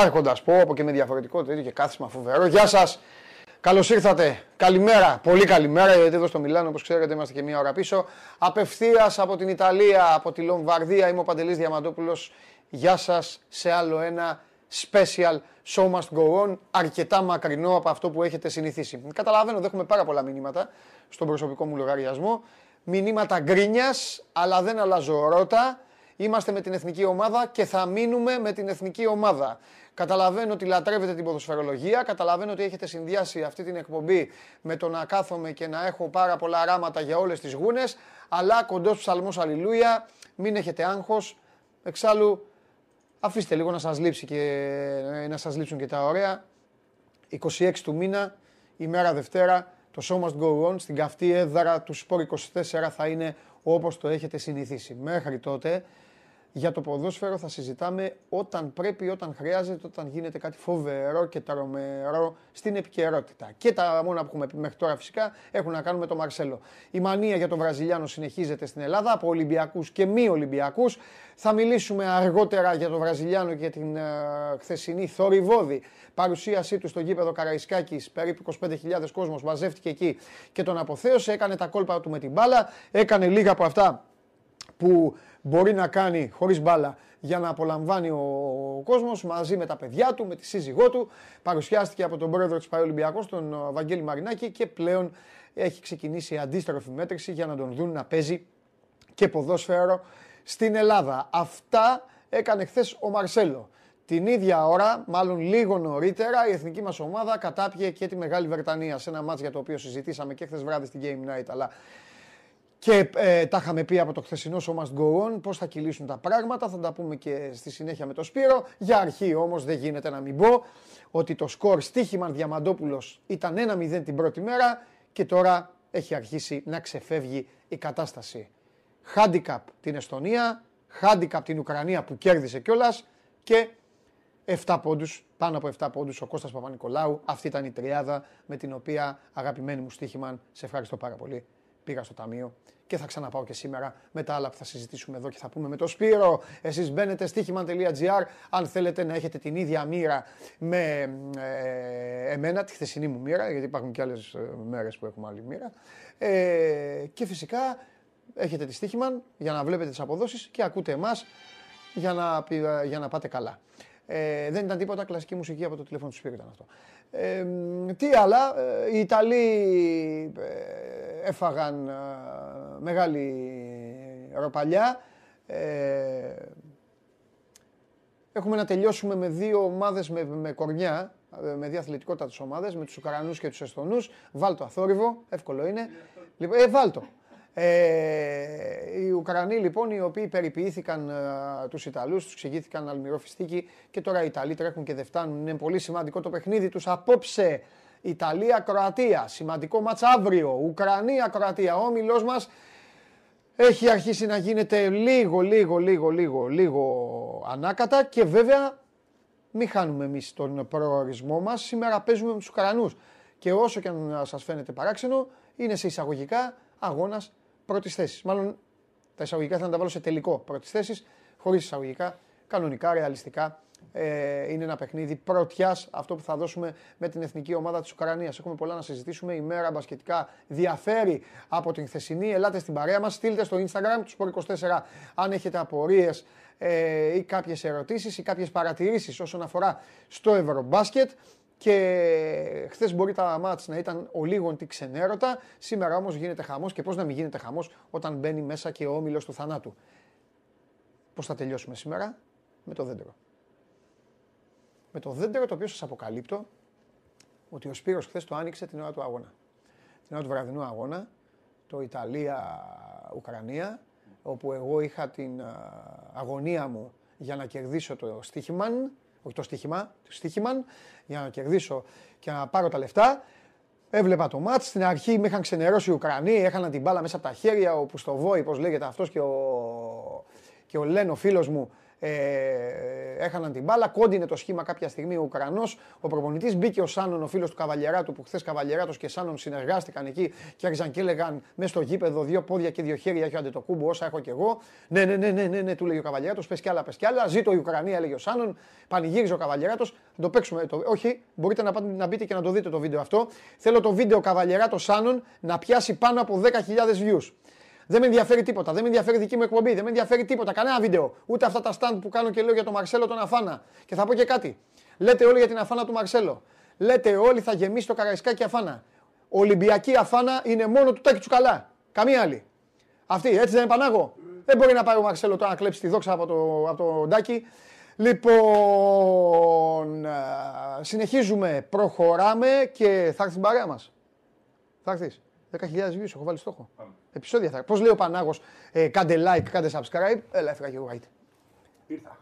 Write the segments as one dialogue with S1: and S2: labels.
S1: Άρχοντας, πω από και με διαφορετικό τέτοιο και κάθισμα φοβερό. Γεια σας. Καλώς ήρθατε. Καλημέρα. Πολύ καλημέρα, γιατί εδώ στο Μιλάνο, όπως ξέρετε, είμαστε και μία ώρα πίσω. Απευθείας από την Ιταλία, από τη Λομβαρδία, είμαι ο Παντελής Διαμαντόπουλος. Γεια σας σε άλλο ένα special show must go on, αρκετά μακρινό από αυτό που έχετε συνηθίσει. Καταλαβαίνω, δέχομαι πάρα πολλά μηνύματα στον προσωπικό μου λογαριασμό. Μηνύματα γκρίνιας, αλλά δεν αλλάζω ρότα. Είμαστε με την εθνική ομάδα και θα μείνουμε με την εθνική ομάδα. Καταλαβαίνω ότι λατρεύετε την ποδοσφαιρολογία, καταλαβαίνω ότι έχετε συνδυάσει αυτή την εκπομπή με το να κάθομαι και να έχω πάρα πολλά ράματα για όλες τις γούνες, αλλά κοντός ψαλμός αλληλούια, μην έχετε άγχος. Εξάλλου, αφήστε λίγο να σας, λείψει και, να σας λείψουν και τα ωραία. 26 του μήνα, ημέρα Δευτέρα, το Show Must Go On στην καυτή έδρα του Sport 24 θα είναι όπως το έχετε συνηθίσει. Μέχρι τότε για το ποδόσφαιρο θα συζητάμε όταν πρέπει, όταν χρειάζεται, όταν γίνεται κάτι φοβερό και τρομερό στην επικαιρότητα. Και τα μόνα που έχουμε πει μέχρι τώρα φυσικά έχουν να κάνουν με τον Μαρσέλο. Η μανία για τον Βραζιλιάνο συνεχίζεται στην Ελλάδα από Ολυμπιακούς και μη Ολυμπιακούς. Θα μιλήσουμε αργότερα για τον Βραζιλιάνο και την uh, χθεσινή θορυβόδη παρουσίασή του στο γήπεδο Καραϊσκάκης. Περίπου 25.000 κόσμος μαζεύτηκε εκεί και τον αποθέωσε. Έκανε τα κόλπα του με την μπάλα. Έκανε λίγα από αυτά που μπορεί να κάνει χωρίς μπάλα για να απολαμβάνει ο κόσμος μαζί με τα παιδιά του, με τη σύζυγό του. Παρουσιάστηκε από τον πρόεδρο της Παραολυμπιακός, τον Βαγγέλη Μαρινάκη και πλέον έχει ξεκινήσει αντίστροφη μέτρηση για να τον δουν να παίζει και ποδόσφαιρο στην Ελλάδα. Αυτά έκανε χθες ο Μαρσέλο. Την ίδια ώρα, μάλλον λίγο νωρίτερα, η εθνική μας ομάδα κατάπιε και τη Μεγάλη Βρετανία σε ένα μάτς για το οποίο συζητήσαμε και χθες βράδυ στην Game Night, αλλά και ε, τα είχαμε πει από το χθεσινό Show Must Go On, πώς θα κυλήσουν τα πράγματα, θα τα πούμε και στη συνέχεια με το Σπύρο. Για αρχή όμως δεν γίνεται να μην πω ότι το σκορ στίχημαν Διαμαντόπουλος ήταν 1-0 την πρώτη μέρα και τώρα έχει αρχίσει να ξεφεύγει η κατάσταση. Χάντικαπ την Εστονία, χάντικαπ την Ουκρανία που κέρδισε κιόλας και 7 πόντους, πάνω από 7 πόντους ο Κώστας Παπα-Νικολάου. Αυτή ήταν η τριάδα με την οποία αγαπημένοι μου στοίχημαν. Σε ευχαριστώ πάρα πολύ πήγα στο ταμείο και θα ξαναπάω και σήμερα με τα άλλα που θα συζητήσουμε εδώ και θα πούμε με το Σπύρο. Εσείς μπαίνετε στοίχημα.gr αν θέλετε να έχετε την ίδια μοίρα με ε, εμένα, τη χθεσινή μου μοίρα, γιατί υπάρχουν και άλλες ε, μέρες που έχουμε άλλη μοίρα. Ε, και φυσικά έχετε τη στοίχημα για να βλέπετε τις αποδόσεις και ακούτε εμάς για να, για να πάτε καλά. Ε, δεν ήταν τίποτα κλασική μουσική από το τηλέφωνο του Σπύρου ήταν αυτό. Ε, τι άλλα, ε, οι Ιταλοί ε, έφαγαν μεγάλη ροπαλιά. έχουμε να τελειώσουμε με δύο ομάδες με, με κορμιά, με δύο αθλητικότατες ομάδες, με τους Ουκρανούς και τους Εστονούς. Βάλτο αθόρυβο, εύκολο είναι. Λοιπόν, ε, βάλτο. Ε, οι Ουκρανοί λοιπόν οι οποίοι περιποιήθηκαν ε, τους Ιταλούς, τους ξηγήθηκαν αλμυροφιστίκη και τώρα οι Ιταλοί τρέχουν και δεν φτάνουν. Είναι πολύ σημαντικό το παιχνίδι τους απόψε. Ιταλία-Κροατία, σημαντικό μάτς αύριο. Ουκρανία-Κροατία, ο όμιλός μας έχει αρχίσει να γίνεται λίγο, λίγο, λίγο, λίγο, λίγο ανάκατα και βέβαια μην χάνουμε εμείς τον προορισμό μας. Σήμερα παίζουμε με τους Ουκρανούς και όσο και αν σας φαίνεται παράξενο, είναι σε εισαγωγικά αγώνας πρώτης θέσης. Μάλλον τα εισαγωγικά θα τα βάλω σε τελικό πρώτης θέσης, χωρίς εισαγωγικά, κανονικά, ρεαλιστικά. Ε, είναι ένα παιχνίδι πρωτιάς αυτό που θα δώσουμε με την εθνική ομάδα της Ουκρανίας. Έχουμε πολλά να συζητήσουμε. Η μέρα μπασκετικά διαφέρει από την χθεσινή. Ελάτε στην παρέα μας, στείλτε στο Instagram του Sport24 αν έχετε απορίες ε, ή κάποιες ερωτήσεις ή κάποιες παρατηρήσεις όσον αφορά στο Ευρωμπάσκετ. Και χθες μπορεί τα μάτς να ήταν ο λίγον τη ξενέρωτα. Σήμερα όμως γίνεται χαμός και πώς να μην γίνεται χαμός όταν μπαίνει μέσα και ο όμιλος του θανάτου. Πώς θα τελειώσουμε σήμερα, με το δέντρο. Με το δέντρο το οποίο σας αποκαλύπτω ότι ο Σπύρος χθες το άνοιξε την ώρα του αγώνα. Την ώρα του βραδινού αγώνα, το Ιταλία-Ουκρανία, όπου εγώ είχα την αγωνία μου για να κερδίσω το στοίχημα όχι το στοίχημα, το στοίχημα, για να κερδίσω και να πάρω τα λεφτά. Έβλεπα το μάτς, στην αρχή με είχαν ξενερώσει οι Ουκρανοί, έχανα την μπάλα μέσα από τα χέρια, ο Πουστοβόη, πώς λέγεται αυτός και ο, και ο Λένο φίλος μου, έχαναν την μπάλα. Κόντινε το σχήμα κάποια στιγμή ο Ουκρανός. Ο προπονητής μπήκε ο Σάνον, ο φίλος του Καβαλιεράτου, που χθες Καβαλιεράτος και Σάνον συνεργάστηκαν εκεί και άρχισαν και έλεγαν μέσα στο γήπεδο δύο πόδια και δύο χέρια. Έχει ο κούμπο, όσα έχω κι εγώ. Ναι, ναι, ναι, ναι, ναι, ναι, του λέει ο Καβαλιεράτος, πες κι άλλα, πες κι άλλα. Ζήτω η Ουκρανία, έλεγε ο Σάνον. Πανηγύριζε ο Καβαλιεράτος. Το παίξουμε. Το... Όχι, μπορείτε να, πάτε, να μπείτε και να το δείτε το βίντεο αυτό. Θέλω το βίντεο Καβαλιεράτο Σάνον να πιάσει πάνω από 10.000 views. Δεν με ενδιαφέρει τίποτα. Δεν με ενδιαφέρει δική μου εκπομπή. Δεν με ενδιαφέρει τίποτα. Κανένα βίντεο. Ούτε αυτά τα stand που κάνω και λέω για τον Μαρσέλο τον Αφάνα. Και θα πω και κάτι. Λέτε όλοι για την Αφάνα του Μαρσέλο. Λέτε όλοι θα γεμίσει το καραϊσκάκι Αφάνα. Ολυμπιακή Αφάνα είναι μόνο του Τάκη Τσουκαλά. Καμία άλλη. Αυτή, έτσι δεν είναι Πανάγο; Δεν μπορεί να πάει ο Μαρσέλο τώρα να κλέψει τη δόξα από το, από το Ντάκι. Λοιπόν, συνεχίζουμε, προχωράμε και θα έρθει την παρέα μας. Θα έρθεις. 10.000 views έχω βάλει στόχο. Επισόδια θα. Πώς λέει ο Πανάγος, ε, κάντε like, κάντε subscribe. Έλα, έφυγα και εγώ right.
S2: Ήρθα.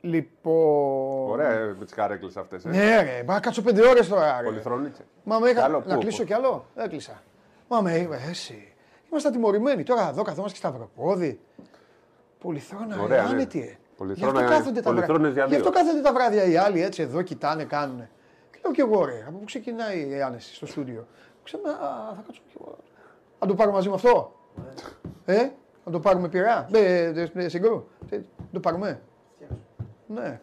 S1: Λοιπόν.
S2: Ωραία, ε, με τις καρέκλες αυτές. Ε.
S1: Ναι, ρε, να κάτσω πέντε ώρες τώρα.
S2: Πολυθρονίτσε.
S1: Μα με είχα... Να κλείσω κι άλλο. Έκλεισα. Μα με είπε, εσύ. Είμαστε τιμωρημένοι. Τώρα εδώ καθόμαστε και σταυροπόδι. Πολυθρόνα,
S2: Ωραία, ναι.
S1: άνετη.
S2: Πολυθρόνα,
S1: Γι' αυτό κάθονται τα
S2: πολυθρόνες
S1: βράδια.
S2: για
S1: Γι' αυτό
S2: δύο.
S1: κάθονται τα βράδια οι άλλοι έτσι εδώ, κοιτάνε, κάνουν. Και λέω κι εγώ ρε, από πού ξεκινάει η άνεση στο στούντιο. Ξέρω, α, θα κάτσω κι εγώ. Να το πάρουμε μαζί με αυτό; Ε, να το πάρουμε πειρά; Ε, ε, ε, συγκρού. Ε, Να το πάρουμε; Ναι.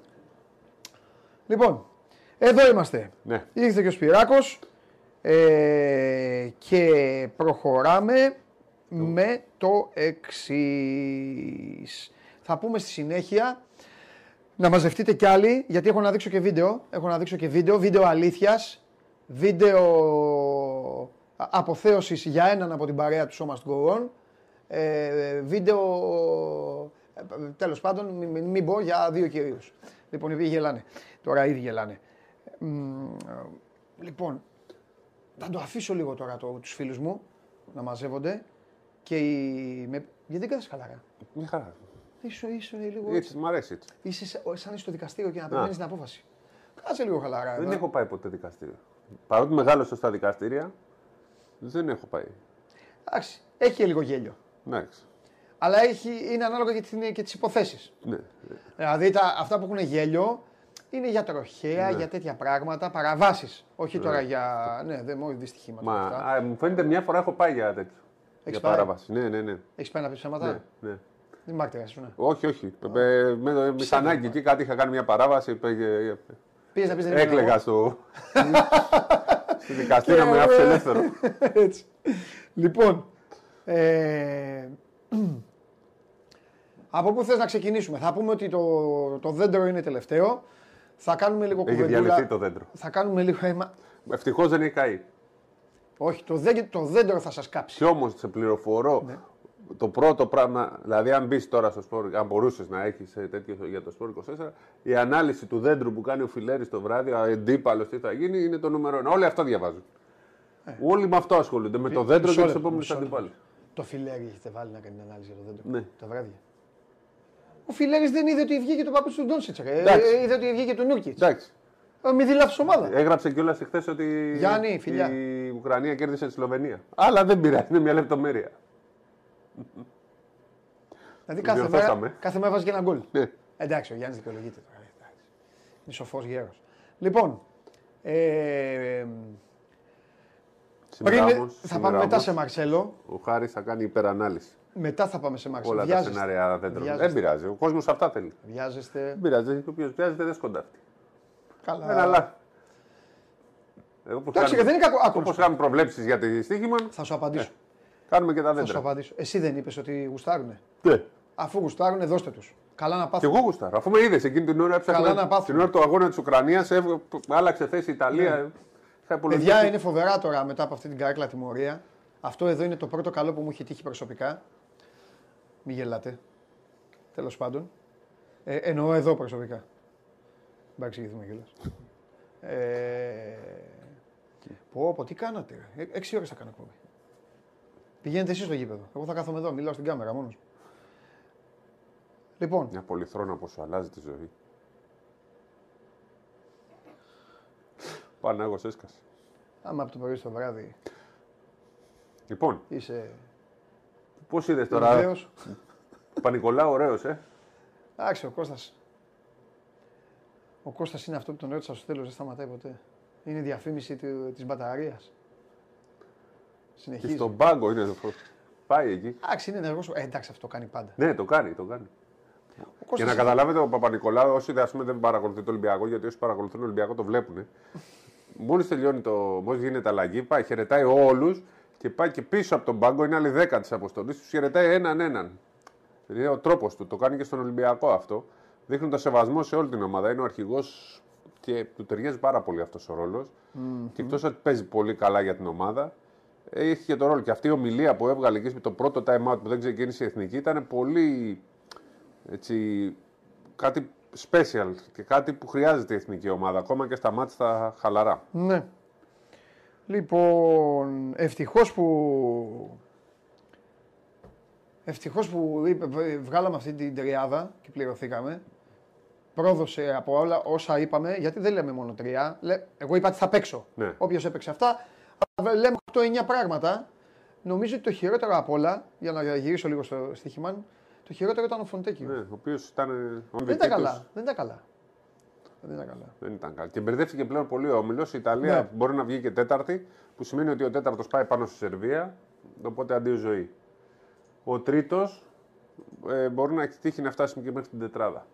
S1: Λοιπόν, εδώ είμαστε.
S2: Ναι.
S1: Ήρθε και ο Σπυράκος ε, και προχωράμε με το εξής. Θα πούμε στη συνέχεια να μαζευτείτε κι άλλοι, γιατί έχω να δείξω και βίντεο. Έχω να δείξω και βίντεο, βίντεο αλήθειας, βίντεο αποθέωσης για έναν από την παρέα του Σώμας του Go On, ε, βίντεο, ε, τέλος πάντων, μην, μην, μην πω για δύο κυρίους. Λοιπόν, οι οποίοι γελάνε. Τώρα ήδη γελάνε. Μ, λοιπόν, θα το αφήσω λίγο τώρα το, τους φίλους μου να μαζεύονται και οι, με, γιατί δεν κάθεσαι χαλαρά.
S2: Μια χαρά.
S1: Ήσου, ήσου λίγο
S2: Έτσι, μ' αρέσει έτσι.
S1: Είσαι σαν- σαν είσαι στο δικαστήριο και να περιμένεις την απόφαση. Κάτσε λίγο χαλαρά.
S2: Δεν
S1: εδώ.
S2: έχω πάει ποτέ δικαστήριο. Παρότι μεγάλωσα στα δικαστήρια, δεν έχω πάει.
S1: Εντάξει, έχει και λίγο γέλιο.
S2: Εντάξει.
S1: Αλλά έχει, είναι ανάλογα και, την, και τις υποθέσεις.
S2: Ναι.
S1: Δηλαδή τα, αυτά που έχουν γέλιο είναι για τροχέα,
S2: Ναι.
S1: για τέτοια πράγματα, παραβάσεις. Όχι τώρα για. Ναι, δεν μόνο δυστυχήματα.
S2: Μα
S1: αυτά.
S2: α, μου φαίνεται μια φορά έχω πάει για τέτοιο.
S1: Έχεις
S2: για
S1: πάει;
S2: παράβαση. Ναι, ναι, ναι.
S1: Έχεις πάει να πεις ψέματα;
S2: ναι, ναι.
S1: Δεν μάρτυρα, σου ναι.
S2: Όχι, όχι. Ε, Με το μηχανάκι εκεί κάτι είχα κάνει μια παράβαση. πήγε-
S1: Πήγες να πεις δεν ήμουν
S2: Έκλεγα
S1: εγώ.
S2: στο. στη δικαστήριο με άφησε ελεύθερο.
S1: Έτσι. Λοιπόν, ε, από πού θες να ξεκινήσουμε; Θα πούμε ότι το, το δέντρο είναι τελευταίο. Θα κάνουμε λίγο
S2: Έχει
S1: κουβεντούλα.
S2: διαλυθεί το δέντρο.
S1: Θα κάνουμε λίγο αίμα.
S2: Ευτυχώς δεν έχει καεί.
S1: Όχι, το, δέ, το δέντρο θα σας κάψει.
S2: Και όμως σε πληροφορώ
S1: Ναι.
S2: Το πρώτο πράγμα, δηλαδή αν μπεις τώρα στο σπορ, αν μπορούσες να έχεις τέτοιο για το σπορ 24, η ανάλυση του δέντρου που κάνει ο Φιλέρης το βράδυ, ο αντίπαλο τι θα γίνει, είναι το νούμερο ένα. Όλοι αυτό διαβάζουν. Όλοι με αυτό ασχολούνται, με το δέντρο
S1: Ε. Μισό
S2: και τους
S1: λεπτό,
S2: επόμενους
S1: μισό λεπτό.
S2: αντιπάλους.
S1: Το φιλέρι έχετε βάλει να κάνει την ανάλυση για το δέντρο.
S2: Ναι.
S1: Τα βράδια. Ο Φιλέρης δεν είδε ότι βγήκε το παπούτσι του Ντόνσιτς. ρε.
S2: Εντάξει.
S1: Ε, είδε ότι βγήκε του Νούρκιτς.
S2: Εντάξει.
S1: Ε, Μη δει λάθος ομάδα.
S2: Έγραψε κιόλας χθε ότι
S1: Γιάννη, φιλιά.
S2: η Ουκρανία κέρδισε τη Σλοβενία. Αλλά δεν πειράζει, είναι μια λεπτομέρεια.
S1: Δηλαδή κάθε μέρα,
S2: διορθώσαμε.
S1: κάθε μέρα βάζεις και ένα γκολ.
S2: Ναι.
S1: Εντάξει, ο Γιάννης δικαιολογείται τώρα. ε, εντάξει. Είναι σοφός γέρος. Λοιπόν, ε,
S2: Σήμερα
S1: πριν,
S2: όμως-
S1: θα
S2: σήμερα
S1: πάμε μετά
S2: όμως,
S1: σε Μαρσέλο.
S2: Ο Χάρης θα κάνει υπερανάλυση.
S1: Μετά θα πάμε σε Μαρσέλο.
S2: Όλα τα
S1: Βιάζεστε.
S2: σενάρια δέντρων.
S1: Βιάζεστε.
S2: Δεν πειράζει. Ο κόσμος αυτά θέλει.
S1: Βιάζεστε.
S2: Δεν πειράζει. Όποιο βιάζεται δεν σκοντάφτει.
S1: Καλά.
S2: Ένα λάθο. Εγώ όπως
S1: Εντάξει,
S2: κάνουμε-
S1: δεν είναι κακό. Άκου,
S2: Όπως κάνουμε προβλέψεις για τη στοίχημα,
S1: Θα σου απαντήσω.
S2: Κάνουμε και τα
S1: Θα σου
S2: δέντρα.
S1: απαντήσω. Εσύ δεν είπες ότι γουστάρουνε;
S2: Ναι.
S1: Αφού γουστάρουνε, δώστε τους. Καλά να
S2: Και
S1: πάθουν.
S2: εγώ γουστάρω. Αφού με είδες εκείνη την ώρα έψαχνα.
S1: Καλά να πάθουν.
S2: Την ώρα του αγώνα της Ουκρανίας άλλαξε θέση η Ιταλία. Είχα υπολογίσει.
S1: Ναι. Παιδιά, είναι φοβερά τώρα μετά από αυτή την καρέκλα τιμωρία. Αυτό εδώ είναι το πρώτο καλό που μου έχει τύχει προσωπικά. Μην γελάτε. Τέλος πάντων. Ε, εννοώ εδώ προσωπικά. Μην παρεξηγηθούμε κιόλα. Ε, πω, πω, τι κάνατε. ρε. Ε, έξι ώρες θα κάνω εκπομπή. Πηγαίνετε εσείς στο γήπεδο. Εγώ θα κάθομαι εδώ, μιλάω στην κάμερα μόνος. μου. Λοιπόν,
S2: Μια πολυθρόνα που σου αλλάζει τη ζωή. Πανάγος έσκασε.
S1: άμα από το πρωί στο βράδυ
S2: Λοιπόν,
S1: είσαι
S2: πώς είδες τώρα;
S1: βεβαίως,
S2: Ο Πανικολάου ωραίος, ε.
S1: Εντάξει, ο Κώστας. Ο Κώστας είναι αυτό που τον ρώτησα στο τέλος, δεν σταματάει ποτέ. Είναι η διαφήμιση του- της μπαταρίας.
S2: Και
S1: Συνεχίζει.
S2: στον πάγκο είναι το φως. Πάει εκεί.
S1: Εντάξει, είναι ενεργός. Ε, εντάξει, αυτό το κάνει πάντα.
S2: Ναι, το κάνει, το κάνει.
S1: Ο
S2: Για
S1: Κώστας
S2: να
S1: είναι-
S2: καταλάβετε, ο Παπα-Νικολάου, όσοι ας πούμε, δεν παρακολουθεί το Ολυμπιακό, γιατί όσοι παρακολουθούν το Ολυμπιακό το βλέπουν. Μόλις τελειώνει το. Μόλις γίνεται αλλαγή, πάει, χαιρετάει όλους και πάει και πίσω από τον πάγκο. Είναι άλλη δέκα της αποστολής. Τους χαιρετάει έναν έναν. Είναι ο τρόπος του. Το κάνει και στον Ολυμπιακό αυτό. Δείχνοντα σεβασμό σε όλη την ομάδα. Είναι ο αρχηγός και του ταιριάζει πάρα πολύ αυτός ο ρόλος. Και εκτός ότι παίζει πολύ καλά για την ομάδα, έχει και το ρόλο. Και αυτή η ομιλία που έβγαλε εκεί με το πρώτο time out που δεν ξεκίνησε η εθνική ήταν πολύ έτσι, κάτι special και κάτι που χρειάζεται η εθνική ομάδα, ακόμα και στα μάτια στα χαλαρά.
S1: Ναι. Λοιπόν, ευτυχώς που... Ευτυχώς που είπε, β- βγάλαμε αυτή την τριάδα και πληρωθήκαμε. Πρόδωσε από όλα όσα είπαμε, γιατί δεν λέμε μόνο τρία. Λέ, εγώ είπα ότι θα παίξω.
S2: Ναι.
S1: Όποιος έπαιξε αυτά. Αλλά Λέμε 8-9 πράγματα. Νομίζω ότι το χειρότερο απ' όλα, για να γυρίσω λίγο στο στοίχημα, το χειρότερο ήταν ο Φοντέκιος.
S2: Ναι, ο οποίος ήταν. Ο
S1: δεν
S2: MVP
S1: ήταν
S2: τους
S1: καλά. Δεν ήταν καλά. Δεν ήταν καλά.
S2: Δεν ήταν καλά. Και μπερδεύτηκε πλέον πολύ ο όμιλος. Η Ιταλία
S1: Ναι.
S2: μπορεί να βγει και τέταρτη, που σημαίνει ότι ο τέταρτος πάει πάνω στη Σερβία. Οπότε αντίο ζωή. Ο τρίτος ε, μπορεί να έχει τύχει να φτάσει και μέχρι την τετράδα.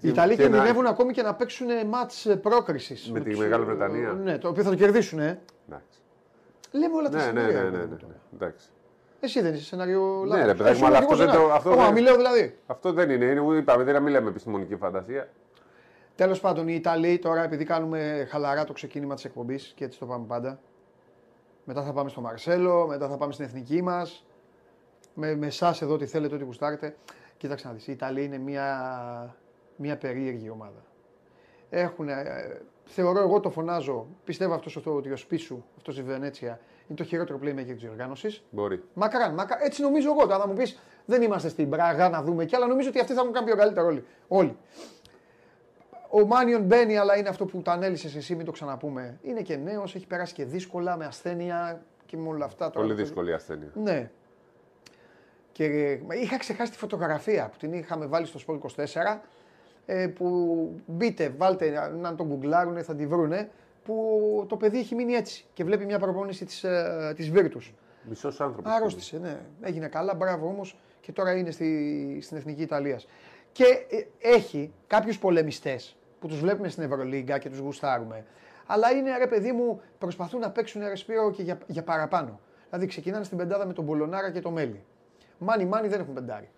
S1: Οι Ιταλοί
S2: και να-
S1: κινδυνεύουν ακόμη και να παίξουν μάτς πρόκρισης.
S2: Με τη Μεγάλη Βρετανία.
S1: Ναι, το οποίο θα το κερδίσουν. Ε.
S2: Εντάξει.
S1: Λέμε όλα τα
S2: Ναι, ναι, ναι,
S1: σενάρια.
S2: ναι,
S1: ρε,
S2: ναι, ναι.
S1: τώρα.
S2: Εντάξει.
S1: Εσύ δεν είσαι σενάριο
S2: Ναι, ρε
S1: λάθος.
S2: παιδάκι
S1: Εσύ
S2: μου, αλλά
S1: είναι
S2: αυτό
S1: δικό
S2: δεν το-
S1: σενάριο.
S2: αυτό
S1: Ω,
S2: δεν-
S1: μη λέω δηλαδή.
S2: Αυτό δεν είναι. είναι είπαμε, δεν μιλάμε επιστημονική φαντασία.
S1: Τέλος πάντων, οι Ιταλοί τώρα, επειδή κάνουμε χαλαρά το ξεκίνημα της εκπομπής και έτσι το πάμε πάντα. Μετά θα πάμε στο Μαρσέλο, μετά θα πάμε στην εθνική μας. Με, με εσάς εδώ, τι θέλετε, ό,τι γουστάρετε. Κοίταξε να δεις. Οι Ιταλοί είναι μια, μια περίεργη ομάδα. Έχουν, ε, θεωρώ εγώ το φωνάζω, πιστεύω αυτός ότι ο Σπίσου, αυτός η Βενέτσια, είναι το χειρότερο playmaker της οργάνωσης.
S2: Μπορεί.
S1: Μακράν, μακράν. Έτσι νομίζω εγώ. Τώρα θα μου πεις, δεν είμαστε στην Πράγα να δούμε κι άλλα. Νομίζω ότι αυτοί θα έχουν κάνει πιο καλύτερο όλοι. όλοι. Ο Μάνιον μπαίνει, αλλά είναι αυτό που τα ανέλησες εσύ, μην το ξαναπούμε. Είναι και νέος, έχει περάσει και δύσκολα με ασθένεια και με όλα αυτά. Τώρα
S2: Πολύ
S1: το-
S2: δύσκολη ασθένεια.
S1: Ναι. Και ε, είχα ξεχάσει τη φωτογραφία που την είχαμε βάλει στο Sport 24. Ε, που μπείτε, βάλτε να- να τον γκουγκλάρουν, θα τη βρούνε. Που το παιδί έχει μείνει έτσι και βλέπει μια προπόνηση της, ε, της Virtus.
S2: Μισός άνθρωπος.
S1: Άρρωστησε, ναι. Έγινε καλά, μπράβο όμως και τώρα είναι στη, στην εθνική Ιταλίας. Και ε, έχει κάποιους πολεμιστές που τους βλέπουμε στην Ευρωλίγκα και τους γουστάρουμε. Αλλά είναι ρε παιδί μου, προσπαθούν να παίξουν ρε Σπύρο και για, για παραπάνω. Δηλαδή ξεκινάνε στην πεντάδα με τον Μπολονάρα και το Μέλι. Μάνι μάνι δεν έχουν πεντάρι.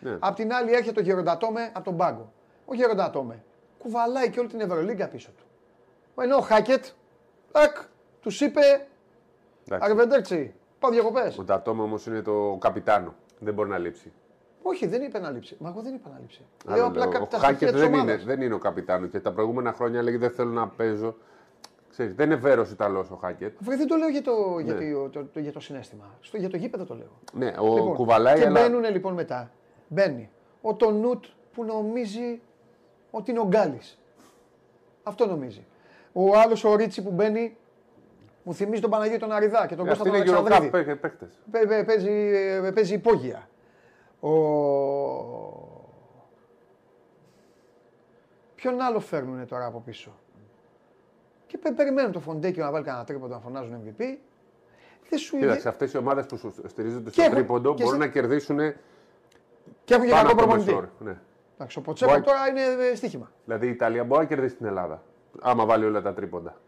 S2: Ναι.
S1: Απ' την άλλη έρχεται ο Γεροντατόμε από τον πάγκο. Ο Γεροντατόμε κουβαλάει και όλη την Ευρωλίγκα πίσω του. Ενώ ο Χάκετ, ακ, τους είπε
S2: Εντάξει.
S1: Αρβεντέρτσι, πάω διακοπές.
S2: Ο Τατόμα όμως είναι το καπιτάνο. Δεν μπορεί να λείψει.
S1: Όχι, δεν είπε να λείψει. Μα εγώ δεν είπα να λείψει.
S2: Άλλο
S1: Λέω απλά
S2: λέω.
S1: κα-
S2: ο
S1: τα στοιχεία
S2: Χάκετ
S1: της
S2: δεν είναι,
S1: ομάδας.
S2: δεν είναι ο καπιτάνος και τα προηγούμενα χρόνια έλεγε δεν θέλω να παίζω. Ξέρεις, δεν είναι βέρος Ιταλός ο Χάκετ.
S1: Βρε, δεν το λέω για το, για
S2: Ναι.
S1: το, το, το- για το συνέστημα. Στο, για το γήπεδο το λέω.
S2: Ναι, ο
S1: Λοιπόν,
S2: κουβαλάει,
S1: και
S2: αλλά
S1: μπαίνουν λοιπόν μετά. Μπαίνει ο Τονούτ που νομίζει ότι είναι ο Γκάλης. Αυτό νομίζει. Ο άλλος ο Ρίτσι που μπαίνει μου θυμίζει τον Παναγίο τον Αριδά και τον Κώστα
S2: αυτοί
S1: τον
S2: είναι
S1: Αλεξανδρίδη.
S2: Eurocup παίχτε.
S1: Παι- παι- Παίζει, ε, παίζει υπόγεια. Ο... Ποιον άλλο φέρνουνε τώρα από πίσω; Και πε- περιμένουν το Φοντέκιο να βάλει κανένα τρίποντο να φωνάζουν MVP. Δεν σου
S2: Κοίταξε, αυτές οι ομάδες που σου στηρίζονται
S1: Και
S2: στο
S1: έχουν-
S2: τρίποντο
S1: και
S2: μπορούν
S1: σε-
S2: να κερδίσουν
S1: Και έχουν και
S2: πάνω
S1: κακό
S2: από το μέσο
S1: προπονητή.
S2: όρο. Ναι.
S1: Εντάξει, ο Ποτσέκο
S2: Μπορεί-
S1: τώρα είναι ε, στοίχημα.
S2: Δηλαδή η Ιταλία μπορεί να κερδίσει την Ελλάδα. Άμα βάλει όλα τα τρίποντα.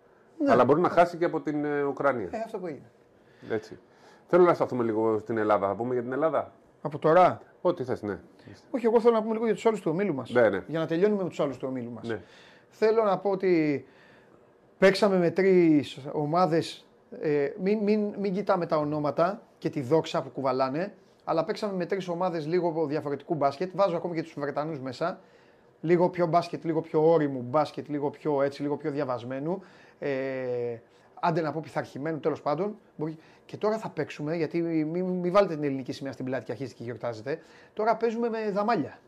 S2: Αλλά μπορεί να χάσει και από την ε, Ουκρανία.
S1: Ε, αυτό που έγινε.
S2: Έτσι. Θέλω να σταθούμε λίγο στην Ελλάδα. Θα πούμε για την Ελλάδα;
S1: Από τώρα;
S2: Ό,τι θες, ναι.
S1: Όχι, εγώ θέλω να πούμε λίγο για τους άλλους του ομίλου μας.
S2: Ναι, ναι.
S1: Για να τελειώνουμε με τους άλλους του ομίλου μας.
S2: ναι.
S1: Θέλω να πω ότι παίξαμε με τρεις ομάδες. Ε, μην, μην, μην κοιτάμε τα ονόματα και τη δόξα που κουβαλάνε, αλλά παίξαμε με τρεις ομάδες λίγο διαφορετικού μπάσκετ. Βάζω ακόμη και τους Βρετανούς μέσα. Λίγο πιο μπάσκετ, λίγο πιο όριμου μπάσκετ, λίγο πιο έτσι, λίγο πιο διαβασμένου. Ε, άντε να πω πειθαρχημένου τέλος πάντων. Μπορεί- Και τώρα θα παίξουμε, γιατί μην μη βάλετε την ελληνική σημαία στην πλάτη και αρχίζετε και γιορτάζετε. Τώρα παίζουμε με δαμάλια.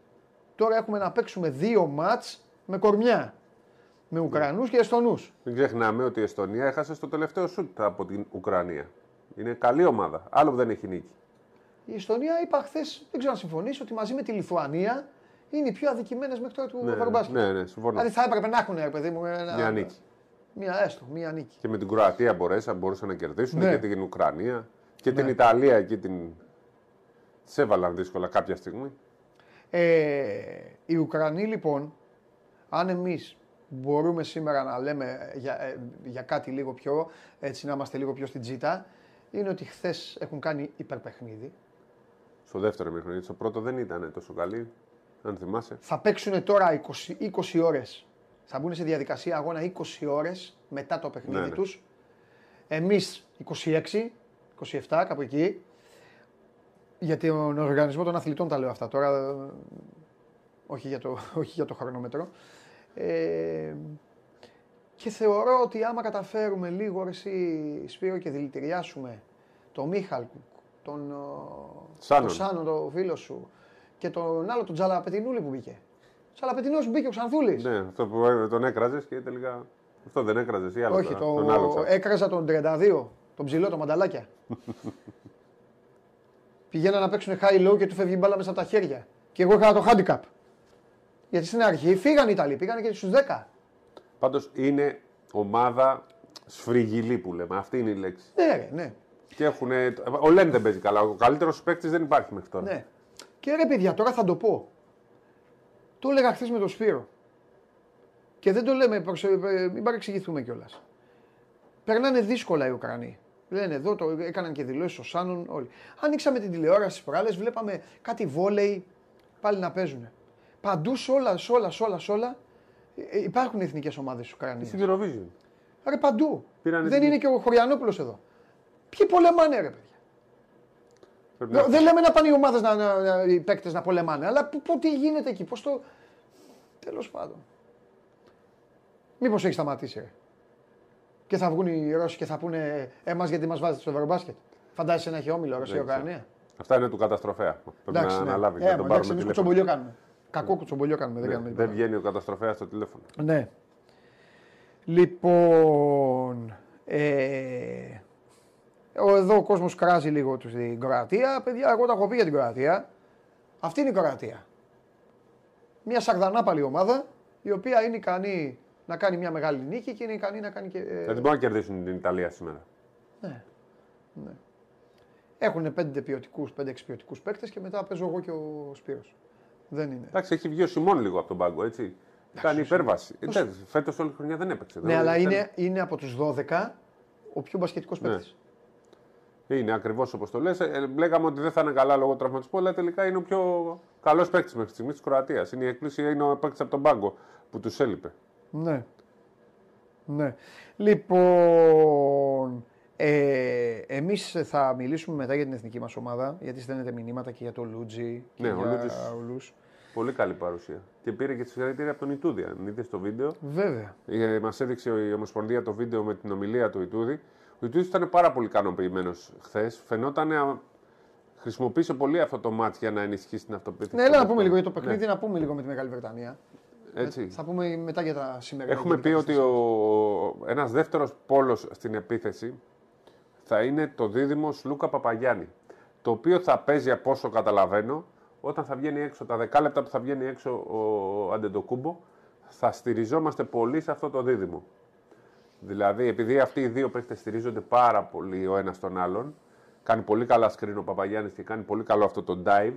S1: Τώρα έχουμε να παίξουμε δύο μάτς με κορμιά. Με Ουκρανούς και Εστονούς.
S2: Μην ξεχνάμε ότι η Εστονία έχασε στο τελευταίο σουτ από την Ουκρανία. Είναι καλή ομάδα. Άλλο που δεν έχει νίκη.
S1: Η Εστονία είπα χθες, δεν ξέρω αν συμφωνήσει, ότι μαζί με τη Λιθουανία είναι οι πιο αδικημένες μέχρι τώρα του
S2: Ναι,
S1: Ευρωμπάσκετ.
S2: ναι, ναι, συμφωνώ.
S1: Δηλαδή θα έπρεπε να έχουν, ρε παιδί μου, ένα...
S2: Μια νίκη.
S1: Μία έστω, μία νίκη.
S2: Και με την Κροατία μπορέσαν, μπορούσαν να κερδίσουν
S1: Ναι.
S2: και την Ουκρανία και την Ιταλία εκεί την. Τις έβαλαν δύσκολα κάποια στιγμή.
S1: Ε, οι Ουκρανοί λοιπόν, αν εμείς μπορούμε σήμερα να λέμε για, ε, για κάτι λίγο πιο, έτσι να είμαστε λίγο πιο στην τζίτα, είναι ότι χθες έχουν κάνει υπερπαιχνίδι.
S2: Στο δεύτερο μήχρονο. Στο πρώτο δεν ήταν τόσο καλή, αν θυμάσαι.
S1: Θα παίξουν τώρα 20, 20 ώρες. Θα μπουν σε διαδικασία αγώνα 20 ώρες μετά το παιχνίδι
S2: Ναι, ναι.
S1: τους. Εμείς 26, 27, κάπου εκεί. Για τον οργανισμό των αθλητών τα λέω αυτά τώρα. ε, Όχι για το, όχι για το χρονόμετρο. Ε, και θεωρώ ότι άμα καταφέρουμε λίγο ρε εσύ Σπύρο και δηλητηριάσουμε τον Μίχαλ, τον, ο,
S2: Σάνον.
S1: τον Σάνο, τον φίλο σου και τον άλλο τον Τζαλαπετινούλη που μπήκε. Τζαλαπετινός που μπήκε ο Ξανθούλης.
S2: Ναι, αυτό που ε, τον έκραζες και τελικά. Αυτό δεν έκραζες ή άλλο.
S1: Όχι,
S2: τώρα,
S1: το,
S2: τον άλλο τσακ.
S1: έκραζα τον 32, τον ψηλό, τον μανταλάκια. Πηγαίναν να παίξουν high low και του φεύγει η μπάλα μέσα από τα χέρια. Και εγώ είχα το handicap. Γιατί στην αρχή φύγαν οι Ιταλοί, πήγαν και στους 10.
S2: Πάντως είναι ομάδα σφριγγυλή που λέμε. Αυτή είναι η λέξη.
S1: Ναι, ρε, ναι.
S2: Και έχουν. Ο Λέν δεν παίζει καλά. Ο καλύτερος παίκτης δεν υπάρχει μέχρι τώρα.
S1: ναι. Και ρε παιδιά, τώρα θα το πω. Το έλεγα χθες με τον Σπύρο. Και δεν το λέμε, προσε- ε, μην παρεξηγηθούμε κιόλας. Περνάνε δύσκολα οι Ουκρανοί. Λένε εδώ, το έκαναν και δηλώσεις ο Σάνων όλοι. Ανοίξαμε την τηλεόραση στις προάλλες, βλέπαμε κάτι βόλεϊ πάλι να παίζουν. Παντού, σε όλα, σε όλα, σε όλα, σε όλα ε, υπάρχουν εθνικές ομάδες τη Ουκρανίας.
S2: Στην Eurovision.
S1: Ρε παντού.
S2: Πήρανε
S1: Δεν
S2: την-
S1: είναι και ο Χωριανόπουλος εδώ. Ποιοι πολεμάνε, ρε παιδιά;
S2: Πρέπει να-
S1: Δεν λέμε να πάνε οι ομάδες να, να, να, οι παίκτες να πολεμάνε, αλλά που, που, τι γίνεται εκεί, πώς το. Τέλος πάντων. Μήπως έχει σταματήσει, ρε. Και θα βγουν οι Ρώσοι και θα πούνε εμά γιατί μας βάζετε στο Ευρωμπάσκετ. Φαντάζεσαι να έχει όμιλο Ρωσία-Ουκρανία.
S2: Αυτά είναι του καταστροφέα. Πρέπει να
S1: ναι.
S2: αναλάβει.
S1: Ε,
S2: να τον
S1: εντάξει,
S2: πάρουμε
S1: εμείς
S2: τηλέφωνο.
S1: κουτσομπολιό κάνουμε. Κακό κουτσομπολιό κάνουμε, δεν
S2: Ναι,
S1: κάνουμε
S2: δεν
S1: τίποτα.
S2: βγαίνει ο καταστροφέας στο τηλέφωνο.
S1: Ναι. Λοιπόν, ε, ο- εδώ ο κόσμος κράζει λίγο τους στην Κροατία. Παιδιά, εγώ τα έχω πει για την Κροατία. Αυτή είναι η Κροατία. Μια σαρδανάπαλη ομάδα, η οποία είναι ικανή να κάνει μια μεγάλη νίκη και είναι ικανή να κάνει και... ε,
S2: Δεν μπορούν να κερδίσουν την Ιταλία σήμερα.
S1: ναι. ναι. Έχουν πέντε ποιοτικούς, πέντε εξυπηρετικού παίκτες και μετά παίζω εγώ και ο Σπύρος. Δεν είναι.
S2: Εντάξει, έχει βγει ο Σιμών λίγο από τον πάγκο, έτσι. Κάνει υπέρβαση. Φέτος όλη τη χρονιά δεν έπαιξε.
S1: Ναι,
S2: Δεν-
S1: αλλά
S2: δεν-
S1: είναι, είναι από τους 12 ο πιο μπασκετικός
S2: Ναι.
S1: παίκτης.
S2: Είναι ακριβώς όπως το λες. Λέγαμε ότι δεν θα είναι καλά λόγω τραυματισμού, αλλά τελικά είναι ο πιο καλός παίκτης μέχρι τη στιγμής της Κροατίας. Είναι η εκπλήση, είναι ο παίκτης από τον πάγκο που τους έλειπε.
S1: Ναι. Ναι. Λοιπόν, ε, εμείς θα μιλήσουμε μετά για την εθνική μας ομάδα, γιατί στέλνετε μηνύματα και για το Λούτζι και
S2: Ναι, ο
S1: για
S2: Λούτζης.
S1: όλους.
S2: Πολύ καλή παρουσία. Και πήρε και τη συγχαρητήρια από τον Ιτούδη. Αν είδες το βίντεο,
S1: Βέβαια.
S2: Μας έδειξε η Ομοσπονδία το βίντεο με την ομιλία του Ιτούδη. Ο Ιτούδη ήταν πάρα πολύ ικανοποιημένος χθες. Φαινόταν να χρησιμοποίησε πολύ αυτό το μάτι για να ενισχύσει την αυτοπεποίθηση.
S1: Ναι, έλα να πούμε λίγο για το
S2: Ναι,
S1: παιχνίδι, να πούμε λίγο με τη Μεγάλη Βρετανία.
S2: έτσι.
S1: Θα πούμε μετά για τα σημερινά.
S2: Έχουμε πει ότι ο... ένας δεύτερος πόλος στην επίθεση θα είναι το δίδυμο Λούκα Παπαγιάννη. Το οποίο θα παίζει από όσο καταλαβαίνω όταν θα βγαίνει έξω, τα δεκάλεπτα που θα βγαίνει έξω ο Αντεντοκούμπο, θα στηριζόμαστε πολύ σε αυτό το δίδυμο. Δηλαδή, επειδή αυτοί οι δύο παίχτες στηρίζονται πάρα πολύ ο ένας τον άλλον, κάνει πολύ καλά screen ο Παπαγιάννης και κάνει πολύ καλό αυτό το dive,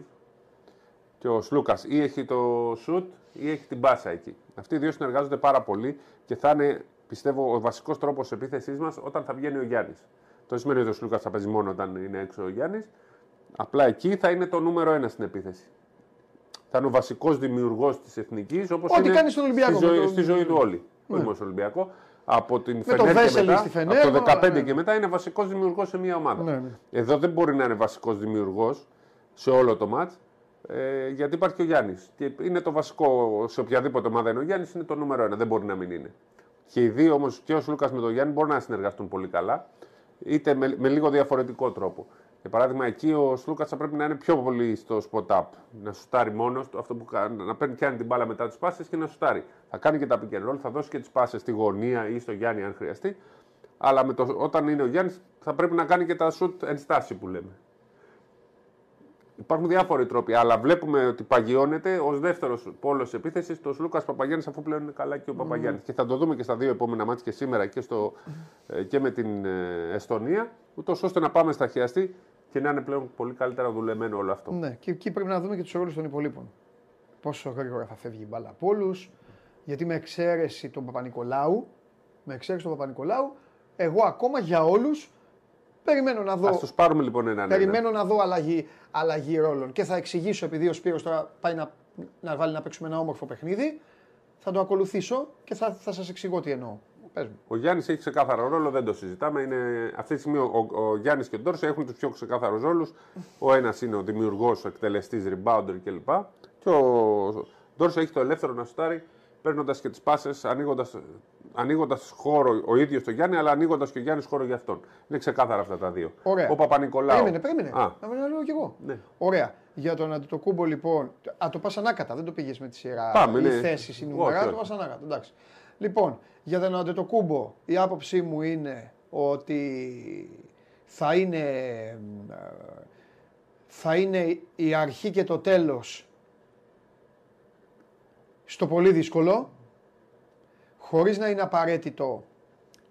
S2: και ο Σλούκας ή έχει το σουτ ή έχει την μπάσα εκεί. Αυτοί οι δύο συνεργάζονται πάρα πολύ και θα είναι, πιστεύω, ο βασικός τρόπος επίθεσής μας όταν θα βγαίνει ο Γιάννης. Το δεν σημαίνει ότι ο Σλούκας θα παίζει μόνο όταν είναι έξω ο Γιάννης. Απλά εκεί θα είναι το νούμερο ένα στην επίθεση. Θα είναι ο βασικός δημιουργός της εθνικής όπως
S1: Ό,τι
S2: είναι
S1: κάνει στον Ολυμπιακό,
S2: στη, ζωή,
S1: με το-
S2: στη ζωή του όλη. Όχι μόνο στον Ολυμπιακό. Από την
S1: το
S2: Φενέρ και
S1: Βέσελη
S2: μετά,
S1: στη Φενέρ,
S2: από το 15
S1: όλα, ναι.
S2: και μετά είναι βασικός δημιουργός σε μια ομάδα.
S1: Ναι, ναι.
S2: Εδώ δεν μπορεί να είναι βασικός δημιουργός σε όλο το μάτς. Ε, γιατί υπάρχει και ο Γιάννης. Και είναι το βασικό σε οποιαδήποτε ομάδα είναι ο Γιάννης, είναι το νούμερο ένα. Δεν μπορεί να μην είναι. Και οι δύο όμως, και ο Λούκα με τον Γιάννη, μπορούν να συνεργαστούν πολύ καλά, είτε με, με λίγο διαφορετικό τρόπο. Για παράδειγμα, εκεί ο Σλούκας θα πρέπει να είναι πιο πολύ στο spot up. Να σουτάρει μόνος του, αυτό που κάνει, να παίρνει πιάνει την μπάλα μετά τι πάσες και να σουτάρει. Θα κάνει και τα pick and roll, θα δώσει και τις πάσες στη γωνία ή στο Γιάννη αν χρειαστεί. Αλλά με το, όταν είναι ο Γιάννης θα πρέπει να κάνει και τα shoot ενστάση που λέμε. Υπάρχουν διάφοροι τρόποι, αλλά βλέπουμε ότι παγιώνεται ως δεύτερος πόλος επίθεσης το Λούκα Παπαγιάννης, αφού πλέον είναι καλά και ο Παπαγιάννης. Και θα το δούμε και στα δύο επόμενα μάτια και σήμερα και, στο, ε, και με την ε, Εστονία, ούτως ώστε να πάμε στα χειαστή και να είναι πλέον πολύ καλύτερα δουλεμένο όλο αυτό.
S1: Ναι, και εκεί πρέπει να δούμε και τους ρόλους των υπολείπων. Πόσο γρήγορα θα φεύγει η μπάλα από όλους, γιατί με εξαίρεση τον Παπα-Νικολάου, με εξαίρεση τον Παπα-Νικολάου, εγώ ακόμα για όλους περιμένω να δω.
S2: Α τους πάρουμε λοιπόν έναν.
S1: Περιμένω να δω αλλαγή, αλλαγή ρόλων. Και θα εξηγήσω, επειδή ο Σπύρος τώρα πάει να, να βάλει να παίξουμε ένα όμορφο παιχνίδι, θα το ακολουθήσω και θα, θα σας εξηγώ τι εννοώ. Πες μου.
S2: Ο Γιάννης έχει ξεκάθαρο ρόλο, δεν το συζητάμε. Είναι, αυτή τη στιγμή ο, ο, ο Γιάννης και ο Ντόρσε έχουν τους πιο ξεκάθαρους ρόλους. Ο ένας είναι ο δημιουργός, ο εκτελεστής, rebounder κλπ. Και ο Ντόρσε έχει το ελεύθερο να σουτάρει παίρνοντας και τις πάσες, ανοίγοντας χώρο ο ίδιος το Γιάννη, αλλά ανοίγοντας και ο Γιάννης χώρο για αυτόν. Είναι ξεκάθαρα αυτά τα δύο.
S1: Ωραία.
S2: Ο Παπα-Νικολάου.
S1: Περίμενε, περίμενε. Α. Να λέω κι εγώ.
S2: Ναι.
S1: Ωραία. Για τον Αντιτοκούμπο λοιπόν. Α, το πας ανάκατα, δεν το πήγες με τη σειρά.
S2: Πάμε,
S1: η
S2: ναι.
S1: θέση, η νούμερα, το πας ανάκατα. Εντάξει. Λοιπόν, για τον Αντιτοκούμπο, η άποψή μου είναι ότι θα είναι, θα είναι η αρχή και το τέλος στο πολύ δύσκολο, χωρίς να είναι απαραίτητο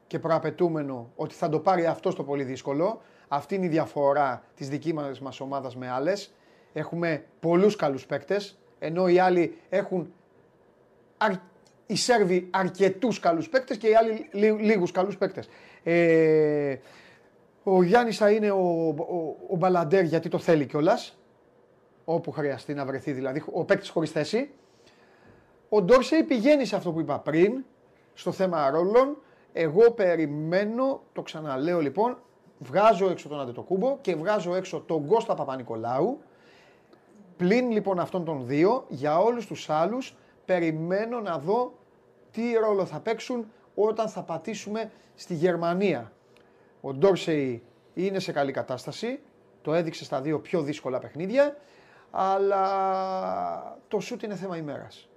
S1: και προαπαιτούμενο ότι θα το πάρει αυτό στο πολύ δύσκολο. Αυτή είναι η διαφορά της δικής μας, μας ομάδας με άλλες. Έχουμε πολλούς καλούς παίκτες, ενώ οι άλλοι έχουν αρ... οι Σέρβοι αρκετούς καλούς παίκτες και οι άλλοι λί, λίγους καλούς παίκτες. Ε, ο Γιάννης θα είναι ο, ο, ο Μπαλαντέρ γιατί το θέλει κιόλας. όπου χρειαστεί να βρεθεί δηλαδή, ο παίκτης χωρίς θέση. Ο Ντόρσεϊ πηγαίνει σε αυτό που είπα πριν, στο θέμα ρόλων. Εγώ περιμένω, το ξαναλέω λοιπόν, βγάζω έξω τον Αντετοκούμπο και βγάζω έξω τον Κώστα Παπα-Νικολάου. Πλην λοιπόν αυτών των δύο, για όλους τους άλλους, περιμένω να δω τι ρόλο θα παίξουν όταν θα πατήσουμε στη Γερμανία. Ο Ντόρσεϊ είναι σε καλή κατάσταση, το έδειξε στα δύο πιο δύσκολα παιχνίδια, αλλά το σούτ είναι θέμα ημέρας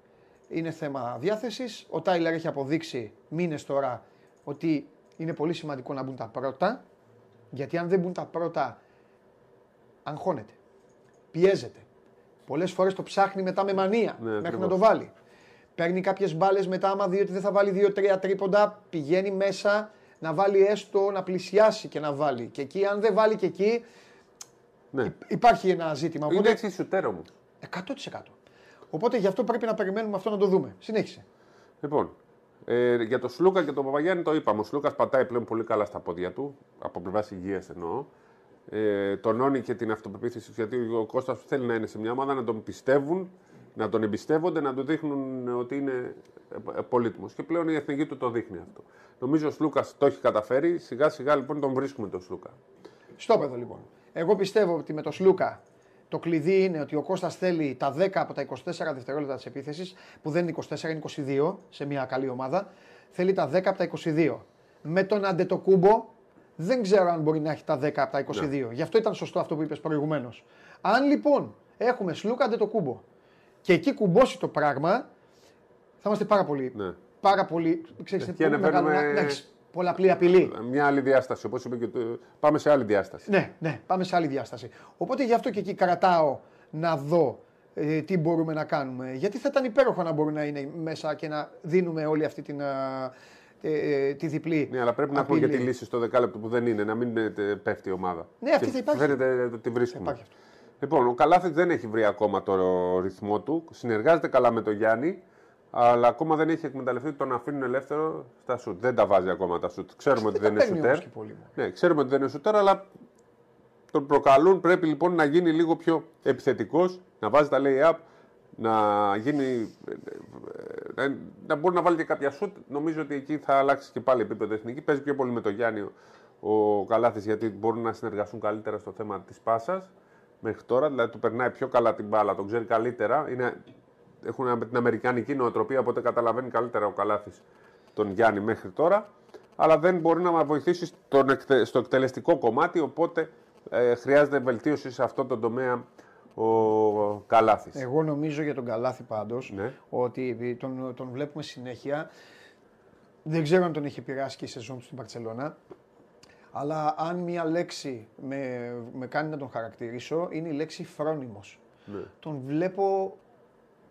S1: είναι θέμα διάθεσης. Ο Τάιλερ έχει αποδείξει μήνες τώρα ότι είναι πολύ σημαντικό να μπουν τα πρώτα. Γιατί αν δεν μπουν τα πρώτα, αγχώνεται. Πιέζεται. Πολλές φορές το ψάχνει μετά με μανία
S2: Ναι,
S1: μέχρι να το βάλει. Παίρνει κάποιες μπάλες μετά, άμα δει ότι δεν θα βάλει 2-3 τρίποντα, πηγαίνει μέσα να βάλει έστω να πλησιάσει και να βάλει. Και εκεί, αν δεν βάλει και εκεί,
S2: Ναι.
S1: υπάρχει ένα ζήτημα.
S2: Είναι
S1: Οπότε,
S2: έτσι σουτέρ όμω.
S1: 100%. Οπότε γι' αυτό πρέπει να περιμένουμε αυτό να το δούμε. Συνέχισε.
S2: Λοιπόν, ε, για τον Σλούκα και τον Παπαγιάννη το είπαμε. Ο Σλούκας πατάει πλέον πολύ καλά στα πόδια του, από πλευράς υγείας εννοώ. Ε, τονώνει και την αυτοπεποίθηση γιατί ο Κώστας θέλει να είναι σε μια ομάδα, να τον πιστεύουν, να τον εμπιστεύονται, να του δείχνουν ότι είναι πολύτιμος. Και πλέον η εθνική του το δείχνει αυτό. Νομίζω ο Σλούκας το έχει καταφέρει. Σιγά σιγά λοιπόν τον βρίσκουμε τον Σλούκα.
S1: Στο παιδό λοιπόν. Εγώ πιστεύω ότι με το Σλούκα το κλειδί είναι ότι ο Κώστας θέλει τα 10 από τα 24 δευτερόλεπτα της επίθεσης, που δεν είναι 24, είναι 22 σε μια καλή ομάδα. Θέλει τα 10 από τα 22. Με τον Αντετοκούμπο δεν ξέρω αν μπορεί να έχει τα 10 από τα 22. Γι' αυτό ήταν σωστό αυτό που είπες προηγουμένως. Αν λοιπόν έχουμε Σλούκα Αντετοκούμπο και εκεί κουμπώσει το πράγμα, θα είμαστε πάρα πολύ.
S2: Ναι.
S1: Πάρα πολύ. Ξέρεις,
S2: Και
S1: πολύ
S2: να
S1: μεγάλο,
S2: παίρνουμε-
S1: να, να έχεις πολλαπλή απειλή.
S2: Μια άλλη διάσταση. Όπως είπε και το... Πάμε σε άλλη διάσταση.
S1: Ναι, ναι, πάμε σε άλλη διάσταση. Οπότε γι' αυτό και εκεί κρατάω να δω ε, τι μπορούμε να κάνουμε. Γιατί θα ήταν υπέροχο να μπορούμε να είναι μέσα και να δίνουμε όλη αυτή την, α, ε, ε, τη διπλή.
S2: Ναι, αλλά πρέπει να έχουμε και
S1: απειλή.
S2: τη λύση στο δεκάλεπτο που δεν είναι, να μην ε, τε- πέφτει η ομάδα.
S1: Ναι, αυτή
S2: Και
S1: θα υπάρχει.
S2: Φαίνεται ότι τη βρίσκουμε.
S1: υπάρχει αυτό.
S2: Λοιπόν, ο Καλάθι δεν έχει βρει ακόμα το ρυθμό του. Συνεργάζεται καλά με τον Γιάννη, αλλά ακόμα δεν έχει εκμεταλλευτεί ότι τον αφήνουν ελεύθερο στα σουτ. Δεν τα βάζει ακόμα τα σουτ. Ξέρουμε ότι δεν
S1: τα
S2: είναι
S1: παίρνει
S2: σουτέρ.
S1: όμως και πολύ, μου.
S2: Ναι, ξέρουμε ότι δεν είναι σουτέρ, αλλά τον προκαλούν. Πρέπει λοιπόν να γίνει λίγο πιο επιθετικός, να βάζει τα lay-up, να γίνει. ε, ε, να μπορεί να βάλει και κάποια σουτ. Νομίζω ότι εκεί θα αλλάξει και πάλι επίπεδο εθνική. Παίζει πιο πολύ με τον Γιάννη ο, ο Καλάθης γιατί μπορούν να συνεργαστούν καλύτερα στο θέμα της πάσας μέχρι τώρα. Δηλαδή του περνάει πιο καλά την μπάλα, τον ξέρει καλύτερα. Είναι, έχουν την αμερικανική νοοτροπία, οπότε καταλαβαίνει καλύτερα ο Καλάθης τον Γιάννη μέχρι τώρα. Αλλά δεν μπορεί να μας βοηθήσει στον εκτε- στο εκτελεστικό κομμάτι, οπότε ε, χρειάζεται βελτίωση σε αυτό το τομέα ο Καλάθης.
S1: Εγώ νομίζω για τον Καλάθι πάντως
S2: Ναι.
S1: ότι τον, τον βλέπουμε συνέχεια. Δεν ξέρω αν τον έχει επηρεάσει και η σεζόν του στην Παρσελώνα. Αλλά αν μία λέξη με, με κάνει να τον χαρακτηρίσω, είναι η λέξη φρόνιμος.
S2: Ναι.
S1: Τον βλέπω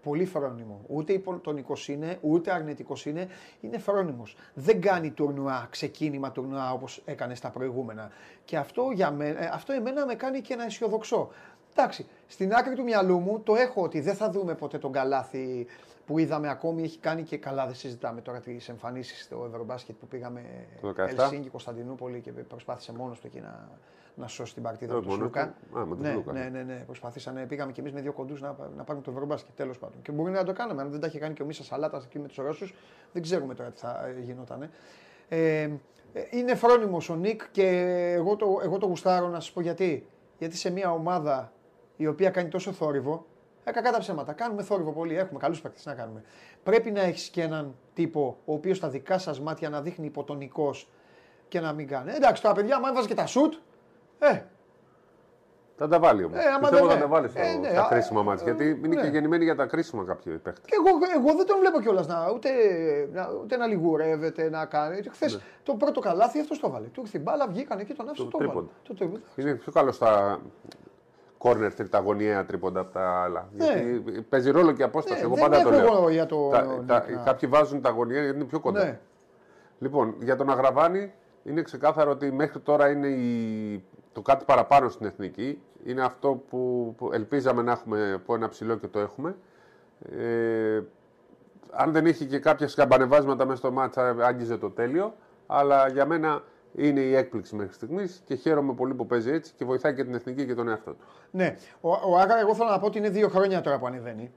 S1: πολύ φρόνιμο. Ούτε υποτονικό είναι, ούτε αρνητικός είναι. Είναι φρόνιμος. Δεν κάνει τουρνουά, ξεκίνημα τουρνουά όπως έκανες στα προηγούμενα. Και αυτό, για μένα, ε, αυτό εμένα με κάνει και ένα αισιοδοξό. Εντάξει, στην άκρη του μυαλού μου το έχω ότι δεν θα δούμε ποτέ τον καλάθι που είδαμε ακόμη. Έχει κάνει και καλά, δεν συζητάμε τώρα τις εμφανίσεις στο Ευρωμπάσκετ που πήγαμε
S2: Το 17.
S1: Ελσίνκη, Κωνσταντινούπολη και προσπάθησε μόνος του εκεί να, να σώσει την παρτίδα
S2: Ε,
S1: του
S2: μόνος
S1: Σλούκα.
S2: του. Α, με τον
S1: ναι,
S2: Σλούκα,
S1: ναι,
S2: ναι.
S1: ναι, ναι, προσπαθήσανε. Πήγαμε κι εμείς με δύο κοντούς να, να πάρουμε το Ευρωμπάσκετ τέλος πάντων. Και μπορεί να το κάναμε. Αν δεν τα είχε κάνει και ο Μίσα Σαλάτας εκεί με τους Ρώσους, δεν ξέρουμε τώρα τι θα γινόταν. Ε, ε, είναι φρόνιμος ο Νικ και εγώ το, εγώ το γουστάρω να σας πω γιατί. Γιατί σε μια ομάδα η οποία κάνει τόσο θόρυβο, ε, κακά τα ψέματα. Κάνουμε θόρυβο πολύ, έχουμε καλούς παίκτες να κάνουμε. Πρέπει να έχεις και έναν τύπο ο οποίος στα δικά σας μάτια να δείχνει υποτονικός και να μην κάνει. Ε, εντάξει, τώρα παιδιά, άμα έβαζε και τα σουτ, ε,
S2: Θα τα βάλει όμως.
S1: Ε, άμα
S2: Πιστεύω
S1: δεν
S2: θα
S1: είναι.
S2: τα βάλει στο-
S1: Ε, ναι,
S2: στα
S1: α,
S2: κρίσιμα
S1: ε,
S2: μάτια.
S1: ε,
S2: Γιατί είναι
S1: ναι.
S2: και γεννημένοι για τα κρίσιμα κάποιοι παίχτε.
S1: Και εγώ, εγώ δεν τον βλέπω κιόλας να, ούτε, να, ούτε να λιγουρεύεται, να κάνει. Χθες το πρώτο καλάθι αυτός το βάλε. Του ήρθε η μπάλα, βγήκαν εκεί, τον άφησε
S2: Το
S1: το, βάλε.
S2: τρίποντο.
S1: Το τρίποντο.
S2: Είναι πιο καλό στα κόρνερ τριταγωνιαία τρίποντα από τα άλλα.
S1: Ναι.
S2: Γιατί παίζει ρόλο και η απόσταση.
S1: Ναι,
S2: Εγώ
S1: δεν
S2: πάντα το
S1: έχω
S2: λέω.
S1: εγώ για το
S2: Τα-
S1: Νίκ
S2: τα-
S1: να-
S2: Κάποιοι βάζουν τα γωνιαία γιατί είναι πιο κοντά.
S1: Ναι.
S2: Λοιπόν, για τον Αγραβάνη είναι ξεκάθαρο ότι μέχρι τώρα είναι η... το κάτι παραπάνω στην εθνική. Είναι αυτό που, που ελπίζαμε να έχουμε από ένα ψηλό και το έχουμε. Ε, αν δεν είχε και κάποια σκαμπανεβάσματα μέσα στο μάτσα, άγγιζε το τέλειο. Αλλά για μένα είναι η έκπληξη μέχρι στιγμής και χαίρομαι πολύ που παίζει έτσι και βοηθάει και την εθνική και τον εαυτό του.
S1: Ναι. Ο, ο Άγα, εγώ θέλω να πω ότι είναι δύο χρόνια τώρα που ανεβαίνει.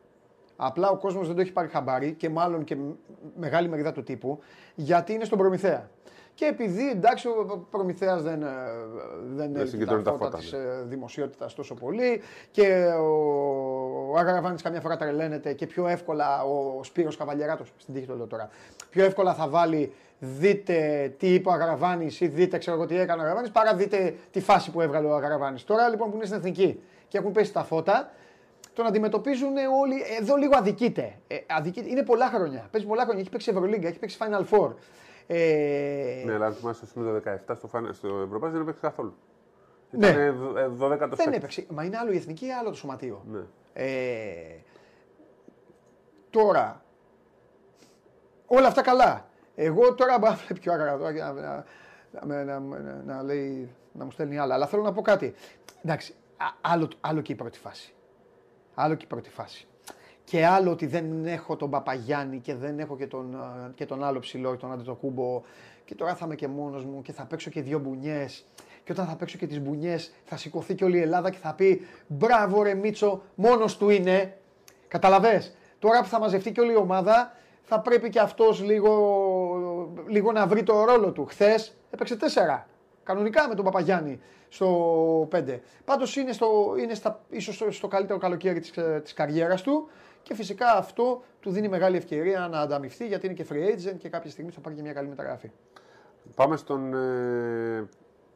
S1: Απλά ο κόσμος δεν το έχει πάρει χαμπάρι και μάλλον και μ- μεγάλη μερίδα του τύπου γιατί είναι στον Προμηθέα. Και επειδή εντάξει ο Προμηθέας δεν, ε, δεν έχει
S2: συγκεντρώνει
S1: τα
S2: τα
S1: φώτα
S2: φώτα,
S1: της δημοσιότητας τόσο πολύ και ο, ο Αγραβάνης καμιά φορά τρελαίνεται και πιο εύκολα ο Σπύρος Καβαλιεράτος, στην τύχη το λέω τώρα, πιο εύκολα θα βάλει δείτε τι είπε ο Αγραβάνης ή δείτε ξέρω εγώ τι έκανε ο Αγραβάνης παρά δείτε τη φάση που έβγαλε ο Αγραβάνης. Τώρα λοιπόν που είναι στην εθνική και έχουν πέσει τα φώτα, τον αντιμετωπίζουν όλοι. Εδώ λίγο αδικείται. Ε, αδικείται. Είναι πολλά χρόνια. Παίζει πολλά χρόνια. Έχει παίξει Ευρωλίγκα, έχει παίξει Final Four. Ε,
S2: Ναι, αλλά αν θυμάσαι στο σημείο το 17 στο, φάνα- στο Ευρωπαϊκό δεν έπαιξε καθόλου.
S1: Ναι.
S2: Ήταν 12ο
S1: δεν έπαιξε. Μα είναι άλλο η εθνική, άλλο το σωματείο.
S2: Ναι.
S1: Ε, τώρα, όλα αυτά καλά. Εγώ τώρα μπορώ να βλέπει πιο άγρα τώρα και να, να, να, να, να, να λέει, να μου στέλνει άλλα. Αλλά θέλω να πω κάτι. Εντάξει, α- άλλο, άλλο και η πρώτη φάση. Άλλο και η πρώτη φάση. Και άλλο ότι δεν έχω τον Παπαγιάννη και δεν έχω και τον, α, και τον άλλο ψηλό, τον Αντετοκούμπο. Και τώρα θα είμαι και μόνος μου και θα παίξω και δύο μπουνιές. Και όταν θα παίξω και τις μπουνιές θα σηκωθεί και όλη η Ελλάδα και θα πει «Μπράβο ρε Μίτσο, μόνος του είναι». Καταλαβες; Τώρα που θα μαζευτεί και όλη η ομάδα θα πρέπει και αυτός λίγο, λίγο να βρει το ρόλο του. Χθες έπαιξε τέσσερα. Κανονικά με τον Παπαγιάννη στο 5. Πάντως είναι, στο, είναι στα, ίσως στο, στο καλύτερο καλοκαίρι της, ε, της καριέρας του και φυσικά αυτό του δίνει μεγάλη ευκαιρία να ανταμυφθεί γιατί είναι και free agent και κάποια στιγμή θα πάρει και μια καλή μεταγραφή.
S2: Πάμε στον ε,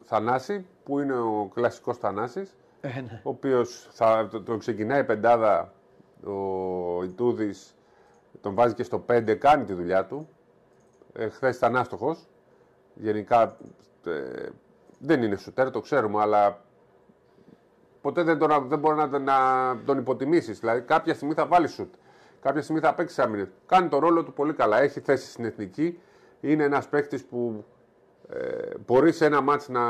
S2: Θανάση, που είναι ο κλασικός Θανάσης,
S1: Ε, ναι.
S2: ο οποίος θα, το, το ξεκινάει η πεντάδα, ο Ιτούδης τον βάζει και στο 5, κάνει τη δουλειά του. Ε, Χθες ήταν άστοχος. Γενικά ε, δεν είναι σουτέρ, το ξέρουμε, αλλά ποτέ δεν, τον, δεν μπορεί να, να τον υποτιμήσεις. Δηλαδή, κάποια στιγμή θα βάλει σουτ. Κάποια στιγμή θα παίξει άμυνε. Κάνει το ρόλο του πολύ καλά. Έχει θέση στην εθνική. Είναι ένας παίκτης που ε, μπορεί σε ένα μάτς να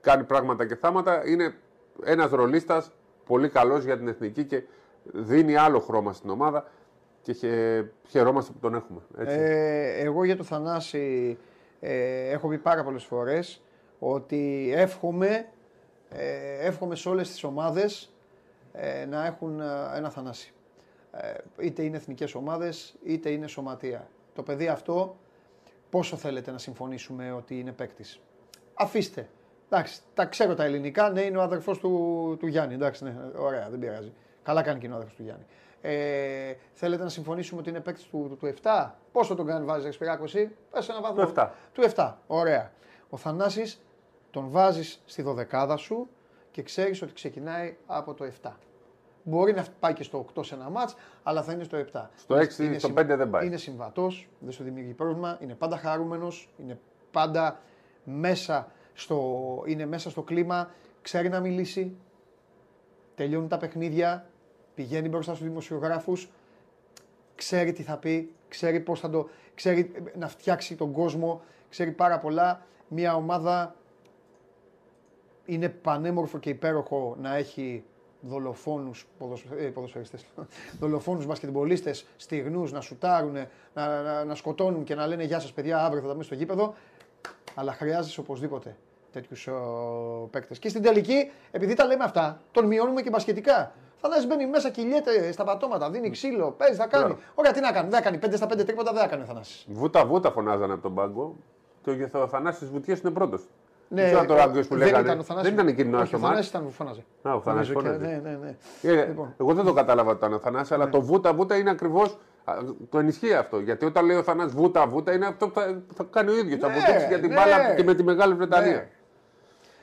S2: κάνει πράγματα και θάματα. Είναι ένας ρολίστας πολύ καλός για την εθνική και δίνει άλλο χρώμα στην ομάδα. Και χε, χαιρόμαστε που τον έχουμε. Έτσι.
S1: Ε, εγώ για το Θανάση ε, έχω πει πάρα πολλές φορές ότι εύχομαι, ε, εύχομαι σε όλες τις ομάδες ε, να έχουν ε, ένα Θανάση. Ε, είτε είναι εθνικές ομάδες, είτε είναι σωματεία. Το παιδί αυτό πόσο θέλετε να συμφωνήσουμε ότι είναι παίκτης; Αφήστε. Εντάξει, τα ξέρω τα ελληνικά, ναι, είναι ο αδερφός του, του Γιάννη. Εντάξει, ναι, ωραία, δεν πειράζει. Καλά κάνει και είναι ο αδερφός του Γιάννη. Ε, θέλετε να συμφωνήσουμε ότι είναι παίκτης του, του, 7. Πόσο τον κάνει, βάζεις Ρεσπιράκο εσύ, πες ένα βαθμό.
S2: Του 7.
S1: Του 7. Ωραία. Ο Θανάσης τον βάζεις στη δωδεκάδα σου και ξέρεις ότι ξεκινάει από το 7. Μπορεί να πάει και στο 8 σε ένα μάτς, αλλά θα είναι στο 7.
S2: Στο 6,
S1: Είναι
S2: στο
S1: συμ-
S2: 5 δεν πάει.
S1: Είναι συμβατός, δεν σου δημιουργεί πρόβλημα, είναι πάντα χαρούμενος, είναι πάντα μέσα στο, είναι μέσα στο κλίμα, ξέρει να μιλήσει, τελειώνουν τα παιχνίδια, πηγαίνει μπροστά στους δημοσιογράφους, ξέρει τι θα πει, ξέρει πώς θα το, ξέρει να φτιάξει τον κόσμο, ξέρει πάρα πολλά. Μια ομάδα είναι πανέμορφο και υπέροχο να έχει δολοφόνους ποδοσφαι... ε, ποδοσφαιριστές, δολοφόνους μπασκετμπολίστες, στιγνούς, να σουτάρουν, να, να, να, σκοτώνουν και να λένε γεια σας παιδιά αύριο θα τα πούμε στο γήπεδο. Αλλά χρειάζεσαι οπωσδήποτε τέτοιους παίκτες. Και στην τελική, επειδή τα λέμε αυτά, τον μειώνουμε και μπασκετικά. Θανάσης μπαίνει μέσα, κυλιέται στα πατώματα, δίνει ξύλο, παίζει, θα κάνει. Ωραία, τι να κάνει, δεν θα κάνει 5 στα 5 τρίποτα, δεν θα κάνει ο Θανάσης.
S2: Βούτα βούτα φωνάζανε από τον πάγκο. Και ο Θανάσης Βουτιές είναι πρώτος.
S1: Ναι,
S2: Δεν ξέρω τώρα ποιος που
S1: δεν
S2: λέγανε.
S1: ήταν ο Θανάσης.
S2: Δεν ήταν εκείνο
S1: Όχι,
S2: στο
S1: ο
S2: μάτς.
S1: Θανάσης ήταν που φώναζε.
S2: Α, ο Θανάσης
S1: Νομίζω και-
S2: φώναζε.
S1: Ναι, ναι, ναι.
S2: Ε,
S1: Λοιπόν. Ναι.
S2: Εγώ δεν το κατάλαβα ότι ήταν ο Θανάσης, αλλά το βούτα βούτα είναι ακριβώ. Το ενισχύει αυτό. Γιατί όταν λέει ο Θανάσης βούτα βούτα είναι αυτό που θα, θα κάνει ο ίδιος. θα
S1: Ναι,
S2: βουτήξει για την
S1: ναι.
S2: μπάλα και με τη Μεγάλη Βρετανία.
S1: Ναι. Ο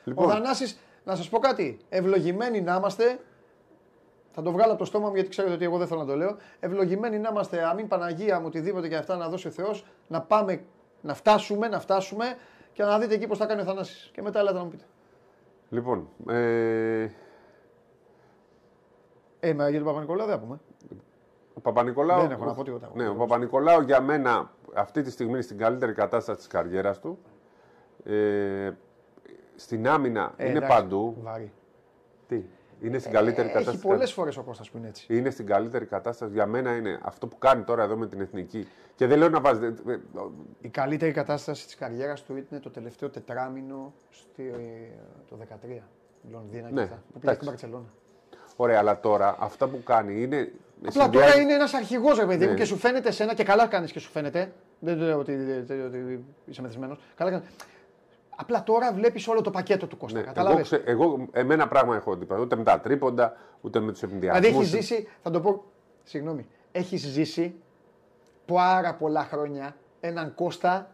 S2: Λοιπόν,
S1: Θανάσης, να σας πω κάτι, ευλογημένοι να είμαστε, θα το βγάλω από το στόμα μου γιατί ξέρετε ότι εγώ δεν θέλω να το λέω. Ευλογημένοι να είμαστε, αμήν Παναγία μου, οτιδήποτε και αυτά να δώσει ο Θεός, να πάμε, να φτάσουμε, να φτάσουμε και να δείτε εκεί πώς θα κάνει ο Θανάσης. Και μετά έλατε να μου πείτε.
S2: λοιπόν ε,
S1: Ε, μα για τον Παπα-Νικολάου δεν θα πούμε.
S2: ο Παπα-Νικολάου.
S1: Δεν έχω να πω τίποτα.
S2: Ναι, ο Παπα-Νικολάου για μένα αυτή τη στιγμή είναι στην καλύτερη κατάσταση της καριέρας του. Ε, στην άμυνα
S1: Ε,
S2: είναι
S1: εντάξει,
S2: παντού.
S1: Βαρύ.
S2: Τι, είναι στην καλύτερη
S1: Ε,
S2: κατάσταση.
S1: έχει πολλές φορές ο Κώστας που είναι έτσι.
S2: είναι στην καλύτερη κατάσταση. Για μένα είναι αυτό που κάνει τώρα εδώ με την εθνική. Και δεν λέω να βάζει. ε, ε,
S1: Η καλύτερη κατάσταση της καριέρας του ήταν το τελευταίο τετράμινο στη, το 13. Λονδίνα και
S2: Ναι,
S1: αυτά. Που πήγε
S2: εντάξει.
S1: στην Παρσελόνα.
S2: Ωραία, αλλά τώρα αυτά που κάνει είναι.
S1: Απλά
S2: συνδυάζει-
S1: τώρα είναι ένας αρχηγός, ρε παιδί μου,
S2: Ναι.
S1: και σου φαίνεται εσένα και καλά κάνεις και σου φαίνεται. Δεν λέω ότι, ότι είσαι μεθυσμένος. Καλά κάνεις. Απλά τώρα βλέπεις όλο το πακέτο του Κώστα.
S2: Ναι, εγώ,
S1: Κατάλαβε.
S2: ξε- εγώ, εμένα πράγμα έχω αντίπαλο. Ούτε με τα τρίποντα, ούτε με τους ενδιασμού.
S1: Δηλαδή έχεις ζήσει, θα το πω. Συγγνώμη. Έχεις ζήσει πάρα πολλά χρόνια έναν Κώστα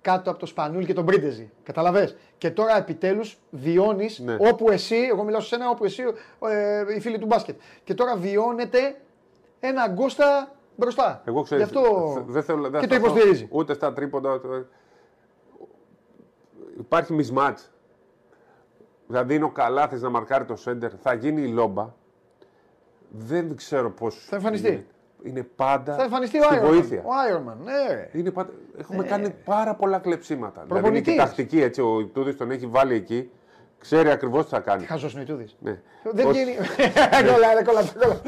S1: κάτω από το Σπανούλ και τον Πρίντεζι. Καταλαβες. Και τώρα επιτέλους βιώνεις
S2: Ναι.
S1: όπου εσύ, εγώ μιλάω σε σένα, όπου εσύ, ε, οι φίλοι του μπάσκετ. Και τώρα βιώνεται έναν Κώστα μπροστά.
S2: Εγώ ξέρω.
S1: Γι' αυτό
S2: δεν θέλω, δεν
S1: και
S2: θα
S1: το
S2: σταθώ
S1: υποστηρίζει.
S2: Ούτε στα τρίποντα. ούτε- Υπάρχει mismatch. Δηλαδή είναι ο Καλάθης να μαρκάρει το σέντερ, θα γίνει η λόμπα. Δεν ξέρω πώς.
S1: Θα εμφανιστεί.
S2: Είναι πάντα
S1: Θα εμφανιστεί ο
S2: στη
S1: Iron
S2: βοήθεια.
S1: Ο Iron Man, ναι.
S2: Είναι πάντα... Έχουμε κάνει πάρα πολλά κλεψίματα. Δηλαδή είναι
S1: Προπονητής.
S2: και τακτική έτσι. Ο Ιτούδης τον έχει βάλει εκεί. Ξέρει ακριβώς τι θα κάνει.
S1: Χαζός είναι ο Ιτούδης.
S2: Ναι.
S1: Δεν
S2: Ως-
S1: βγαίνει. Κολλά, ρε, κολλά, κολλά.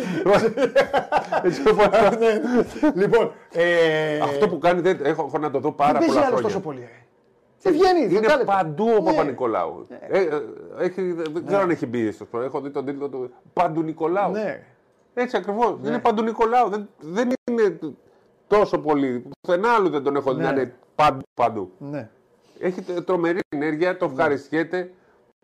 S2: Έτσι όπως-
S1: Ναι. Λοιπόν, ε,
S2: Αυτό που κάνει δεν έχω, έχω να το δω πάρα
S1: δεν παίζει
S2: πολλά
S1: άλλο
S2: χρόνια.
S1: τόσο πολύ. Ρε. Δεν βγαίνει.
S2: Είναι
S1: δεκάλεπτα.
S2: παντού ο
S1: Ναι.
S2: Παπα-Νικολάου. Ε, ε, έχει, δεν ξέρω αν έχει μπει στο σπορ. Έχω δει τον τίτλο του Παντού Νικολάου.
S1: Ναι.
S2: Έτσι ακριβώς. Είναι Παντού Νικολάου. Δεν, δεν είναι τόσο πολύ. Πουθενά άλλου δεν τον έχω δει
S1: Ναι.
S2: να είναι παντού. παντού.
S1: Ναι.
S2: Έχει τε- τρομερή ενέργεια, το ευχαριστιέται.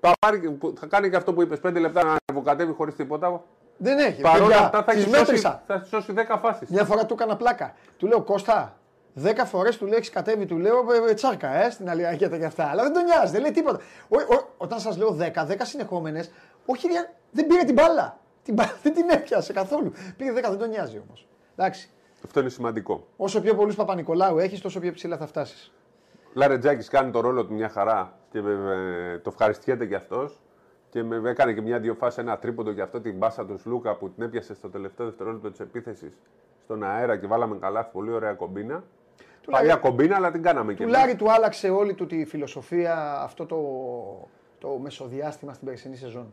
S2: Θα, πάρει, που- θα κάνει και αυτό που είπες: 5 λεπτά να ανεβοκατεύει χωρίς τίποτα.
S1: Δεν έχει.
S2: Παρ' όλα
S1: παιδιά,
S2: αυτά θα
S1: τις
S2: έχει σώσει,
S1: μέτρησα.
S2: θα έχει σώσει 10 φάσεις.
S1: Μια φορά του έκανα πλάκα. Του λέω Κώστα, δέκα φορές του λέει έχεις κατέβει, του λέω «Ε, ε, τσάρκα, ε, στην Αλιακέτα και αυτά. Αλλά δεν τον νοιάζει, δεν λέει τίποτα. Ο, ο, όταν σας λέω 10, 10 συνεχόμενες, όχι, ρε, δεν πήρε την μπάλα. Την μπάλα δεν την έπιασε καθόλου. Πήγε 10, δεν τον νοιάζει όμως. Εντάξει.
S2: Αυτό είναι σημαντικό.
S1: Όσο πιο πολλούς Παπα-Νικολάου έχεις, τόσο πιο ψηλά θα φτάσεις.
S2: Λαρετζάκη κάνει το ρόλο του μια χαρά και με, με- το ευχαριστιέται κι αυτός. Και με, έκανε και μια-δυο φάσεις ένα τρίποντο για αυτό την μπάσα του Σλούκα που την έπιασε στο τελευταίο δευτερόλεπτο της επίθεσης στον αέρα και βάλαμε καλά. Πολύ ωραία κομπίνα. Παλιά κομπίνα, αλλά την κάναμε και
S1: Του
S2: εμείς.
S1: Λάρη του άλλαξε όλη του τη φιλοσοφία αυτό το, το μεσοδιάστημα στην περσινή σεζόν.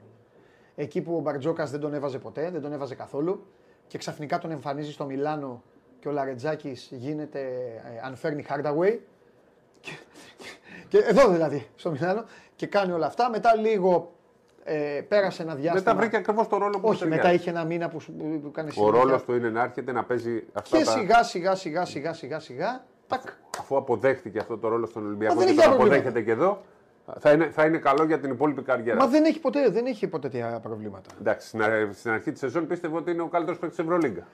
S1: Εκεί που ο Μπαρτζόκας δεν τον έβαζε ποτέ, δεν τον έβαζε καθόλου και ξαφνικά τον εμφανίζει στο Μιλάνο και ο Λαρετζάκης γίνεται ε, αν φέρνει Hardaway. Και, και εδώ δηλαδή, στο Μιλάνο και κάνει όλα αυτά. Μετά λίγο ε, πέρασε ένα διάστημα.
S2: Μετά βρήκε ακριβώς το ρόλο που
S1: Όχι,
S2: του
S1: μετά
S2: ταιριάζει.
S1: είχε ένα μήνα που, σου- που, που κάνει
S2: Ο
S1: συνέχεια.
S2: ρόλο του είναι να έρχεται να παίζει αυτά
S1: Και
S2: τα.
S1: σιγά σιγά σιγά σιγά σιγά σιγά. Τακ.
S2: Αφού αποδέχτηκε αυτό το ρόλο στον Ολυμπιακό
S1: δεν
S2: και
S1: έχει
S2: τον
S1: προβλήματα.
S2: αποδέχεται και εδώ, θα είναι, θα είναι καλό για την υπόλοιπη καριέρα.
S1: Μα δεν έχει ποτέ, δεν έχει ποτέ τέτοια προβλήματα.
S2: Εντάξει, στην, α- στην αρχή της σεζόν πίστευε ότι είναι ο καλύτερος παίκτης της Ευρωλίγκα.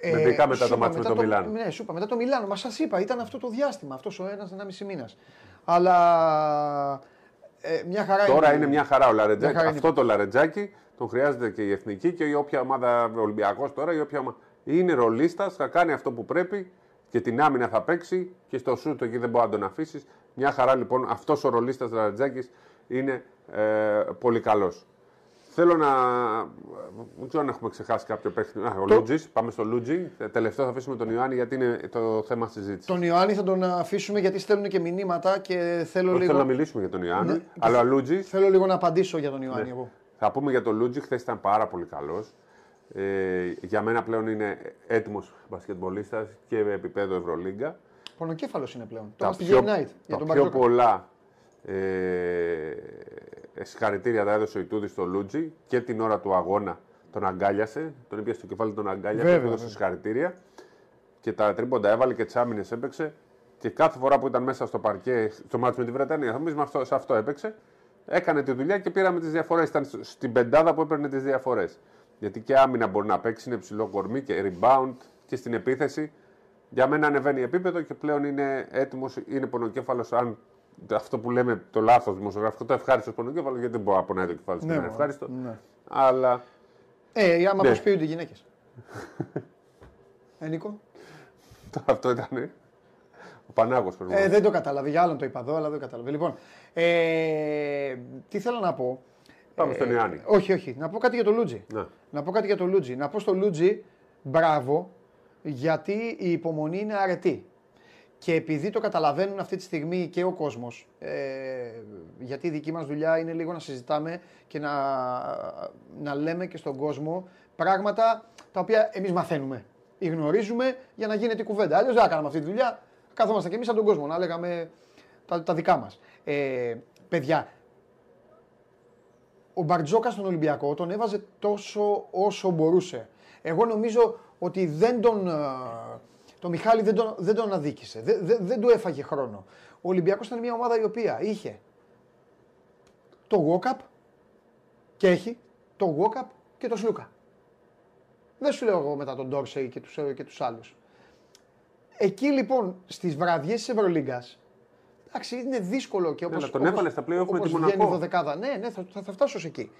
S1: Ε,
S2: Ειδικά μετά
S1: σου
S2: το
S1: είπα,
S2: μάτς με
S1: μετά
S2: το Μιλάνο.
S1: Ναι, σου είπα, μετά το Μιλάνο. Μα σας είπα, ήταν αυτό το διάστημα, αυτός ο ένα-ενάμιση μήνας. Αλλά ε, μια χαρά
S2: Τώρα είναι μια χαρά ο Λαρετζάκη.
S1: Μια χαρά είναι.
S2: Αυτό το Λαρετζάκη τον χρειάζεται και η εθνική και η όποια ομάδα Ολυμπιακός τώρα, η όποια ομάδα. Είναι ρολίστας, θα κάνει αυτό που πρέπει Και την άμυνα θα παίξει και στο σούτ εκεί δεν μπορεί να τον αφήσεις. Μια χαρά λοιπόν αυτός ο ρολίστας Ραντζάκη είναι ε, πολύ καλός. Θέλω να. Δεν ξέρω αν έχουμε ξεχάσει κάποιο παίχτη. Α, ο Λούτζης. Πάμε στο Λούτζι. Τελευταίο θα αφήσουμε τον Ιωάννη γιατί είναι το θέμα συζήτηση.
S1: Τον Ιωάννη θα τον αφήσουμε γιατί στέλνουν και μηνύματα και θέλω
S2: Όχι,
S1: λίγο.
S2: Θέλω να μιλήσουμε για τον Ιωάννη.
S1: Ναι.
S2: Αλλά ο Λούτζη.
S1: Θέλω λίγο να απαντήσω για τον Ιωάννη
S2: Ναι.
S1: εγώ.
S2: Θα πούμε για τον Λούτζι. Χθες ήταν πάρα πολύ καλός. Ε, για μένα πλέον είναι έτοιμος μπασκετμπολίστας και επίπεδο Ευρωλίγκα.
S1: Πονοκέφαλος είναι πλέον.
S2: Τα
S1: Τώρα στη
S2: πιο,
S1: Game Night για
S2: τα
S1: τον
S2: πιο
S1: Μπαρτζόκα.
S2: πολλά ε, συγχαρητήρια τα έδωσε ο Ιτούδης στο Λούτζι και την ώρα του αγώνα τον αγκάλιασε. Τον έπιασε στο κεφάλι, τον αγκάλιασε.
S1: Βέβαια,
S2: του έδωσε
S1: βέβαια.
S2: συγχαρητήρια. Και τα τρίποντα έβαλε και τι άμυνε έπαιξε. Και κάθε φορά που ήταν μέσα στο παρκέ, στο μάτι με τη Βρετανία, θα πούμε αυτό, σε αυτό έπαιξε. Έκανε τη δουλειά και πήραμε τις διαφορές. Ήταν στο- στην πεντάδα που έπαιρνε τις διαφορές. Γιατί και άμυνα μπορεί να παίξει, είναι ψηλό κορμί και rebound και στην επίθεση. Για μένα ανεβαίνει επίπεδο και πλέον είναι έτοιμος, είναι πονοκέφαλος. Αν αυτό που λέμε το λάθος δημοσιογραφικό, το ευχάριστο πονοκέφαλος, γιατί δεν μπορώ να πονάει το κεφάλι σου
S1: Ναι,
S2: και να είναι
S1: μωρέ.
S2: ευχάριστο.
S1: Ναι.
S2: Αλλά
S1: Ε, άμα
S2: Ναι.
S1: προσποιούνται οι γυναίκες. ε, Νίκο.
S2: αυτό ήταν. Ο Πανάγος πρέπει
S1: Ε, δεν το κατάλαβε. Για άλλον το είπα εδώ, αλλά δεν το κατάλαβε. Λοιπόν, ε, τι θέλω να πω.
S2: Πάμε στον Ιωάννη.
S1: Όχι, όχι. Να πω κάτι για το Λούτζι.
S2: Ναι.
S1: Να πω κάτι για το Λούτζι. Να πω στο Λούτζι μπράβο, γιατί η υπομονή είναι αρετή. Και επειδή το καταλαβαίνουν αυτή τη στιγμή και ο κόσμος, ε, γιατί η δική μας δουλειά είναι λίγο να συζητάμε και να, να λέμε και στον κόσμο πράγματα τα οποία εμείς μαθαίνουμε ή γνωρίζουμε για να γίνεται η κουβέντα. Αλλιώς δεν θα κάναμε αυτή τη δουλειά. Καθόμαστε κι εμείς σαν τον κόσμο να λέγαμε τα, τα δικά μας. Ε, παιδιά, ο Μπαρτζόκα στον Ολυμπιακό τον έβαζε τόσο όσο μπορούσε. Εγώ νομίζω ότι δεν τον. ε, Το Μιχάλη δεν τον, δεν τον αδίκησε. Δεν, δεν, δεν του έφαγε χρόνο. Ο Ολυμπιακός ήταν μια ομάδα η οποία είχε το Walkup και έχει το Walkup και το Σλούκα. Δεν σου λέω εγώ μετά τον Ντόρσεϊ και τους, ε, και τους άλλους. Εκεί λοιπόν στις βραδιές της Ευρωλίγκας, εντάξει είναι δύσκολο και όπως,
S2: αλλά τον
S1: όπως-
S2: έβαλε στα play-off με
S1: όπως
S2: τη
S1: βγαίνει η
S2: Μονακό.
S1: δωδεκάδα. Ναι, ναι, θα, θα, θα φτάσω σε εκεί.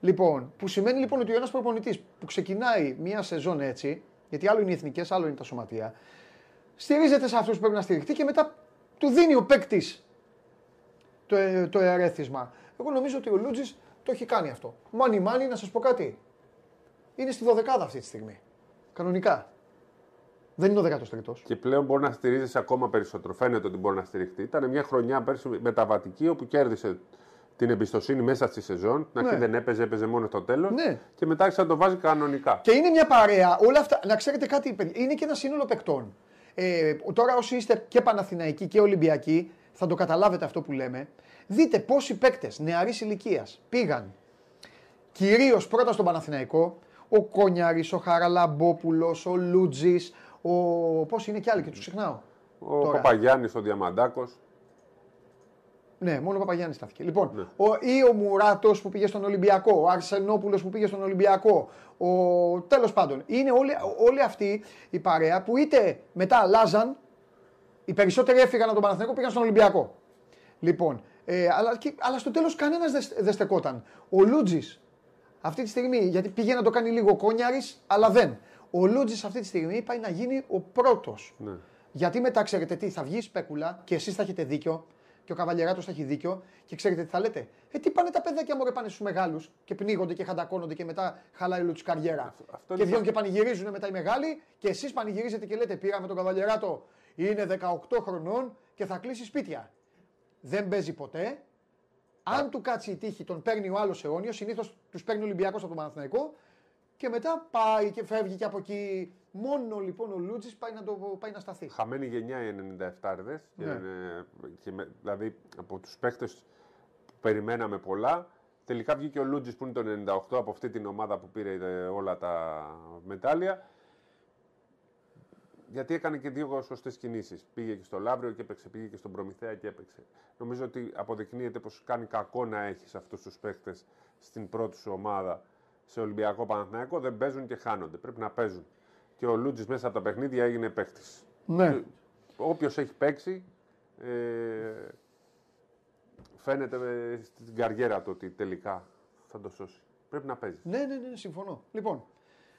S1: Λοιπόν, που σημαίνει λοιπόν ότι ο ένας προπονητής που ξεκινάει μια σεζόν έτσι, γιατί άλλο είναι οι εθνικές, άλλο είναι τα σωματεία, στηρίζεται σε αυτούς που πρέπει να στηριχτεί και μετά του δίνει ο παίκτης το, ε, το ερέθισμα. Εγώ νομίζω ότι ο Λούτζης το έχει κάνει αυτό. Μάνι μάνι, να σας πω κάτι. Είναι στη δωδεκάδα αυτή τη στιγμή. Κανονικά. Δεν είναι ο 13ος.
S2: Και πλέον μπορεί να στηρίζει ακόμα περισσότερο. Φαίνεται ότι μπορεί να στηριχτεί. Ήταν μια χρονιά πέρσι μεταβατική όπου κέρδισε την εμπιστοσύνη μέσα στη σεζόν. Την αρχή
S1: Ναι.
S2: δεν έπαιζε, έπαιζε μόνο στο τέλος.
S1: Ναι.
S2: Και μετά άρχισε να το βάζει κανονικά.
S1: Και είναι μια παρέα, όλα αυτά, να ξέρετε κάτι, παιδιά, είναι και ένα σύνολο παικτών. Ε, τώρα όσοι είστε και Παναθηναϊκοί και Ολυμπιακοί, θα το καταλάβετε αυτό που λέμε. Δείτε πόσοι παίκτες νεαρής ηλικίας πήγαν κυρίως πρώτα στον Παναθηναϊκό, ο Κόνιαρης, ο Χαραλαμπόπουλος, ο Λούτζης, ο... πώς είναι και άλλοι και τους ξεχνάω.
S2: Ο
S1: Τώρα.
S2: Παπαγιάννης, ο Διαμαντάκος.
S1: Ναι, μόνο ο Παπαγιάννης στάθηκε. Λοιπόν,
S2: Ναι.
S1: ο, ή ο Μουράτος που πήγε στον Ολυμπιακό, ο Αρσενόπουλος που πήγε στον Ολυμπιακό. Ο... Τέλος πάντων, είναι όλοι, όλοι αυτοί η παρέα που είτε μετά αλλάζαν, οι περισσότεροι έφυγαν από τον Παναθηναϊκό πήγαν στον Ολυμπιακό. Λοιπόν, ε, αλλά, και- αλλά στο τέλος κανένας δεν, δεν στεκόταν. Ο Λούτζης αυτή τη στιγμή, γιατί πήγε να το κάνει λίγο κόνιαρης, αλλά δεν. Ο Λούτζης αυτή τη στιγμή πάει να γίνει ο πρώτος.
S2: Ναι.
S1: Γιατί μετά ξέρετε τι, θα βγει η σπέκουλα και εσείς θα έχετε δίκιο και ο Καβαλιεράτος θα έχει δίκιο και ξέρετε τι θα λέτε. Ε, τι πάνε τα παιδάκια μου, πάνε στους μεγάλους και πνίγονται και χαντακώνονται και μετά χαλάει όλη του καριέρα.
S2: αυτό
S1: και
S2: είναι
S1: βγαίνουν
S2: το-
S1: και πανηγυρίζουν μετά οι μεγάλοι και εσείς πανηγυρίζετε και λέτε πήραμε τον Καβαλιεράτο. Είναι 18 χρονών και θα κλείσει σπίτια. Δεν παίζει ποτέ. Αν του κάτσει η τύχη, τον παίρνει ο άλλος αιώνιος. Συνήθως τους παίρνει ο Ολυμπιακός από τον Παναθηναϊκό και μετά πάει και φεύγει και από εκεί. Μόνο λοιπόν ο Λούτζης πάει, να το, πάει να σταθεί.
S2: Χαμένη γενιά οι 97 ρδες, και,
S1: Ναι.
S2: είναι- και με- δηλαδή από τους παίκτες που περιμέναμε πολλά. Τελικά βγήκε ο Λούτζης που είναι το 98 από αυτή την ομάδα που πήρε ε, όλα τα μετάλλια. Γιατί έκανε και δύο σωστές κινήσεις. Πήγε και στο Λαύριο και έπαιξε, πήγε και στον Προμηθέα και έπαιξε. Νομίζω ότι αποδεικνύεται πως κάνει κακό να έχεις αυτούς τους παίκτες στην πρώτη σου ομάδα σε Ολυμπιακό Παναθηναϊκό. Δεν παίζουν και χάνονται. Πρέπει να παίζουν. Και ο Λούτζης μέσα από τα παιχνίδια έγινε παίκτη.
S1: Ναι.
S2: Όποιος έχει παίξει, ε, φαίνεται ε, στην καριέρα του ότι τελικά θα το σώσει. Πρέπει να παίζει.
S1: Ναι, ναι, ναι, συμφωνώ. Λοιπόν,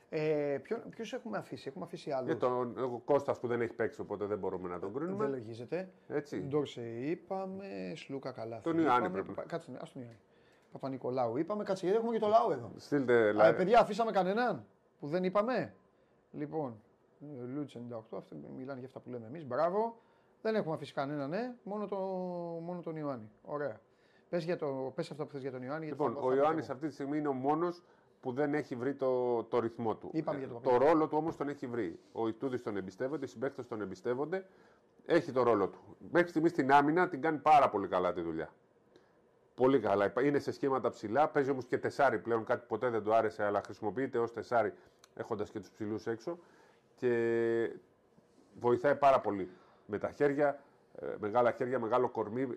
S1: Ε, Ποιους έχουμε αφήσει, έχουμε αφήσει άλλους.
S2: Για τον ο Κώστας που δεν έχει παίξει, οπότε δεν μπορούμε να τον κρίνουμε.
S1: Δεν λογίζεται.
S2: Έτσι.
S1: Ντόρσε είπαμε, Σλούκα καλά.
S2: Τον Ιωάννη πρέπει.
S1: Κάτσε, ας τον Ιωάννη. Παπα-Νικολάου είπαμε, κάτσε γιατί έχουμε και το λαό εδώ.
S2: Στείλτε
S1: Α, παιδιά, αφήσαμε κανέναν που δεν είπαμε; Λοιπόν, Λούτς 98, αυτοί μιλάνε για αυτά που λέμε εμείς. Μπράβο. Δεν έχουμε αφήσει κανέναν, ναι, μόνο, το, μόνο τον Ιωάννη. Ωραία. Πες, για το, πες αυτά που θες για τον Ιωάννη. γιατί
S2: Λοιπόν,
S1: θα-
S2: ο
S1: θα-
S2: Ιωάννης αυτή τη στιγμή είναι ο μόνος που δεν έχει βρει το, το ρυθμό του.
S1: Είπαμε
S2: Ε,
S1: για το
S2: το
S1: Παπαδόπουλο.
S2: ρόλο του όμως τον έχει βρει. Ο Ιτούδης τον εμπιστεύονται, οι συμπαίκτες τον εμπιστεύονται. Έχει το ρόλο του. Μέχρι στιγμής στην άμυνα την κάνει πάρα πολύ καλά τη δουλειά. Πολύ καλά. Είναι σε σχήματα ψηλά. Παίζει όμως και τεσάρι πλέον. Κάτι που ποτέ δεν του άρεσε, αλλά χρησιμοποιείται ως τεσάρι έχοντας και τους ψηλούς έξω. Και βοηθάει πάρα πολύ. Με τα χέρια, ε, μεγάλα χέρια, μεγάλο κορμί,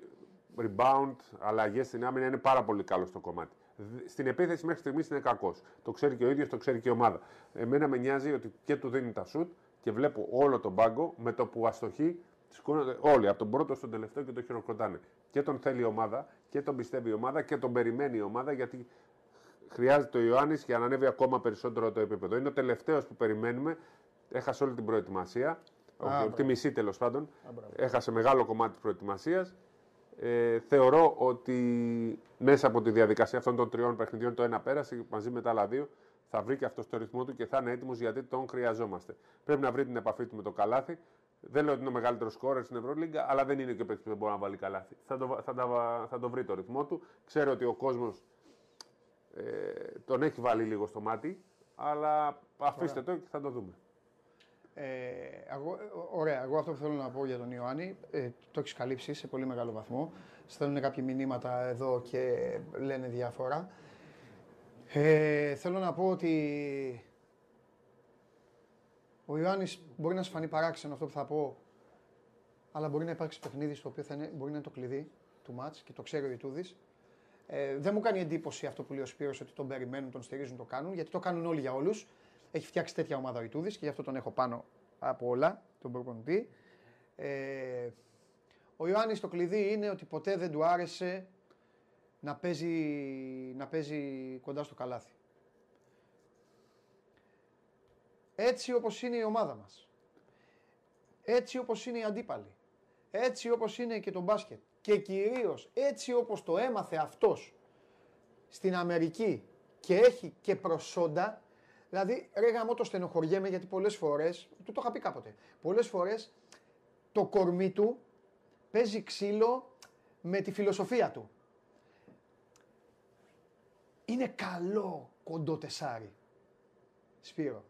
S2: rebound, αλλαγές στην άμυνα είναι πάρα πολύ καλό στο κομμάτι. Δ- Στην επίθεση μέχρι στιγμής είναι κακός. Το ξέρει και ο ίδιος, το ξέρει και η ομάδα. Εμένα με νοιάζει ότι και του δίνει τα σουτ και βλέπω όλο τον πάγκο με το που αστοχεί. Σηκώνονται όλοι, από τον πρώτο στον τελευταίο και το χειροκροτάνε. Και τον θέλει η ομάδα και τον πιστεύει η ομάδα και τον περιμένει η ομάδα γιατί χρειάζεται ο Ιωάννης για να ανέβει ακόμα περισσότερο το επίπεδο. Είναι ο τελευταίος που περιμένουμε. Έχασε όλη την προετοιμασία. Όχι, τη μισή τέλος πάντων. Έχασε μεγάλο κομμάτι της προετοιμασίας. Ε, θεωρώ ότι μέσα από τη διαδικασία αυτών των τριών παιχνιδιών, το ένα πέρασε μαζί με τα άλλα δύο, θα βρει και αυτός το ρυθμό του και θα είναι έτοιμος γιατί τον χρειαζόμαστε. Πρέπει να βρει την επαφή του με το καλάθι. Δεν λέω ότι είναι ο μεγαλύτερος σκόρερ στην Ευρωλίγκα, αλλά δεν είναι και ο παίκτης που δεν μπορεί να βάλει καλάθι. Θα το, θα, τα- θα το βρει το ρυθμό του. Ξέρω ότι ο κόσμος ε, τον έχει βάλει λίγο στο μάτι, αλλά αφήστε το και θα το δούμε.
S1: Ε, εγώ, ε, ωραία, εγώ αυτό που θέλω να πω για τον Ιωάννη, ε, το έχεις καλύψει σε πολύ μεγάλο βαθμό. Στέλνουν κάποια μηνύματα εδώ και λένε διάφορα. Ε, θέλω να πω ότι ο Ιωάννης μπορεί να σου φανεί παράξενο αυτό που θα πω, αλλά μπορεί να υπάρξει παιχνίδι στο οποίο θα είναι, μπορεί να είναι το κλειδί του μάτς και το ξέρει ο Ιτούδης. Ε, δεν μου κάνει εντύπωση αυτό που λέει ο Σπύρος ότι τον περιμένουν, τον στηρίζουν, το κάνουν, γιατί το κάνουν όλοι για όλους. Έχει φτιάξει τέτοια ομάδα ο Ιτούδης και γι' αυτό τον έχω πάνω από όλα, τον προπονητή. Ε, ο Ιωάννης το κλειδί είναι ότι ποτέ δεν του άρεσε να παίζει, να παίζει κοντά στο καλάθι. Έτσι όπως είναι η ομάδα μας. Έτσι όπως είναι οι αντίπαλοι. Έτσι όπως είναι και το μπάσκετ. Και κυρίως έτσι όπως το έμαθε αυτός στην Αμερική και έχει και προσόντα, δηλαδή ρε γαμώ το στενοχωριέμαι γιατί πολλές φορές, του το είχα πει κάποτε, πολλές φορές το κορμί του παίζει ξύλο με τη φιλοσοφία του. Είναι καλό κοντό τεσάρι. Σπύρο.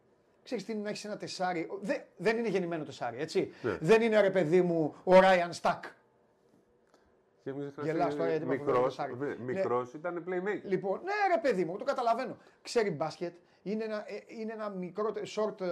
S1: Ξέρεις τι είναι να έχεις ένα τεσάρι. Δε- δεν είναι γεννημένο τεσάρι, έτσι.
S2: Ναι.
S1: Δεν είναι ρε παιδί μου ο Ράιαν Στακ.
S2: Και μην ξεχνάς
S1: Γελάς
S2: ότι
S1: τώρα γιατί είπα
S2: μικρός,
S1: Σάρι.
S2: ναι,
S1: Ναι.
S2: μικρός ήταν playmaker.
S1: Λοιπόν, ναι ρε παιδί μου, το καταλαβαίνω. Ξέρει μπάσκετ, είναι ένα, ε, είναι ένα μικρό τε- short, ε,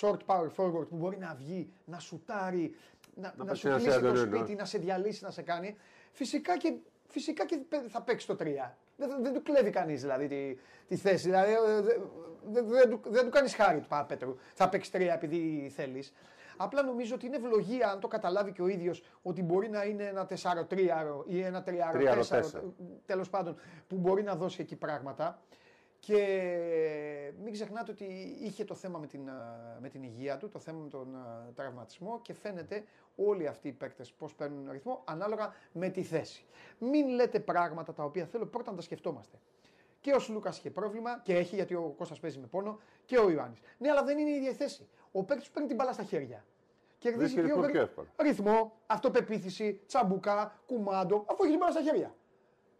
S1: short power forward που μπορεί να βγει, να σουτάρει, να, να,
S2: παίξει
S1: σου
S2: ένα
S1: κλείσει το
S2: Σαντορίνο.
S1: σπίτι, να σε διαλύσει, να σε κάνει. Φυσικά και, φυσικά και παι- θα παίξει το 3. Δεν, δεν- δεν του κλέβει κανείς δηλαδή τη, τη θέση. Δηλαδή, ε, δεν δεν- δεν του, δεν του κάνεις χάρη του Παπέτρου. Θα παίξεις 3 επειδή θέλεις. Απλά νομίζω ότι είναι ευλογία αν το καταλάβει και ο ίδιος ότι μπορεί να είναι ένα 4-3 ή ένα 3-4
S2: Τριάρο-τέσσερα.
S1: τέλος πάντων, που μπορεί να δώσει εκεί πράγματα. Και μην ξεχνάτε ότι είχε το θέμα με την, α, με την υγεία του, το θέμα με τον α, τραυματισμό και φαίνεται όλοι αυτοί οι παίκτες πώς παίρνουν ρυθμό ανάλογα με τη θέση. Μην λέτε πράγματα τα οποία θέλω πρώτα να τα σκεφτόμαστε. Και ο Σλούκας είχε πρόβλημα και έχει γιατί ο Κώστας παίζει με πόνο και ο Ιωάννης. Ναι, αλλά δεν είναι η ίδια η θέση. Ο παίκτης παίρνει την μπάλα στα χέρια. Κερδίζει
S2: Βρίσκει
S1: πιο,
S2: ρυθμό πιο
S1: γρήγορα.
S2: εύκολα.
S1: ρυθμό, αυτοπεποίθηση, τσαμπουκά, κουμάντο, αφού έχει την μπάλα στα χέρια.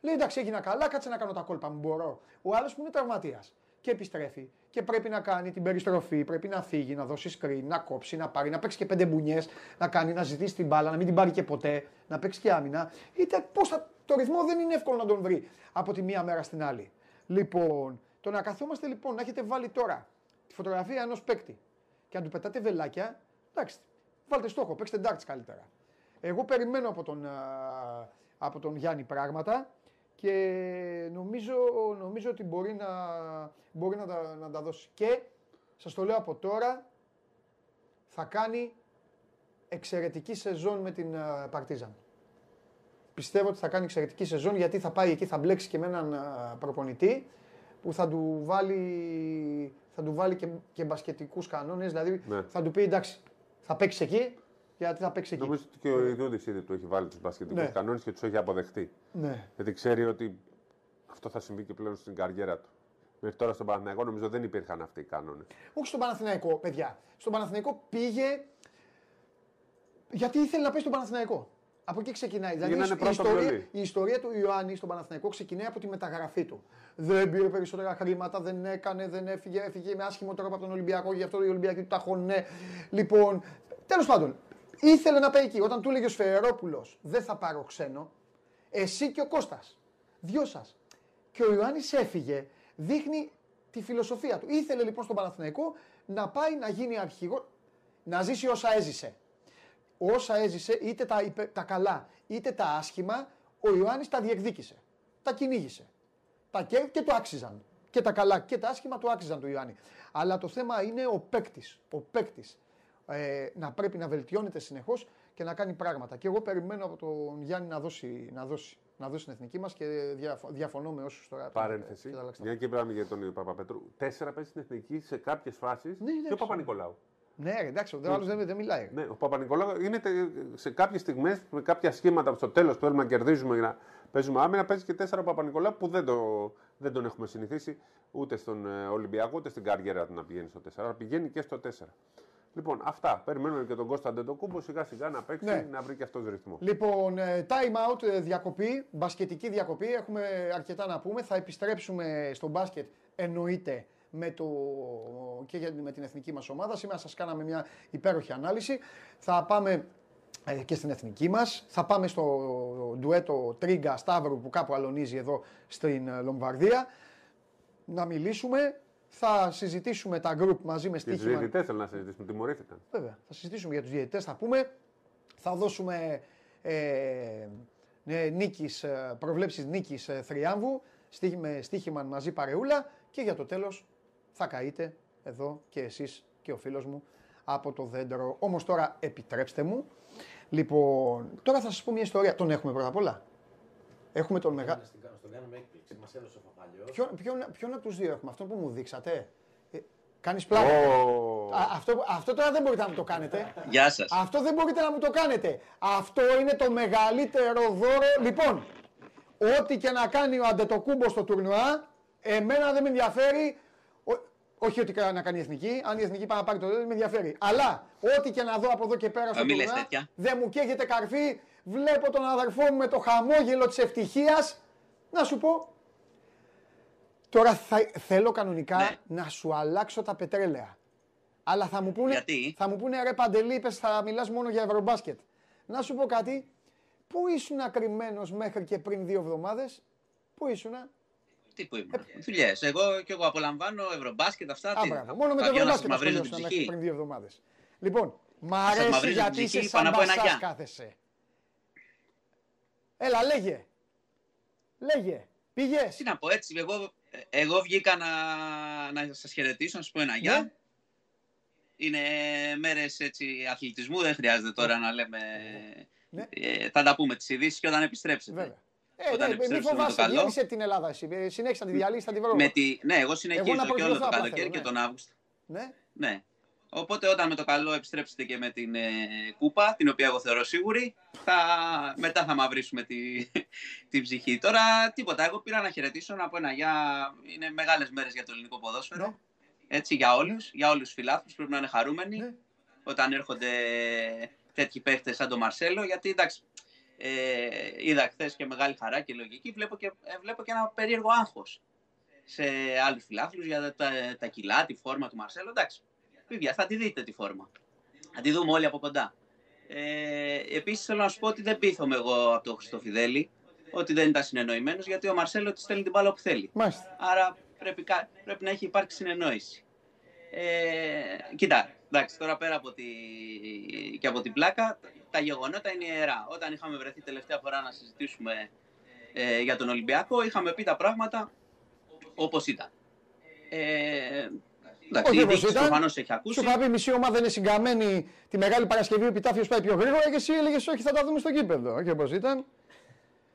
S1: Λέει εντάξει, έγινα καλά, κάτσε να κάνω τα κόλπα μου. Μπορώ. Ο άλλος που είναι τραυματίας και επιστρέφει και πρέπει να κάνει την περιστροφή, πρέπει να φύγει, να δώσει screen, να κόψει, να πάρει, να παίξει και πέντε μπουνιές, να κάνει, να ζητήσει την μπάλα, να μην την πάρει και ποτέ, να παίξει και άμυνα. Είτε πώς θα. Το ρυθμό δεν είναι εύκολο να τον βρει από τη μία μέρα στην άλλη. Λοιπόν, το να καθόμαστε λοιπόν, να έχετε βάλει τώρα τη φωτογραφία ενός παίκτη και να του πετάτε βελάκια, εντάξει, βάλτε στόχο, παίξτε darts καλύτερα. Εγώ περιμένω από τον, α, από τον Γιάννη πράγματα και νομίζω, νομίζω ότι μπορεί να, μπορεί να, τα, να τα δώσει. Και σας το λέω από τώρα, θα κάνει εξαιρετική σεζόν με την α, Παρτίζαν. Πιστεύω ότι θα κάνει εξαιρετική σεζόν γιατί θα πάει εκεί, θα μπλέξει και με έναν α, προπονητή που θα του βάλει, θα του βάλει και, και μπασκετικούς κανόνες, δηλαδή
S2: Ναι.
S1: θα του πει εντάξει, θα παίξεις εκεί, γιατί θα παίξει εκεί.
S2: Νομίζω ότι και ο Ιδούδη ήδη του έχει βάλει τους μπασκετικού
S1: Ναι.
S2: κανόνες και τους έχει αποδεχτεί.
S1: Ναι.
S2: Γιατί ξέρει ότι αυτό θα συμβεί και πλέον στην καριέρα του. Μέχρι τώρα στον Παναθηναϊκό νομίζω δεν υπήρχαν αυτοί οι κανόνες.
S1: Όχι στον Παναθηναϊκό, παιδιά. Στον Παναθηναϊκό πήγε γιατί ήθελε να παίξει τον Παναθηναϊκό. Από εκεί ξεκινάει. Δηλαδή
S2: Γίνανε
S1: η,
S2: πρώτο
S1: ιστορία,
S2: βιολί.
S1: η ιστορία του Ιωάννη στον Παναθηναϊκό ξεκινάει από τη μεταγραφή του. Δεν πήρε περισσότερα χρήματα, δεν έκανε, δεν έφυγε, έφυγε με άσχημο τρόπο από τον Ολυμπιακό, γι' αυτό οι Ολυμπιακοί του τα χωνέ. Λοιπόν, τέλος πάντων, ήθελε να πάει εκεί. Όταν του έλεγε ο Σφερόπουλο, δεν θα πάρω ξένο, εσύ και ο Κώστας, δυο σας. Και ο Ιωάννης έφυγε, δείχνει τη φιλοσοφία του. Ήθελε λοιπόν στον Παναθηναϊκό να πάει να γίνει αρχηγό, να ζήσει όσα έζησε. Όσα έζησε, είτε τα, υπε- τα καλά είτε τα άσχημα, ο Ιωάννης τα διεκδίκησε. Τα κυνήγησε. Τα και, και το άξιζαν. Και τα καλά και τα άσχημα του άξιζαν του Ιωάννη. Αλλά το θέμα είναι ο παίκτης. Ο παίκτης ε, να πρέπει να βελτιώνεται συνεχώς και να κάνει πράγματα. Και εγώ περιμένω από τον Γιάννη να δώσει, να δώσει, να δώσει την εθνική μας και διαφο- διαφωνώ με όσους τώρα.
S2: Παρένθεση.
S1: και τα αλλάξαν.
S2: Μια και είπαμε για τον Παπαπέτρου. Τέσσερα παίζει στην εθνική σε κάποιες φάσεις
S1: Ναι,
S2: και ο
S1: εντάξει.
S2: Παπα-Νικολάου.
S1: Ναι, ρε, εντάξει, ο άλλος δεν, δεν μιλάει.
S2: Ναι, ο Παπα-Νικολάου είναι τε- σε κάποιες στιγμές με κάποια σχήματα που στο τέλος θέλουμε να κερδίζουμε για να παίζουμε άμυνα. Παίζει και τέσσερα ο Παπα-Νικολάου που δεν, το, δεν τον έχουμε συνηθίσει ούτε στον ε, Ολυμπιακό ούτε στην καριέρα του να πηγαίνει στο 4. Αλλά πηγαίνει και στο 4. Λοιπόν, αυτά. Περιμένουμε και τον Κώστα Αντετοκούμπο σιγά σιγά να παίξει,
S1: Ναι.
S2: να βρει και αυτός ρυθμό.
S1: Λοιπόν, ε, time out, ε, διακοπή, μπασκετική διακοπή. Έχουμε αρκετά να πούμε. Θα επιστρέψουμε στο μπάσκετ, εννοείται, με, το, και για- με την εθνική μας ομάδα. Σήμερα σας κάναμε μια υπέροχη ανάλυση. Θα πάμε ε, και στην εθνική μας. Θα πάμε στο ντουέτο Τρίγκα Σταύρου που κάπου αλωνίζει εδώ στην ε, Λομβαρδία. Να μιλήσουμε. Θα συζητήσουμε τα group μαζί με
S2: Και τους
S1: στοίχημα.
S2: διαιτητές θέλω να συζητήσουμε, τιμωρήθηκαν.
S1: Βέβαια, θα συζητήσουμε για τους διαιτητές, θα πούμε. Θα δώσουμε ε, ε, νίκης, ε, προβλέψεις νίκης ε, θριάμβου, στοίχη- με στοίχημα μαζί παρεούλα και για το τέλος θα καείτε εδώ και εσείς και ο φίλος μου από το δέντρο. Όμως τώρα επιτρέψτε μου, λοιπόν, τώρα θα σας πω μια ιστορία. Τον έχουμε πρώτα απ' όλα. Έχουμε τον μεγάλο...
S3: Στην- Στον κάνουμε έκπληξη. Μας έδωσε ο Παπαλιός.
S1: Ποιον, ποιον, ποιον από τους δύο έχουμε, αυτόν που μου δείξατε; Ε, κάνεις πλάκα.
S2: Ω,
S1: Α, αυτό, αυτό τώρα δεν μπορείτε να μου το κάνετε.
S4: Γεια σας.
S1: Αυτό δεν μπορείτε να μου το κάνετε. Αυτό είναι το μεγαλύτερο δώρο. Λοιπόν, ό,τι και να κάνει ο Αντετοκούμπος στο τουρνουά, εμένα δεν με ενδιαφέρει. Ο- όχι ότι κα- να κάνει η εθνική, αν η εθνική πάει να πάρει το δεν με ενδιαφέρει. Αλλά ό,τι και να δω από εδώ και πέρα στο
S4: μην λες
S1: τουρνουά,
S4: τέτοια.
S1: δεν μου καίγεται καρφί. Βλέπω τον αδερφό μου με το χαμόγελο της ευτυχίας. Να σου πω, Τώρα θα, θέλω κανονικά
S4: Ναι.
S1: να σου αλλάξω τα πετρέλαια. Αλλά θα μου πούνε,
S4: Γιατί;
S1: θα μου πούνε ρε Παντελή, είπες, θα μιλάς μόνο για ευρωμπάσκετ. Να σου πω κάτι, πού ήσουν ακριμένος μέχρι και πριν δύο εβδομάδες, πού ήσουνα;
S4: Τι που ήμουν. Δουλειές. Εγώ και εγώ απολαμβάνω ευρωμπάσκετ αυτά.
S1: Α,
S4: τι.
S1: μπράβο, μόνο με το
S4: Θα βγαίνω να σας
S1: ευρωμπάσκετ
S4: μαυρίζω την
S1: ασχολιώσουν μέχρι
S4: ψυχή.
S1: πριν δύο εβδομάδες. Λοιπόν, μ'
S4: σας
S1: αρέσει
S4: μαυρίζω την
S1: γιατί είσαι
S4: ψυχή,
S1: σαν
S4: πάνω από ένα
S1: μπασάς
S4: γεια.
S1: κάθεσαι. Έλα, λέγε. Λέγε. Πήγες.
S4: Τι να πω έτσι, εγώ, εγώ βγήκα να, να σας χαιρετήσω, να σας πω ένα γεια.
S1: Ναι.
S4: Είναι μέρες έτσι, αθλητισμού, δεν χρειάζεται τώρα να λέμε...
S1: Ναι.
S4: Ε, θα τα πούμε τις ειδήσεις και όταν επιστρέψετε.
S1: Βέβαια. Ε,
S4: Όταν
S1: ναι, μην
S4: επιστρέψουμε με το
S1: φοβάσαι,
S4: καλό.
S1: γύρισε την Ελλάδα εσύ. Ε, Συνέχισε να τη διαλύσει, θα τη βρω.
S4: Με τη... Ναι, εγώ συνεχίζω
S1: Εγώ να
S4: και όλο
S1: προσγειωθώ
S4: το
S1: απλά
S4: καλοκαίρι
S1: θέλω,
S4: και
S1: ναι.
S4: τον Αύγουστο.
S1: Ναι.
S4: Ναι. Οπότε όταν με το καλό επιστρέψετε και με την ε, κούπα, την οποία εγώ θεωρώ σίγουρη, θα, μετά θα μαυρίσουμε τη, την ψυχή. Τώρα τίποτα, εγώ πήρα να χαιρετήσω, να πω ένα γεια. Είναι μεγάλες μέρες για το ελληνικό ποδόσφαιρο.
S1: Ναι.
S4: Έτσι, για όλους, για όλους τους φιλάθλους πρέπει να είναι χαρούμενοι
S1: Ναι.
S4: όταν έρχονται τέτοιοι παίχτες σαν τον Μαρσέλο, γιατί εντάξει, ε, είδα χθες και μεγάλη χαρά και λογική, βλέπω και, ε, βλέπω και ένα περίεργο άγχος σε άλλους φιλάθλους για τα, τα κιλά, τη φόρμα του Μαρσέλο. Εντάξει, παιδιά, θα τη δείτε τη φόρμα. Θα τη δούμε όλοι από κοντά. Ε, επίσης θέλω να σου πω ότι δεν πείθομαι εγώ από τον Χριστοφιδέλη ότι δεν ήταν συνεννοημένος γιατί ο Μαρσέλο της στέλνει την μπάλα όπου θέλει.
S1: Μάλιστα.
S4: Άρα πρέπει, κα- πρέπει να έχει υπάρξει συνεννόηση. Ε, κοίτα, εντάξει, τώρα πέρα από τη, και από την πλάκα, τα γεγονότα είναι ιερά. Όταν είχαμε βρεθεί τελευταία φορά να συζητήσουμε ε, για τον Ολυμπιακό, είχαμε πει τα πράγματα όπως ήταν. Ε, εντάξει,
S1: Όχι
S4: η
S1: όπως
S4: διοίκηση
S1: ήταν.
S4: προφανώς έχει ακούσει.
S1: Σου είχα πει μισή ομάδα είναι συγκαμμένη τη Μεγάλη Παρασκευή, ο επιτάφιος πάει πιο γρήγορα και εσύ έλεγες όχι θα τα δούμε στο κήπεδο. Όχι όπως ήταν.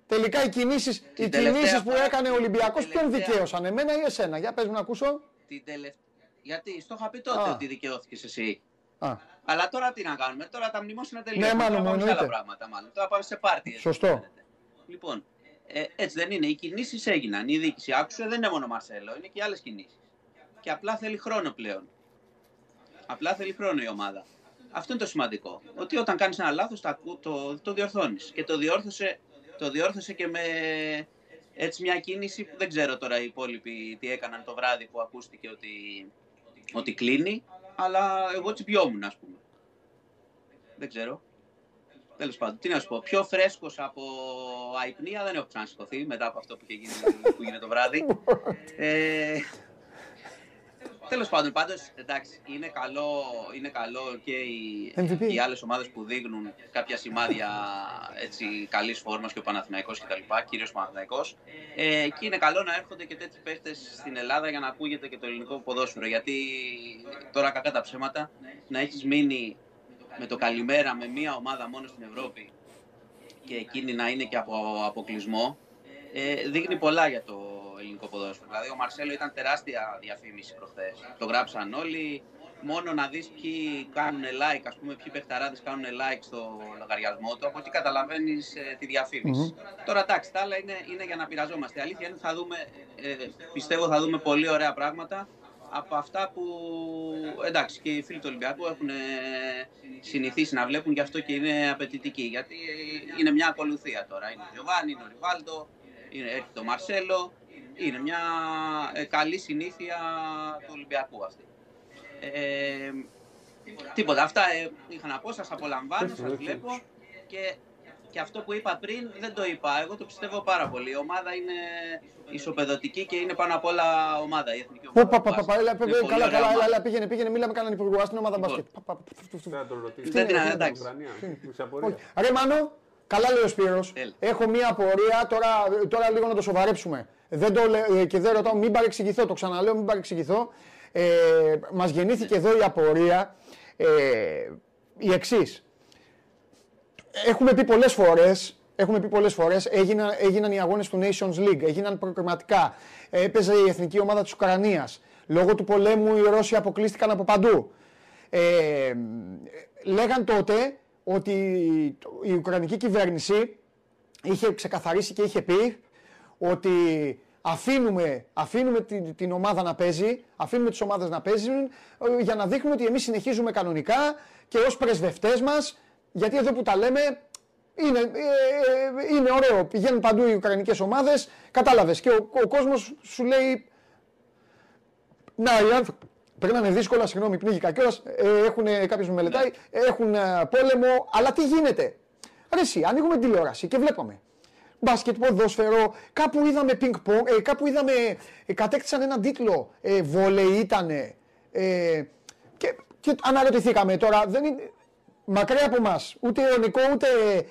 S1: Τελικά οι κινήσει οι
S4: Την τελευταία
S1: κινήσεις που
S4: φορά-
S1: έκανε ο Ολυμπιακός
S4: την
S1: ποιον
S4: τελευταία-
S1: δικαίωσαν, εμένα ή εσένα; Για πες μου να ακούσω.
S4: Την τελευ... Γιατί στο είχα πει τότε
S1: Α.
S4: ότι δικαιώθηκες εσύ.
S1: Α,
S4: Αλλά τώρα τι να κάνουμε, τώρα τα μνημόσυνα τελείωσαν.
S1: Ναι, μάλλον,
S4: τώρα πάμε σε
S1: εννοείται.
S4: άλλα πράγματα μάλλον. Τώρα πάμε σε πάρτι. έτσι
S1: Σωστό.
S4: φαίνεται. Λοιπόν, ε, έτσι δεν είναι. Οι κινήσεις έγιναν. Η διοίκηση άκουσε, δεν είναι μόνο ο Μαρσέλο, είναι και άλλες κινήσεις. Και απλά θέλει χρόνο πλέον. Απλά θέλει χρόνο η ομάδα. Αυτό είναι το σημαντικό. Ότι όταν κάνεις ένα λάθος, το, το, το διορθώνεις. Και το διόρθωσε, το διόρθωσε και με έτσι μια κίνηση που δεν ξέρω τώρα οι υπόλοιποι τι έκαναν το βράδυ που ακούστηκε ότι, ότι κλείνει. Αλλά εγώ τσιπιόμουν, ας πούμε. Δεν ξέρω. Τέλος πάντων, τι να σου πω. Πιο φρέσκος από αϊπνία δεν έχω ξανασηκωθεί μετά από αυτό που, είχε γίνει, που έγινε το βράδυ. ε, Τέλος πάντων, πάντως εντάξει, είναι καλό, είναι καλό και οι,
S1: MVP.
S4: οι άλλες ομάδες που δείχνουν κάποια σημάδια έτσι, καλής φόρμας και ο Παναθηναϊκός κτλ. Κυρίως ο Παναθηναϊκός. Ε, και είναι καλό να έρχονται και τέτοιοι παίχτες στην Ελλάδα για να ακούγεται και το ελληνικό ποδόσφαιρο. Γιατί τώρα, κακά τα ψέματα, να έχεις μείνει με το καλημέρα με μία ομάδα μόνο στην Ευρώπη και εκείνη να είναι και από αποκλεισμό, ε, δείχνει πολλά για το ελληνικό ποδόσφαιρο. Δηλαδή, ο Μαρσέλο ήταν τεράστια διαφήμιση προχθές. Το γράψαν όλοι. Μόνο να δεις ποιοι κάνουν like, ας πούμε, ποιοι παιχταράδες κάνουν like στο λογαριασμό του, από εκεί καταλαβαίνεις τη διαφήμιση. Τώρα εντάξει, τα άλλα είναι, είναι για να πειραζόμαστε. Η αλήθεια είναι θα δούμε, ε, πιστεύω θα δούμε πολύ ωραία πράγματα από αυτά που εντάξει και οι φίλοι του Ολυμπιακού έχουν ε, συνηθίσει να βλέπουν γι' αυτό και είναι απαιτητικοί. Γιατί είναι μια ακολουθία τώρα. Είναι ο Γιωβάνι, είναι ο Ριβάλτο, είναι, έρχεται το Μαρσέλο. Είναι μια ε, καλή συνήθεια του Ολυμπιακού αυτή. Ε, τίποτα. Αυτά ε, είχα να πω. Σας απολαμβάνω, σας βλέπω και, και αυτό που είπα πριν δεν το είπα. Εγώ το πιστεύω πάρα πολύ. Η ομάδα είναι ισοπεδωτική και είναι πάνω απ' όλα ομάδα. Η εθνική ομάδα.
S1: Πα, πα, πα, πα, έλα,
S4: Είναι
S1: παι-
S4: πολύ
S1: Καλά,
S4: ωραία
S1: καλά, έλα,
S4: ομάδα.
S1: έλα, πήγαινε, πήγαινε, μίλαμε κανέναν υπουργό στην ομάδα
S4: Λοιπόν.
S1: μπάσκετ. Πα, πα, πα, πα, πα, πα.
S2: Θα τον ρωτήσω.
S4: Δεν την
S2: Στην
S4: εντάξει.
S2: Ουκρανία, σε
S1: Όχι.
S2: απορία.
S1: Ρε Μάνο, καλά λέει ο Σπύρος.
S4: Έλα.
S1: Έχω μία απορία, τώρα, τώρα λίγο να το σοβαρέψουμε. Δεν το, λέ- ε, και δεν ρωτάω, μην παρεξηγηθώ, το ξαναλέω, μην παρεξηγηθώ. Ε, μας γεννήθηκε εδώ η απορία, ε, η εξής. Έχουμε πει πολλές φορές, έχουμε πει πολλές φορές, έγιναν, έγιναν οι αγώνες του Nations League, έγιναν προκριματικά, έπαιζε η εθνική ομάδα της Ουκρανίας. Λόγω του πολέμου οι Ρώσοι αποκλείστηκαν από παντού. Ε, λέγαν τότε ότι η Ουκρανική κυβέρνηση είχε ξεκαθαρίσει και είχε πει ότι αφήνουμε, αφήνουμε την, την ομάδα να παίζει, αφήνουμε τις ομάδες να παίζουν ε, για να δείχνουμε ότι εμείς συνεχίζουμε κανονικά και ως πρεσβευτές μας, γιατί εδώ που τα λέμε είναι, ε, ε, είναι ωραίο, πηγαίνουν παντού οι Ουκρανικές ομάδες, κατάλαβες. Και ο, ο κόσμος σου λέει να, οι άνθρωποι περνάνε δύσκολα, συγγνώμη, πνίγηκα κιόλας. Ε, έχουν κάποιος με μελετάει, έχουν ε, πόλεμο, αλλά τι γίνεται; Ρε εσύ, ανοίγουμε την τηλεόραση και βλέπαμε. Μπάσκετ, ποδόσφαιρο, κάπου είδαμε πινκ-πονγκ, ε, κάπου είδαμε, ε, κατέκτησαν έναν τίτλο, ε, βόλεϊ ήτανε. Ε, και, και αναρωτηθήκαμε τώρα, δεν είναι, μακριά από εμά, ούτε αιωνικό ούτε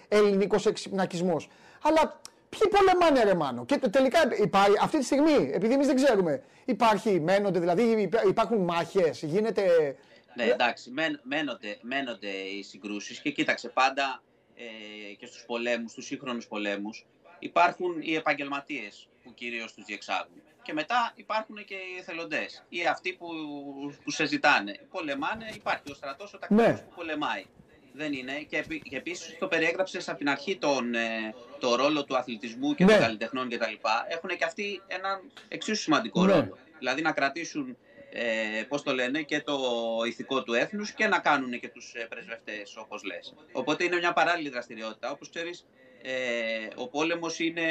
S1: ελληνικός εξυπνακισμός. Αλλά ποιοι πολεμάνε, ρε Μάνο; Και τελικά υπάρχει, αυτή τη στιγμή, επειδή εμείς δεν ξέρουμε, υπάρχει, μένονται, δηλαδή υπά- υπάρχουν μάχες, γίνεται.
S4: Ναι, εντάξει, μεν, μένονται, μένονται οι συγκρούσεις και κοίταξε πάντα ε, και στους πολέμους, στους σύγχρονους πολέμους υπάρχουν οι επαγγελματίες που κυρίως τους διεξάγουν. Και μετά υπάρχουν και οι εθελοντές ή αυτοί που, που σε ζητάνε. Πολεμάνε, υπάρχει ο στρατός, ο τακτικός
S1: Ναι.
S4: που πολεμάει. Δεν είναι. Και, επί- και επίσης το περιέγραψες από την αρχή τον, ε, το ρόλο του αθλητισμού και
S1: Ναι.
S4: των καλλιτεχνών κτλ. Έχουν και αυτοί έναν εξίσου σημαντικό
S1: Ναι.
S4: ρόλο. Δηλαδή να κρατήσουν ε, πώς το λένε, και το ηθικό του έθνους και να κάνουν και τους ε, πρεσβευτές, όπως λες. Οπότε είναι μια παράλληλη δραστηριότητα. Όπως ξέρεις, ε, ο πόλεμος είναι,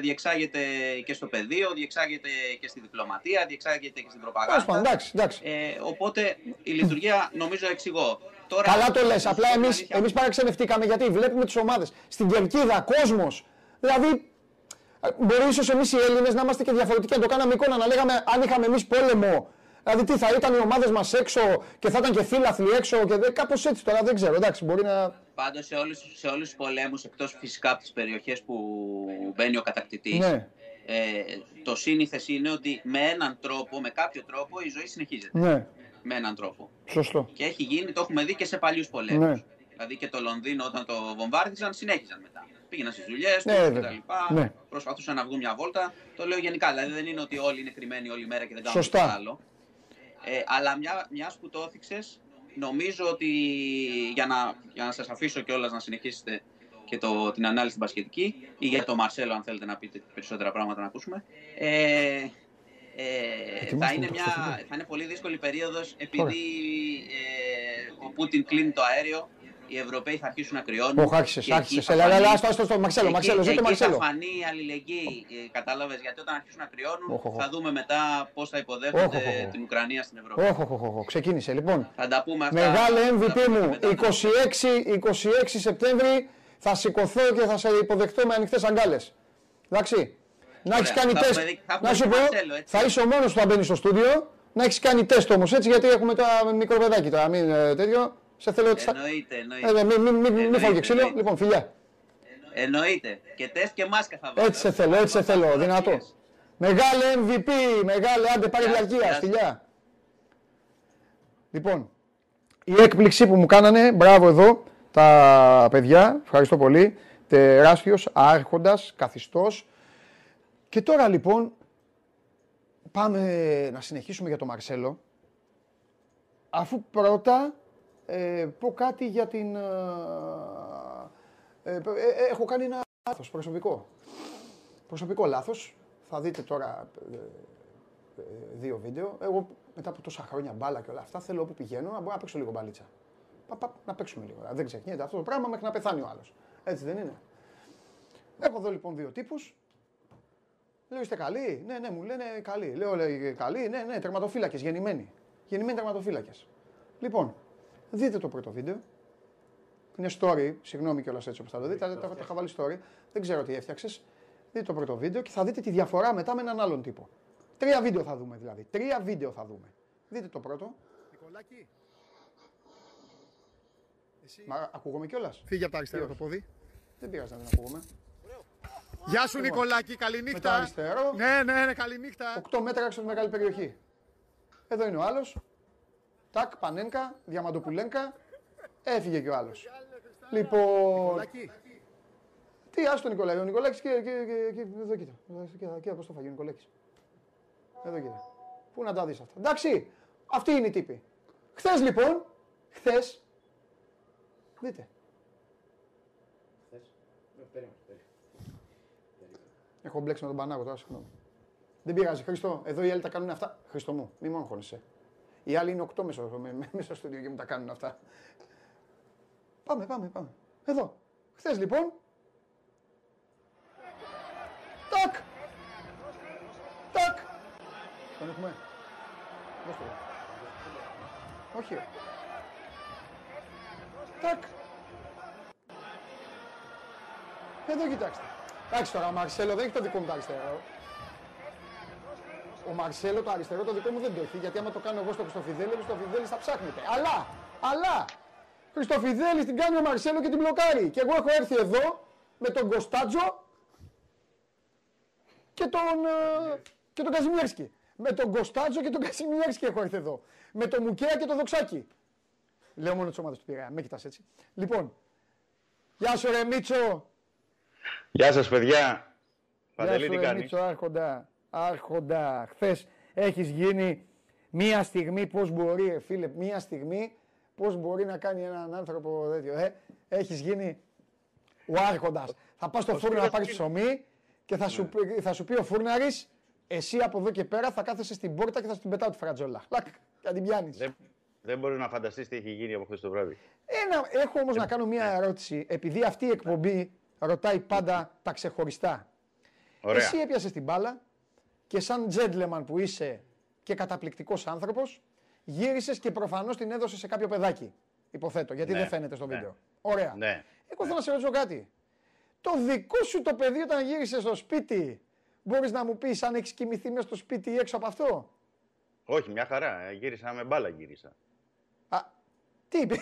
S4: διεξάγεται και στο πεδίο, διεξάγεται και στη διπλωματία, διεξάγεται και στην
S1: Τέλος πάντων,
S4: προπαγάνδα.
S1: εντάξει, εντάξει.
S4: Ε, οπότε η λειτουργία νομίζω εξηγώ. Τώρα,
S1: Καλά το λες. Απλά
S4: στην
S1: εμεί
S4: αλήθεια-
S1: εμείς παραξενευτήκαμε γιατί βλέπουμε τις ομάδες στην κερκίδα, κόσμος. Δηλαδή, ε, μπορεί ίσως εμείς οι Έλληνες να είμαστε και διαφορετικοί. Να το κάναμε εικόνα, να λέγαμε αν είχαμε εμείς πόλεμο. Δηλαδή, τι θα ήταν οι ομάδες μας έξω και θα ήταν και φίλαθλοι έξω και κάπως έτσι τώρα δεν ξέρω. Εντάξει, μπορεί να.
S4: Πάντως σε όλους, σε όλους τους πολέμους, εκτός φυσικά από τις περιοχές που μπαίνει ο κατακτητής,
S1: Ναι.
S4: ε, το σύνηθες είναι ότι με έναν τρόπο, με κάποιο τρόπο, η ζωή συνεχίζεται.
S1: Ναι,
S4: Με έναν τρόπο.
S1: σωστό.
S4: Και έχει γίνει, το έχουμε δει και σε παλιούς πολέμους.
S1: Ναι.
S4: Δηλαδή και το Λονδίνο όταν το βομβάρδιζαν, συνέχιζαν μετά. πήγαιναν στις δουλειές τους
S1: Ναι, βέβαια.
S4: κτλ.
S1: Ναι.
S4: Προσπαθούσαν να βγουν μια βόλτα. Το λέω γενικά. Δηλαδή δεν είναι ότι όλοι είναι κρυμμένοι όλη μέρα και δεν κάνουν
S1: Σωστά.
S4: τίποτα άλλο. Ε, αλλά μια μιας που το έθιξες, νομίζω ότι για να, για να σας αφήσω κιόλας να συνεχίσετε και το, την ανάλυση στην πασχετική ή για το Μαρσέλο αν θέλετε να πείτε περισσότερα πράγματα να ακούσουμε. Ε, ε, θα,
S1: Ετοιμάστε
S4: είναι
S1: το
S4: μια,
S1: στο
S4: θα είναι πολύ δύσκολη περίοδος επειδή ε, ο Πούτιν κλείνει το αέριο, οι Ευρωπαίοι θα αρχίσουν να κρυώνουν.
S1: Όχι, άρχισες,
S4: και εκεί
S1: άρχισε.
S4: θα
S1: Έλα, έλα,
S4: φανεί-
S1: άστο, άστο, άστο, Μαρσέλο,
S4: εκεί-
S1: Μαρσέλο, ζήτω
S4: εκεί
S1: Μαρσέλο.
S4: θα φανεί η αλληλεγγύη, ε, κατάλαβες, γιατί όταν αρχίσουν να κρυώνουν
S1: Οχ, οχ,
S4: θα
S1: οχ.
S4: δούμε μετά πώς θα υποδέχονται
S1: Οχ, οχ, οχ.
S4: την Ουκρανία στην Ευρώπη.
S1: Όχι, όχι, όχι, ξεκίνησε. Λοιπόν,
S4: Θα τα πούμε αυτά.
S1: Μεγάλε
S4: θα τα
S1: MVP
S4: πούμε
S1: μου,
S4: μετά.
S1: 26, 26 Σεπτέμβρη θα σηκωθώ και θα σε υποδεχτώ με ανοιχτές αγκάλες. Εντάξει. Να έχεις
S4: Ωραία.
S1: κάνει
S4: Θα
S1: τεστ.
S4: έχουμε δει- θα έχουμε
S1: Να σου
S4: δει
S1: πω,
S4: Μαρσέλο, έτσι.
S1: θα είσαι ο μόνος που θα μπαίνει στο στούντιο. Να έχεις κάνει τεστ όμως έτσι, γιατί έχουμε το μικρό παιδάκι τώρα. Μην ε, τέτοιο. Σε θέλω. στα-
S4: Εννοείται,
S1: Ε,
S4: εννοείται.
S1: Μην μη, μη, μη, μη
S4: Εννοείται,
S1: φάω και ξύλο.
S4: εννοείται.
S1: Λοιπόν, φιλιά.
S4: Εννοείται. Και τεστ και μάσκα θα βάλω.
S1: Έτσι σε θέλω, έτσι σε θέλω. Δυνατό. Μεγάλε MVP, μεγάλε, άντε πάρε
S4: Γεια σας,
S1: διαρκεία,
S4: γεια σας.
S1: φιλιά. Λοιπόν, η έκπληξη που μου κάνανε, μπράβο εδώ, τα παιδιά, ευχαριστώ πολύ, τεράστιος, άρχοντας, καθιστός. Και τώρα λοιπόν, πάμε να συνεχίσουμε για τον Μαρσέλο, αφού πρώτα ε, πω κάτι για την... ε, ε, ε, ε, έχω κάνει ένα λάθος προσωπικό. Προσωπικό λάθος. Θα δείτε τώρα ε, ε, δύο βίντεο. Εγώ μετά από τόσα χρόνια μπάλα και όλα αυτά θέλω όπου πηγαίνω να μπορώ να παίξω λίγο μπαλίτσα. Πα, πα, να παίξουμε λίγο. Δεν ξεχνιέται αυτό το πράγμα μέχρι να πεθάνει ο άλλος. Έτσι δεν είναι. Έχω εδώ λοιπόν δύο τύπους. Λέω είστε καλοί; Ναι, ναι, μου λένε καλοί. Λέω λέει, καλοί. Ναι, ναι, τερματοφύλακες, γεννημένοι. Γεννημένοι τερματοφύλακες. Λοιπόν, δείτε το πρώτο βίντεο. Είναι story, συγγνώμη κιόλας έτσι όπως θα το δείτε, αλλά το έχω- το είχα βάλει story. Δεν ξέρω τι έφτιαξες. Δείτε το πρώτο βίντεο και θα δείτε τη διαφορά μετά με έναν άλλον τύπο. Τρία βίντεο θα δούμε δηλαδή. Τρία βίντεο θα δούμε. Δείτε το πρώτο.
S5: Νικολάκη, εσύ
S1: Μα ακούγομαι κιόλας;
S5: φύγε από το αριστερό το πόδι.
S1: Δεν πειράζει να δεν ακούγομαι.
S5: Γεια σου Νικολάκη,
S1: Με το
S5: καληνύχτα.
S1: αριστερό,
S5: Ναι, ναι, ναι, καληνύχτα.
S1: 8 μέτρα έξω από τη μεγάλη περιοχή. Εδώ είναι ο άλλος. Τάκ, Πανένκα, Διαμαντοπουλένκα. Έφυγε κι ο άλλος. Λοιπόν,
S5: Νικολάκη,
S1: τι άστο Νικολάκη. Ο Νικολάκης και, και, και, και εδώ κοίτα. Εδώ, Κοίτα, κοίτα πώς το φάγει ο Νικολάκης. Εδώ κοίτα. Πού να τα δεις αυτά. Εντάξει, αυτή είναι η τύπη. Χθες λοιπόν, χθες, δείτε,
S3: Θες. Ε, Περίμενε, περίμενε.
S1: έχω μπλέξει με τον Πανάγο τώρα, συγγνώμη. Δεν πειράζει, Χριστό, εδώ οι άλλοι τα κάνουν αυτά. Χριστό μου, μη μόνο χώνεσαι. Οι άλλοι είναι 8 μέσα, με- με- μέσα στο στούντιο και μου τα κάνουν αυτά. Πάμε, πάμε, πάμε. Εδώ. Χθες λοιπόν. Τάκ. Τάκ. Τον έχουμε. Δώστε το. Όχι. ρε. Τάκ. Εδώ κοιτάξτε. Εντάξει τώρα, ο Μαρσέλο δεν έχει το δικό μου το αριστερό. Ο Μαρσέλο το αριστερό το δικό μου δεν το έχει, γιατί άμα το κάνω εγώ στο Χριστοφιδέλη, ο Χριστοφιδέλης θα ψάχνετε. Αλλά, αλλά, Χριστοφιδέλης την κάνει ο Μαρσέλο και την μπλοκάρει. Και εγώ έχω έρθει εδώ με τον Κωνστάτζο και τον, ε, και τον Καζιμιέρσκι. Με τον Κωνστάτζο και τον Καζιμιέρσκι έχω έρθει εδώ. Με τον Μουκέα και τον Δοξάκη. Λέω μόνο τις ομάδες του Πειραιά, με κοιτάς έτσι. Λοιπόν, γεια σου ρε Μίτσο.
S6: Γεια σας παιδιά.
S1: Γεια
S6: Παντελή
S1: σου,
S6: τι
S1: ρε
S6: κάνεις;
S1: Μίτσο, άρχοντα. Άρχοντα. Χθες έχεις γίνει μία στιγμή πώς μπορεί, ρε φίλε, μία στιγμή πώς μπορεί να κάνει έναν άνθρωπο τέτοιο. Ε, έχεις γίνει ο άρχοντας. Θα πας στο φούρνο να πάρεις ψωμί και θα σου, πει- θα σου πει ο φούρναρης εσύ από εδώ και πέρα θα κάθεσαι στην πόρτα και θα σου την πετάω τη φρατζόλα. Λακ, και θα την πιάνεις.
S6: Δεν, δεν μπορείς να φανταστείς τι έχει γίνει από χθες το βράδυ.
S1: Ένα, έχω όμως να κάνω μία ερώτηση, επειδή αυτή η εκπομπή ρωτάει πάντα τα ξεχωριστά.
S6: Ωραία.
S1: Εσύ έπιασες την μπάλα και σαν gentleman που είσαι και καταπληκτικός άνθρωπος, γύρισες και προφανώς την έδωσες σε κάποιο παιδάκι. Υποθέτω, γιατί
S6: Ναι,
S1: δεν φαίνεται στο
S6: ναι.
S1: βίντεο. Ωραία.
S6: Ναι.
S1: Εγώ θέλω να σε ρωτήσω κάτι. Το δικό σου το παιδί όταν γύρισε στο σπίτι, μπορείς να μου πεις αν έχεις κοιμηθεί μέσα στο σπίτι ή έξω από αυτό;
S6: Όχι, μια χαρά. Ε, Γύρισα με μπάλα γύρισα.
S1: Α, τι είπε;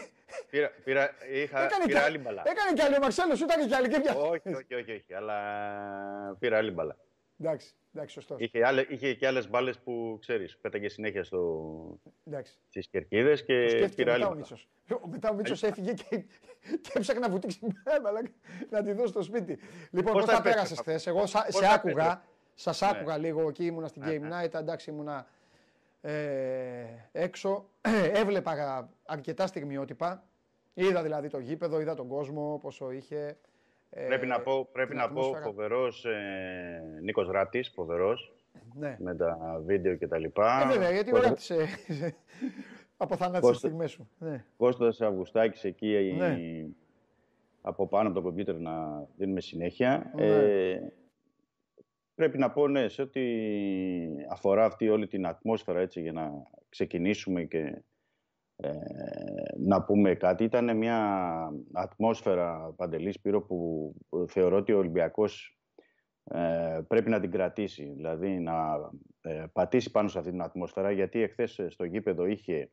S6: Πήρα, πήρα, είχα,
S1: Έκανε
S6: πήρα
S1: κι-
S6: άλλη μπάλα.
S1: Έκανε κι άλλη ο Μαρσέλος, σου ήταν κι άλλη και πια.
S6: όχι, όχι, όχι, όχι, αλλά πήρα άλλη μπάλα.
S1: Εντάξει, εντάξει, σωστός.
S6: Είχε, άλλες, είχε και άλλες μπάλες που ξέρεις, πέταγε συνέχεια στο...
S1: Εντάξει.
S6: στις κερκίδες
S1: Το
S6: και
S1: σκέφτηκε
S6: πήρε άλλη.
S1: μετά ο
S6: μπάλα.
S1: Μίτσος. Μετά ο Μίτσος έφυγε και, και έψαχνε να βουτήξει την μπάλα να τη δώσει στο σπίτι. Λοιπόν,
S6: Πώς
S1: πώ
S6: τα
S1: τα πέρασες
S6: επέστρεψα.
S1: χθες. Εγώ σα-
S6: Πώς
S1: σε
S6: τα
S1: άκουγα.
S6: επέστρεψα.
S1: Σας άκουγα λίγο εκεί, ήμουνα στην
S6: Ναι,
S1: Game
S6: ναι.
S1: Night. Εντάξει, ήμουνα ε, έξω. Έβλεπα αρκετά στιγμιότυπα. Είδα δηλαδή το γήπεδο, είδα τον κόσμο, πόσο είχε. Ε,
S6: Πρέπει να πω, πρέπει
S1: την
S6: να πω
S1: ατμόσφαιρα.
S6: φοβερός ε, Νίκος Ράπτης, φοβερός,
S1: Ναι.
S6: με τα βίντεο και τα
S1: Ε,
S6: λοιπά.
S1: βέβαια, γιατί
S6: Κώστα-
S1: γράψε από θανάτισε
S6: Κώστα-
S1: στιγμές σου. Ναι.
S6: Κώστας Αυγουστάκης εκεί
S1: Ναι.
S6: από πάνω από το κομπιούτερ να δίνουμε συνέχεια.
S1: Ναι.
S6: Ε, πρέπει να πω ναι, σε ό,τι αφορά αυτή όλη την ατμόσφαιρα έτσι για να ξεκινήσουμε και ε, να πούμε κάτι. Ήταν μια ατμόσφαιρα, Παντελής Σπύρο, που θεωρώ ότι ο Ολυμπιακός ε, πρέπει να την κρατήσει. Δηλαδή να ε, πατήσει πάνω σε αυτή την ατμόσφαιρα, γιατί εχθές στο γήπεδο είχε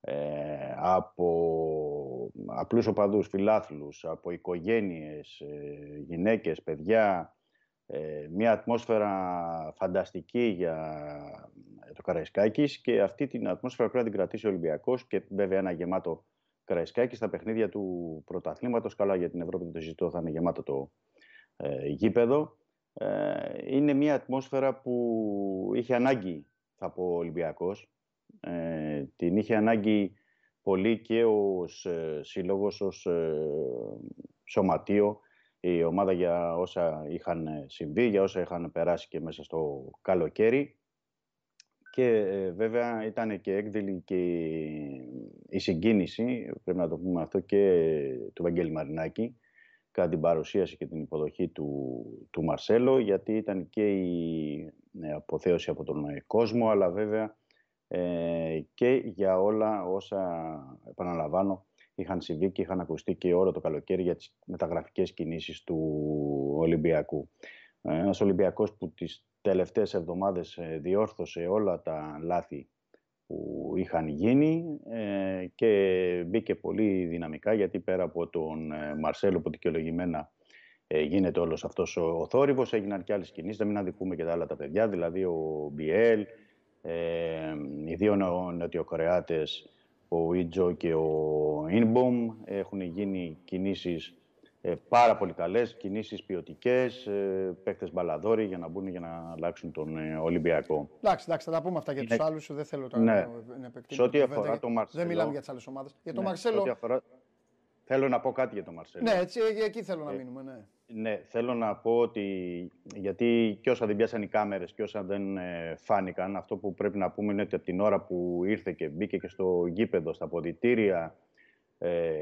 S6: ε, από απλούς οπαδούς, φιλάθλους, από οικογένειες, ε, γυναίκες, παιδιά, ε, μια ατμόσφαιρα φανταστική για το Καραϊσκάκης και αυτή την ατμόσφαιρα πρέπει να την κρατήσει ο Ολυμπιακός και βέβαια ένα γεμάτο Καραϊσκάκη στα παιχνίδια του πρωταθλήματος. Καλά για την Ευρώπη δεν το συζητώ, θα είναι γεμάτο το ε, γήπεδο. Ε, είναι μια ατμόσφαιρα που είχε ανάγκη, θα πω, ο Ολυμπιακός. Ε, την είχε ανάγκη πολύ και ως ε, σύλλογος, ως ε, σωματείο, η ομάδα για όσα είχαν συμβεί, για όσα είχαν περάσει και μέσα στο καλοκαίρι. Και ε, βέβαια ήταν και έκδηλη και η συγκίνηση, πρέπει να το πούμε αυτό, και του Βαγγέλη Μαρινάκη κατά την παρουσίαση και την υποδοχή του, του Μαρσέλο, γιατί ήταν και η ε, αποθέωση από τον ε, κόσμο, αλλά βέβαια ε, και για όλα όσα, επαναλαμβάνω, είχαν συμβεί και είχαν ακουστεί και όλο το καλοκαίρι για τις μεταγραφικές κινήσεις του Ολυμπιακού. Ε, Ένας Ολυμπιακός που τις τελευταίες εβδομάδες ε, διόρθωσε όλα τα λάθη που είχαν γίνει ε, και μπήκε πολύ δυναμικά γιατί πέρα από τον ε, Μαρσέλο που δικαιολογημένα ε, γίνεται όλος αυτός ο, ο θόρυβος, έγιναν και άλλες κινήσεις, δεν μην αδικούμε και τα άλλα τα παιδιά, δηλαδή ο Μπιέλ, ε, οι δύο νεο- νοτιοκορεάτες, ο Ίτζο και ο Ινμπομ, έχουν γίνει κινήσεις ε, πάρα πολύ καλές, κινήσεις ποιοτικές, ε, παίκτες μπαλαδόροι για να μπουν για να αλλάξουν τον ε, Ολυμπιακό.
S1: Εντάξει, εντάξει, θα τα πούμε αυτά για
S6: Είναι-
S1: του άλλους. Δεν θέλω τώρα
S6: Ναι.
S1: να, να επεκτείνω
S6: Σε ό,τι
S1: την κουβέντα,
S6: αφορά
S1: γιατί
S6: τον Μαρσέλο-
S1: Δεν μιλάμε για τις άλλες ομάδες. Για τον
S6: Ναι, σε ό,τι
S1: Μαρσέλο.
S6: αφορά- Θέλω να πω κάτι για τον Μαρσέλο.
S1: Ναι, έτσι, ε, εκεί θέλω να
S6: Ε,
S1: μείνουμε. Ναι.
S6: Ναι, θέλω να πω ότι γιατί και όσα δεν πιάσαν οι κάμερες και όσα δεν ε, φάνηκαν, αυτό που πρέπει να πούμε είναι ότι από την ώρα που ήρθε και μπήκε και στο γήπεδο, στα ποδητήρια, ε,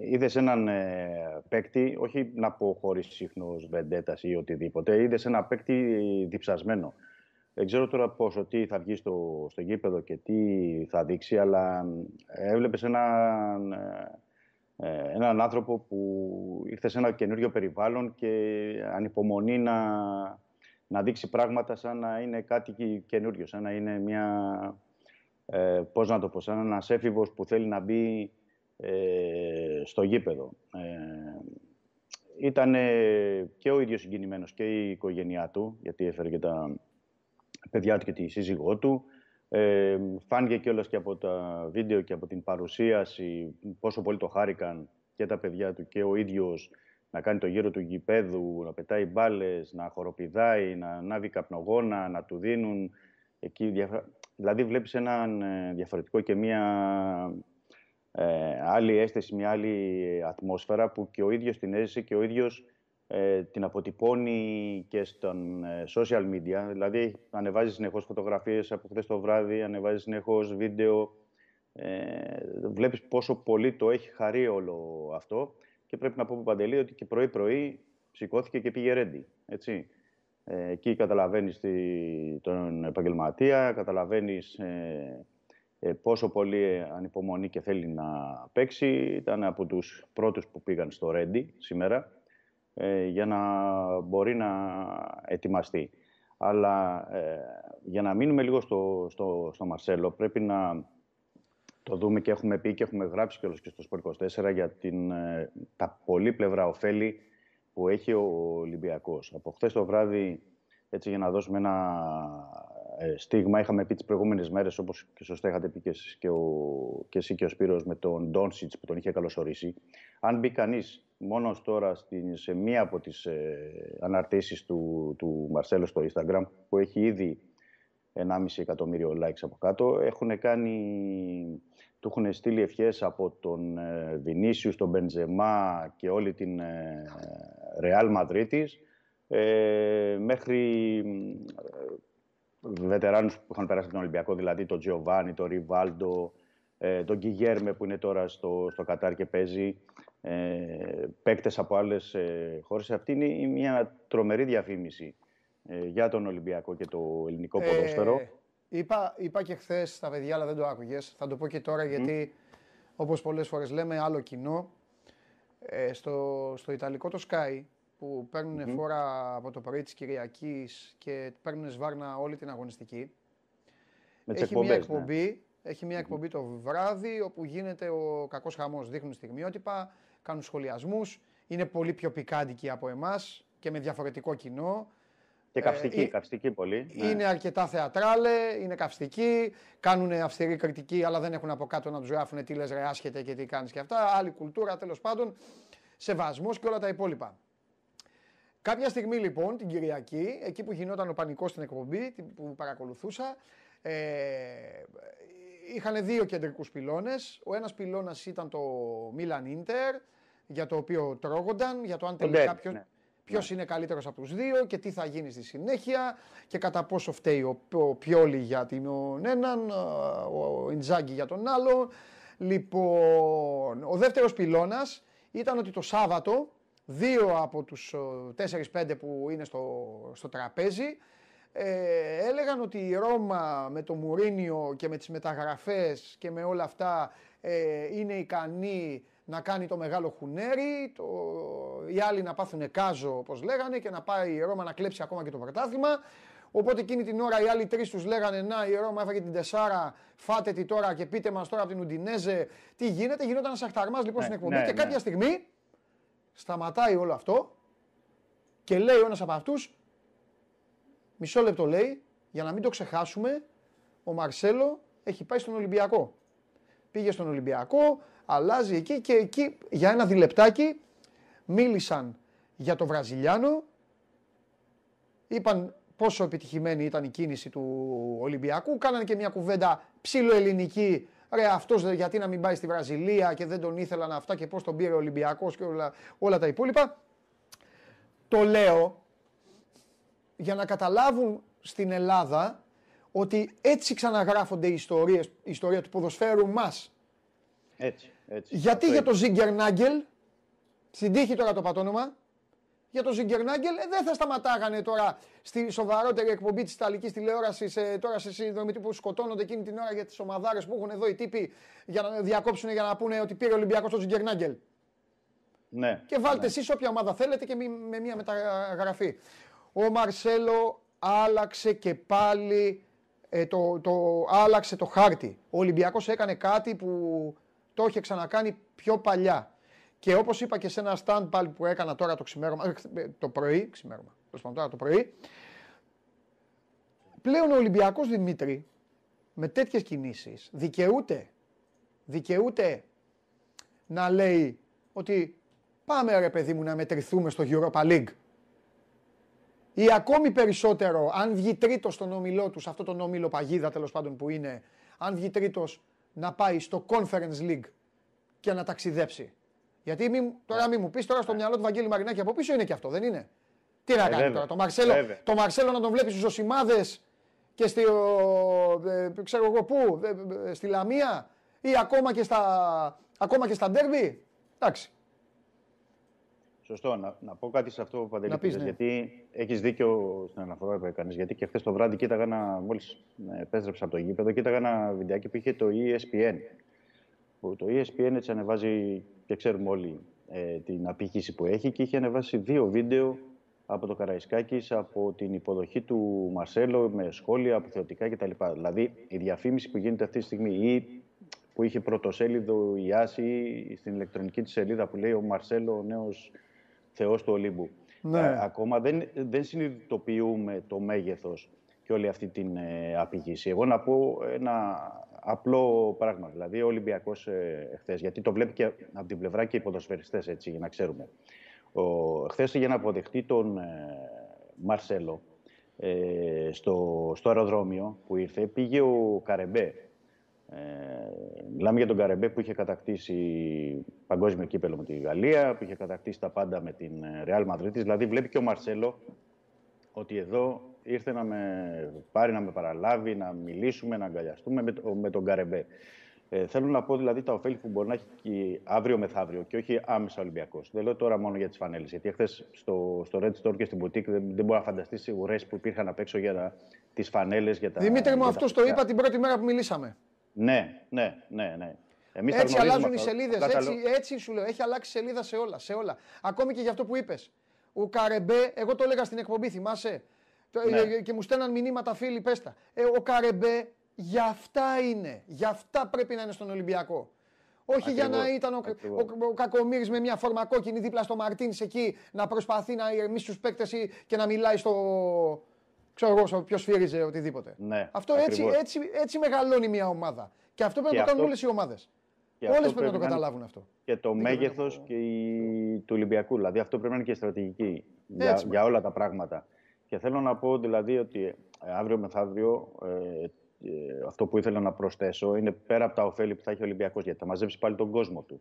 S6: είδες έναν ε, παίκτη, όχι να πω χωρίς σύχνος βεντέτας ή οτιδήποτε, είδες ένα παίκτη διψασμένο. Δεν ξέρω τώρα πόσο τι θα βγει στο, στο γήπεδο και τι θα δείξει, αλλά έβλεπες έναν, ε, ε, έναν άνθρωπο που ήρθε σε ένα καινούριο περιβάλλον και ανυπομονεί να, να δείξει πράγματα σαν να είναι κάτι και- καινούριο, σαν να είναι μια, ε, πώς να το πω, σαν ένας έφηβος που θέλει να μπει ε, στο γήπεδο. Ε, ήταν και ο ίδιος συγκινημένος και η οικογένειά του, γιατί έφερε και τα παιδιά του και τη σύζυγό του. Ε, φάνηκε κιόλας και από τα βίντεο και από την παρουσίαση πόσο πολύ το χάρηκαν και τα παιδιά του και ο ίδιος να κάνει το γύρο του γηπέδου, να πετάει μπάλες, να χοροπηδάει, να ανάβει καπνογόνα, να του δίνουν εκεί. διαφορα- Δηλαδή βλέπεις έναν ε, διαφορετικό και μία ε, άλλη αίσθηση, μια άλλη ατμόσφαιρα που και ο ίδιος την έζησε και ο ίδιος ε, την αποτυπώνει και στον ε, social media. Δηλαδή ανεβάζεις συνεχώς φωτογραφίες από χθες το βράδυ, ανεβάζεις συνεχώς βίντεο. Ε, βλέπεις πόσο πολύ το έχει χαρεί όλο αυτό και πρέπει να πω Παντελή ότι και πρωί-πρωί σηκώθηκε και πήγε ρέντι. Έτσι. Ε, εκεί καταλαβαίνεις τη- τον επαγγελματία, καταλαβαίνεις ε, ε, πόσο πολύ ανυπομονεί και θέλει να παίξει. Ήταν από τους πρώτους που πήγαν στο Ρέντι σήμερα ε, για να μπορεί να ετοιμαστεί. Αλλά ε, για να μείνουμε λίγο στο, στο, στο Μαρσέλο, πρέπει να το δούμε και έχουμε πει και έχουμε γράψει κιόλας και στο Σπορ 24 για την, ε, τα πολύπλευρα ωφέλη που έχει ο Ολυμπιακός. Από χθες το βράδυ έτσι για να δώσουμε ένα ε, στίγμα. Είχαμε πει τις προηγούμενες μέρες, όπως και σωστά είχατε πει και, εσείς και, ο, και εσύ και ο Σπύρος με τον Ντόνσιτς που τον είχε καλωσορίσει. Αν μπει κανείς μόνος τώρα στην, σε μία από τις ε, αναρτήσεις του, του Μαρσέλο στο Instagram, που έχει ήδη 1,5 εκατομμύριο likes από κάτω, έχουν κάνει, του έχουν στείλει ευχές από τον ε, Βινίσιους, τον Μπεντζεμά και όλη την ε, Ρεάλ Μαδρίτης, ε, μέχρι ε, βετεράνους που είχαν περάσει από τον Ολυμπιακό, δηλαδή τον Τζιοβάνι, τον Ριβάλντο, ε, τον Γκυγέρμε που είναι τώρα στο, στο Κατάρ και παίζει, ε, παίκτες από άλλες ε, χώρες. Αυτή είναι μια τρομερή διαφήμιση ε, για τον Ολυμπιακό και το ελληνικό ποδόσφαιρο.
S1: Ε, είπα, είπα και χθες στα παιδιά, αλλά δεν το άκουγες. Θα το πω και τώρα γιατί, όπως πολλές φορές λέμε, άλλο κοινό. Ε, στο, στο Ιταλικό το Sky που παίρνουν φόρα από το πρωί της Κυριακής και παίρνουν σβάρνα όλη την αγωνιστική.
S6: Με τις
S1: έχει μια
S6: εκπομπές, ναι.
S1: εκπομπή, έχει μια εκπομπή το βράδυ όπου γίνεται ο κακός χαμός. Δείχνουν στιγμιότυπα, κάνουν σχολιασμούς. Είναι πολύ πιο πικάντικοι από εμάς και με διαφορετικό κοινό.
S6: Και καυστική,
S1: ε,
S6: καυστική πολύ. ναι.
S1: Είναι αρκετά θεατράλε, είναι καυστικοί, κάνουν αυστηρή κριτική, αλλά δεν έχουν από κάτω να τους γράφουν τι λες ρε άσχετε και τι κάνεις και αυτά. Άλλη κουλτούρα τέλος πάντων, σεβασμός και όλα τα υπόλοιπα. Κάποια στιγμή λοιπόν την Κυριακή, εκεί που γινόταν ο πανικός στην εκπομπή, την- που παρακολουθούσα, ε, είχαν δύο κεντρικούς πυλώνες. Ο ένας πυλώνας ήταν το Milan Inter, για το οποίο τρώγονταν, για το αν
S6: Το
S1: τελικά
S6: derby,
S1: ποιος,
S6: ναι.
S1: ποιος είναι καλύτερος από τους δύο και τι θα γίνει στη συνέχεια και κατά πόσο φταίει ο, ο Πιόλη για τον έναν, ο Ιντζάγκη για τον άλλο. Λοιπόν, ο δεύτερος πυλώνας ήταν ότι το Σάββατο δύο από τους 4-5 που είναι στο, στο τραπέζι ε, έλεγαν ότι η Ρώμα με το Μουρίνιο και με τις μεταγραφές και με όλα αυτά ε, είναι ικανή να κάνει το μεγάλο χουνέρι, το, οι άλλοι να πάθουν κάζο όπως λέγανε και να πάει η Ρώμα να κλέψει ακόμα και το πρωτάθλημα. Οπότε εκείνη την ώρα οι άλλοι τρεις τους λέγανε Να, η Ρώμα έφαγε την τεσσάρα, φάτε τη τώρα και πείτε μας τώρα από την Ουντινέζε τι γίνεται. Γινόταν ένας αχταρμάς λοιπόν
S6: Ναι,
S1: στην εκπομπή
S6: ναι,
S1: και
S6: ναι.
S1: κάποια στιγμή σταματάει όλο αυτό και λέει ο ένας από αυτούς, μισό λεπτό λέει, για να μην το ξεχάσουμε, ο Μαρσέλο έχει πάει στον Ολυμπιακό. Πήγε στον Ολυμπιακό, αλλάζει εκεί και εκεί για ένα διλεπτάκι μίλησαν για το Βραζιλιάνο, είπαν πόσο επιτυχημένη ήταν η κίνηση του Ολυμπιακού, κάνανε και μια κουβέντα ψιλοελληνική, ρε αυτός δε- γιατί να μην πάει στη Βραζιλία και δεν τον ήθελαν αυτά και πώς τον πήρε ο Ολυμπιακός και όλα, όλα τα υπόλοιπα. Το λέω για να καταλάβουν στην Ελλάδα ότι έτσι ξαναγράφονται οι ιστορίες, η ιστορία του ποδοσφαίρου μας.
S6: Έτσι, έτσι.
S1: Γιατί
S6: Αυτό
S1: για
S6: είναι.
S1: το Ζιγκερνάγκελ, στην τύχη τώρα το πατόνομα, για το Ζιγκερνάγκελ ε, δεν θα σταματάγανε τώρα στη σοβαρότερη εκπομπή της Ιταλικής τηλεόρασης ε, τώρα σε συνδρομή που σκοτώνονται εκείνη την ώρα για τις ομαδάρες που έχουν εδώ οι τύποι για να διακόψουν για να πούνε ότι πήρε ο Ολυμπιακός το Ζιγκερνάγκελ.
S6: Ναι.
S1: Και βάλτε
S6: ναι.
S1: εσείς όποια ομάδα θέλετε και μη- με μια μεταγραφή. Ο Μαρσέλο άλλαξε και πάλι ε, το, το, άλλαξε το χάρτη. Ο Ολυμπιακός έκανε κάτι που το είχε ξανακάνει πιο παλιά. Και όπως είπα και σε ένα stand πάλι που έκανα τώρα το ξημέρωμα, ε, χθε- ε, το πρωί, ξημέρωμα, τέλος πάντων, τώρα το πρωί, πλέον ο Ολυμπιακός Δημήτρη με τέτοιες κινήσεις δικαιούται, δικαιούται να λέει ότι πάμε ρε παιδί μου να μετρηθούμε στο Europa League. Ή ακόμη περισσότερο, αν βγει τρίτος στον όμιλό τους, σε αυτό τον όμιλο παγίδα τέλος πάντων που είναι, αν βγει τρίτος να πάει στο Conference League και να ταξιδέψει. Γιατί μη, μου- τώρα μην μου πεις τώρα στο μυαλό του Βαγγέλη Μαρινάκη από πίσω είναι και αυτό, δεν είναι. Τι να
S6: Ε,
S1: κάνει
S6: βέβαια.
S1: τώρα, το Μαρσέλο,
S6: Βέβαια.
S1: το Μαρσέλο να τον βλέπεις στους Ζωσιμάδες και στη, ο, ε, ξέρω εγώ πού, ε, ε, στη Λαμία ή ακόμα και στα, ακόμα και στα ντέρμπι. Εντάξει.
S6: Σωστό. Να, να πω κάτι σε αυτό που Παντελή
S1: Να πεις,
S6: είπες,
S1: ναι.
S6: γιατί έχεις δίκιο στην αναφορά που έκανες. Γιατί και χθες το βράδυ κοίταγα ένα, μόλις ε, επέστρεψα από το γήπεδο, κοίταγα ένα βιντεάκι που είχε το E ESPN. Που το E ESPN έτσι ανεβάζει και ξέρουμε όλοι ε, την απήχηση που έχει και είχε ανεβάσει δύο βίντεο από το Καραϊσκάκης, από την υποδοχή του Μαρσέλο με σχόλια, αποθεωτικά κτλ. Δηλαδή η διαφήμιση που γίνεται αυτή τη στιγμή ή που είχε πρωτοσέλιδο η Άση στην ηλεκτρονική της σελίδα που λέει ο Μαρσέλο ο νέος θεός του Ολύμπου.
S1: Ναι.
S6: Ε, ακόμα δεν, δεν συνειδητοποιούμε το μέγεθος και όλη αυτή την ε, απηγήση. Εγώ να πω ένα απλό πράγμα. Δηλαδή, ο Ολυμπιακός ε, εχθές, γιατί το βλέπει και από την πλευρά και οι ποδοσφαιριστές, έτσι, για να ξέρουμε. Ο, χθες για να αποδεχτεί τον ε, Μαρσέλο ε, στο, στο αεροδρόμιο που ήρθε, πήγε ο Καρεμπέ. Ε, μιλάμε για τον Καρεμπέ που είχε κατακτήσει παγκόσμιο κύπελο με τη Γαλλία, που είχε κατακτήσει τα πάντα με την Real Madrid. Δηλαδή βλέπει και ο Μαρσέλο ότι εδώ ήρθε να με πάρει, να με παραλάβει, να μιλήσουμε, να αγκαλιαστούμε με, το- με τον Καρεμπέ. Ε, θέλω να πω δηλαδή τα ωφέλη που μπορεί να έχει και αύριο μεθαύριο και όχι άμεσα Ολυμπιακός. Δεν λέω τώρα μόνο για τις φανέλες. Γιατί χθε στο, στο Red Store και στην Boutique δεν, δεν μπορεί να φανταστείς οι ουρές που υπήρχαν απ' έξω για τις φανέλες. Για τα,
S1: Δημήτρη μου,
S6: για
S1: αυτό
S6: τα
S1: το
S6: παιδιά.
S1: είπα την πρώτη μέρα που μιλήσαμε.
S6: Ναι, ναι, ναι. ναι. Εμείς τα
S1: Έτσι
S6: γνωρίζουμε
S1: αλλάζουν οι
S6: αυτά.
S1: σελίδες.
S6: Απλά τα
S1: Έτσι,
S6: λέω-
S1: έτσι σου λέω. Έχει αλλάξει σελίδα σε όλα, σε όλα. Ακόμη και για αυτό που είπες. Ο Καρεμπέ, εγώ το έλεγα στην εκπομπή, θυμάσαι; Το-
S6: Ναι.
S1: ε, Και μου στέλναν μηνύματα φίλοι, πέστα. Ε, ο Καρεμπέ για αυτά είναι. Για αυτά πρέπει να είναι στον Ολυμπιακό. Όχι για να
S6: Ακριβώς,
S1: ήταν ο,
S6: ακριβώς.
S1: ο, ο Κακομοίρης με μια φόρμα κόκκινη δίπλα στο Μαρτίνς εκεί να προσπαθεί να ηρεμήσει τους παίκτες ή και να μιλάει στο. ξέρω εγώ, στο ποιος σφύριζε οτιδήποτε.
S6: Ναι,
S1: αυτό έτσι,
S6: ακριβώς.
S1: έτσι, έτσι μεγαλώνει μια ομάδα. Και αυτό πρέπει
S6: Και
S1: να το κάνουν
S6: αυτό-
S1: όλες οι ομάδες.
S6: και
S1: Όλες
S6: αυτό
S1: πρέπει να το
S6: είναι
S1: καταλάβουν αυτό.
S6: και το
S1: Δεν
S6: μέγεθος
S1: ξέρω.
S6: και η... του Ολυμπιακού. Δηλαδή αυτό πρέπει να είναι και στρατηγική για,
S1: Έτσι,
S6: για όλα τα πράγματα. Και θέλω να πω δηλαδή ότι ε, αύριο μεθαύριο ε, ε, αυτό που ήθελα να προσθέσω είναι πέρα από τα ωφέλη που θα έχει ο Ολυμπιακός, γιατί θα μαζέψει πάλι τον κόσμο του.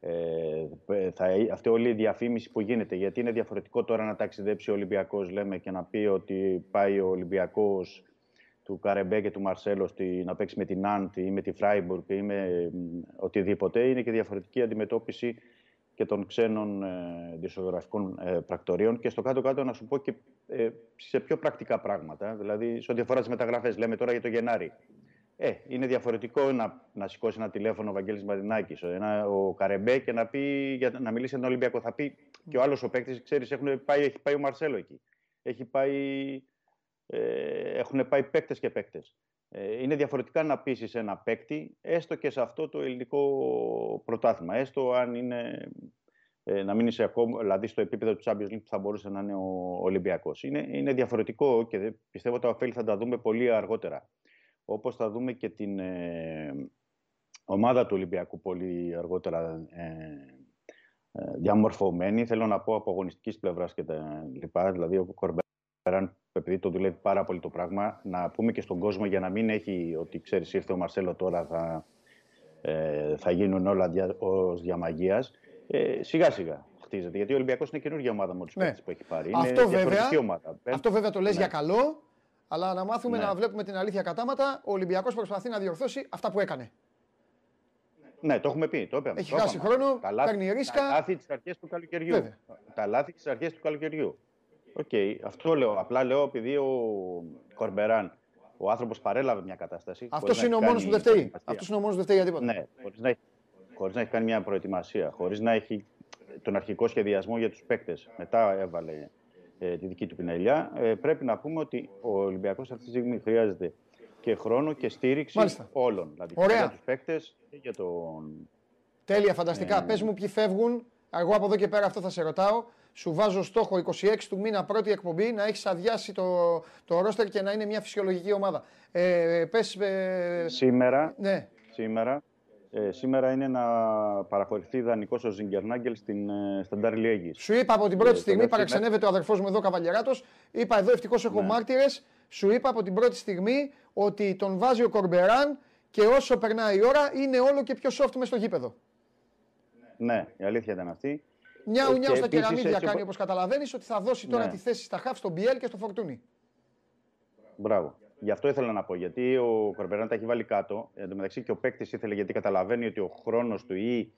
S6: Ε, θα, αυτή όλη η διαφήμιση που γίνεται, γιατί είναι διαφορετικό τώρα να ταξιδέψει ο Ολυμπιακός, λέμε, και να πει ότι πάει ο Ολυμπιακός του Καρεμπέ και του Μαρσέλο στη, να παίξει με την Νάντ ή με τη Φράιμπουργκ ή με μ, οτιδήποτε. Είναι και διαφορετική αντιμετώπιση και των ξένων ε, δισογραφικών ε, πρακτορείων. Και στο κάτω-κάτω να σου πω και ε, σε πιο πρακτικά πράγματα. Δηλαδή, σε ό,τι αφορά τις μεταγραφές, λέμε τώρα για το Γενάρη. Ε, είναι διαφορετικό να, να σηκώσει ένα τηλέφωνο ο Βαγγέλης Μαρινάκης, ένα, ο Καρεμπέ και να, πει, για, να μιλήσει για τον Ολυμπιακό. Θα πει και ο άλλος ο παίκτης, ξέρεις, έχουν πάει, έχει πάει ο Μαρσέλο εκεί. Έχει πάει, ε, έχουν πάει παίκτες και παίκτες. Ε, είναι διαφορετικά να πείσει ένα παίκτη, έστω και σε αυτό το ελληνικό πρωτάθλημα. Έστω αν είναι ε, να μην είσαι ακόμα, δηλαδή στο επίπεδο του Champions League που θα μπορούσε να είναι ο Ολυμπιακός. Είναι, είναι διαφορετικό και δεν- πιστεύω τα ωφέλη θα τα δούμε πολύ αργότερα. Όπως θα δούμε και την ε, ομάδα του Ολυμπιακού πολύ αργότερα ε, ε, διαμορφωμένη. Θέλω να πω από αγωνιστικής πλευράς και τα λοιπά. Δηλαδή ο Κορμπεράν, επειδή το δουλεύει πάρα πολύ το πράγμα, να πούμε και στον κόσμο για να μην έχει ότι ξέρεις ήρθε ο Μαρσέλο τώρα θα, ε, θα γίνουν όλα δια, ως διά μαγείας. Ε, σιγά σιγά χτίζεται. Γιατί ο Ολυμπιακός είναι καινούργια ομάδα με τους
S1: Ναι.
S6: παίκτες που έχει πάρει.
S1: Αυτό
S6: είναι
S1: βέβαια-
S6: διαφορετική ομάδα.
S1: Αυτό βέβαια το λες
S6: Ναι.
S1: για καλό, αλλά να μάθουμε
S6: Ναι.
S1: να βλέπουμε την αλήθεια κατάματα. Ο Ολυμπιακός προσπαθεί να διορθώσει αυτά που έκανε.
S6: Ναι, το έχουμε πει. Το είπαμε.
S1: Έχει
S6: το
S1: χάσει
S6: είπαμε.
S1: χρόνο,
S6: Τα λάθη-
S1: παίρνει ρίσκα.
S6: Τα λάθη της αρχής του καλοκαιριού.
S1: Βέβαια.
S6: Τα λάθη της αρχής του καλοκαιριού. Οκ, αυτό λέω. Απλά λέω επειδή ο Κορμπεράν, ο άνθρωπος παρέλαβε μια κατάσταση.
S1: Αυτός
S6: χωρίς να
S1: είναι ο
S6: έχει
S1: μόνος που
S6: κάνει
S1: δεν φταίει.
S6: προετοιμασία.
S1: Αυτός είναι ο μόνος που δεν φταίει για τίποτα.
S6: Ναι, χωρίς να, έχει- χωρίς να έχει κάνει μια προετοιμασία, χωρίς να έχει τον αρχικό σχεδιασμό για τους παίκτες. Μετά έβαλε ε, τη δική του πινελιά. Ε, πρέπει να πούμε ότι ο Ολυμπιακός αυτή τη στιγμή χρειάζεται και χρόνο και στήριξη
S1: Μάλιστα.
S6: όλων. Δηλαδή
S1: Ωραία.
S6: και για τους παίκτες και για τον
S1: Τέλεια, φανταστικά.
S6: Ε,
S1: Πες μου ποιοι φεύγουν. Εγώ από εδώ και πέρα αυτό θα σε ρωτάω. Σου βάζω στόχο 26 του μήνα πρώτη εκπομπή να έχεις αδειάσει το, το ρόστερ και να είναι μια φυσιολογική ομάδα. Ε, πες, ε,
S6: Σήμερα,
S1: ναι,
S6: σήμερα, ε, σήμερα είναι να παραχωρηθεί δανεικός ο Ζιγκερνάγκελ στην ε, Σταντάρ Λιέγης.
S1: σου είπα από την πρώτη
S6: Ε,
S1: στιγμή,
S6: το
S1: παραξενεύεται ο αδερφός μου εδώ Καβαλιεράτος. Είπα εδώ ευτυχώς έχω
S6: Ναι.
S1: μάρτυρες. Σου είπα από την πρώτη στιγμή ότι τον βάζει ο Κορμπεράν και όσο περνάει η ώρα είναι όλο και πιο soft μες στο γήπεδο.
S6: Ναι, η αλήθεια ήταν αυτή.
S1: Νιάου
S6: Ε,
S1: νιάου
S6: και
S1: στα
S6: επίσης
S1: κεραμίδια
S6: έτσι
S1: κάνει
S6: οπο-
S1: όπως καταλαβαίνεις ότι θα δώσει τώρα
S6: Ναι.
S1: τη θέση στα χαφ στον Μπιέλ και στο Φορτούνι.
S6: Μπράβο. Γι' αυτό ήθελα να πω. Γιατί ο Κορμπεράν τα έχει βάλει κάτω. Εν τω μεταξύ και ο παίκτης ήθελε γιατί καταλαβαίνει ότι ο χρόνος του ή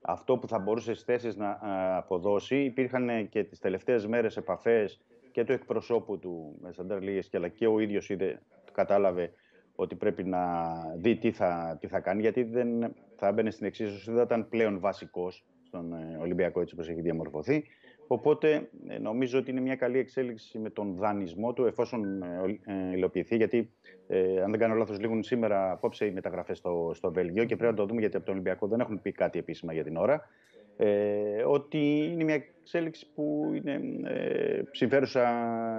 S6: αυτό που θα μπορούσε στις θέσεις να α, αποδώσει. Υπήρχαν ε, και τις τελευταίες μέρες επαφές και του εκπροσώπου του με Σταντάρ Λιέγη αλλά και ο ίδιος είδε, κατάλαβε ότι πρέπει να δει τι θα, τι θα κάνει. Γιατί δεν θα έμπαινε στην εξίσωση, δεν θα ήταν πλέον βασικός στον ε, Ολυμπιακό έτσι όπως έχει διαμορφωθεί. Οπότε ε, νομίζω ότι είναι μια καλή εξέλιξη με τον δανεισμό του εφόσον ε, ολ- ε, υλοποιηθεί. Γιατί, ε, αν δεν κάνω λάθος, λήγουν σήμερα απόψε οι μεταγραφές στο, στο Βέλγιο και πρέπει να το δούμε γιατί από τον Ολυμπιακό δεν έχουν πει κάτι επίσημα για την ώρα. Ε, ότι είναι μια εξέλιξη που είναι ε, συμφέρουσα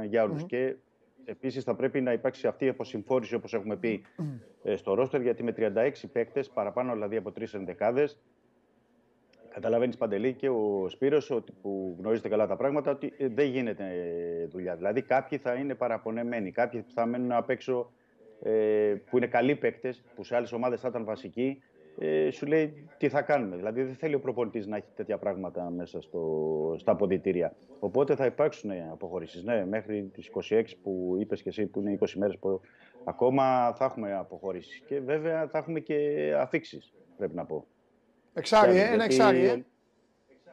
S6: για όλους. Και επίσης θα πρέπει να υπάρξει αυτή η αποσυμφόρηση, όπως έχουμε πει, ε, στο ρόστερ, γιατί με 36 παίκτες, παραπάνω δηλαδή από τρεις ενδεκάδες, Καταλαβαίνεις Παντελή και ο Σπύρος ότι που γνωρίζετε καλά τα πράγματα ότι ε, δεν γίνεται ε, δουλειά. Δηλαδή κάποιοι θα είναι παραπονεμένοι, κάποιοι θα μένουν απ' έξω ε, που είναι καλοί παίκτες, που σε άλλες ομάδες θα ήταν βασικοί. Ε, σου λέει τι θα κάνουμε. Δηλαδή δεν θέλει ο προπονητής να έχει τέτοια πράγματα μέσα στο, στα αποδητήρια. Οπότε θα υπάρξουν αποχωρήσεις. Ναι, μέχρι τις 26 που είπες και εσύ, που είναι 20 μέρες που ακόμα θα έχουμε αποχωρήσεις. Και βέβαια θα έχουμε και αφήξεις, πρέπει να πω.
S1: Εξάρι, ε,
S6: Γιατί-
S1: ένα εξάρι. Ε.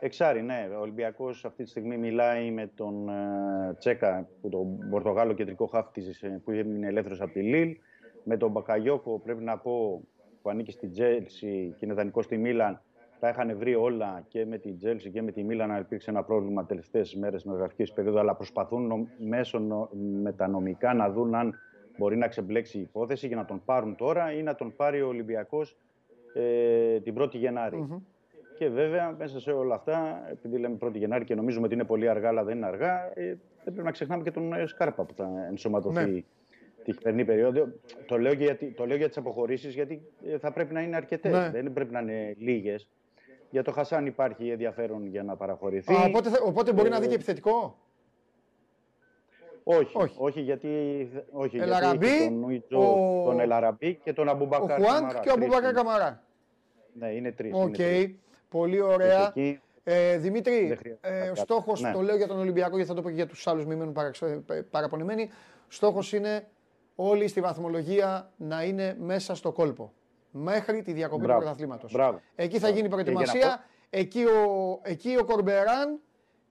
S6: Εξάρι, ναι. Ο Ολυμπιακός αυτή τη στιγμή μιλάει με τον ε, Σέκα, που τον Πορτογάλο κεντρικό χαφ που είναι ελεύθερος από τη Λιλ. Με τον Μπακαγιόκο, πρέπει να πω, που ανήκει στην Τσέλσι και είναι δανεικός στη Μίλαν. Τα είχαν βρει όλα και με την Τσέλσι και με τη Μίλαν. Υπήρξε ένα πρόβλημα τελευταίες μέρες μεταγραφική περίοδου, αλλά προσπαθούν νο- μέσω νο- με τα νομικά να δουν αν μπορεί να ξεμπλέξει η υπόθεση για να τον πάρουν τώρα ή να τον πάρει ο Ολυμπιακός ε, την 1η γεναρη Και βέβαια μέσα σε όλα αυτά, επειδή λέμε 1η Γενάρη και νομίζουμε ότι είναι πολύ αργά, αλλά δεν είναι αργά, ε, δεν πρέπει να ξεχνάμε και τον ε, Σκάρπα που θα ενσωματωθεί
S1: Ναι.
S6: τη χειμερινή περίοδο. Το λέω, γιατί, το λέω για τις αποχωρήσεις, γιατί ε, θα πρέπει να είναι αρκετές.
S1: Ναι.
S6: Δεν πρέπει να είναι λίγες. Για το Χασάν υπάρχει ενδιαφέρον για να παραχωρηθεί.
S1: Α, οπότε, θα- οπότε μπορεί
S6: Ε,
S1: να δει και επιθετικό;
S6: Όχι,
S1: όχι.
S6: όχι. γιατί, όχι,
S1: Ελαραμπή,
S6: γιατί έχει τον Νουιτζο,
S1: ο-
S6: τον Ελ Αραμπί και τον
S1: Ο
S6: Αμπουμπακάρ.
S1: Χουάνγκ
S6: Καμαρά.
S1: και ο
S6: Τρεις
S1: Αμπουμπάκαρ
S6: είναι.
S1: Καμαρά.
S6: Ναι, είναι τρεις.
S1: Οκ. Πολύ ωραία.
S6: Εκεί,
S1: Ε, Δημήτρη,
S6: Δεν χρειάζεται
S1: ε, ο
S6: κάτι.
S1: στόχος,
S6: Ναι.
S1: το λέω για τον Ολυμπιακό γιατί θα το πω και για τους άλλους, μην μείνουν παραξε- πε- παραπονεμένοι. Στόχος είναι όλοι στη βαθμολογία να είναι μέσα στο κόλπο. Μέχρι τη διακοπή
S6: Μπράβο.
S1: του πρωταθλήματος.
S6: Μπράβο.
S1: Εκεί θα
S6: Μπράβο.
S1: γίνει η
S6: Και για να
S1: προετοιμασία. Εκεί ο, εκεί ο Κορμπεράν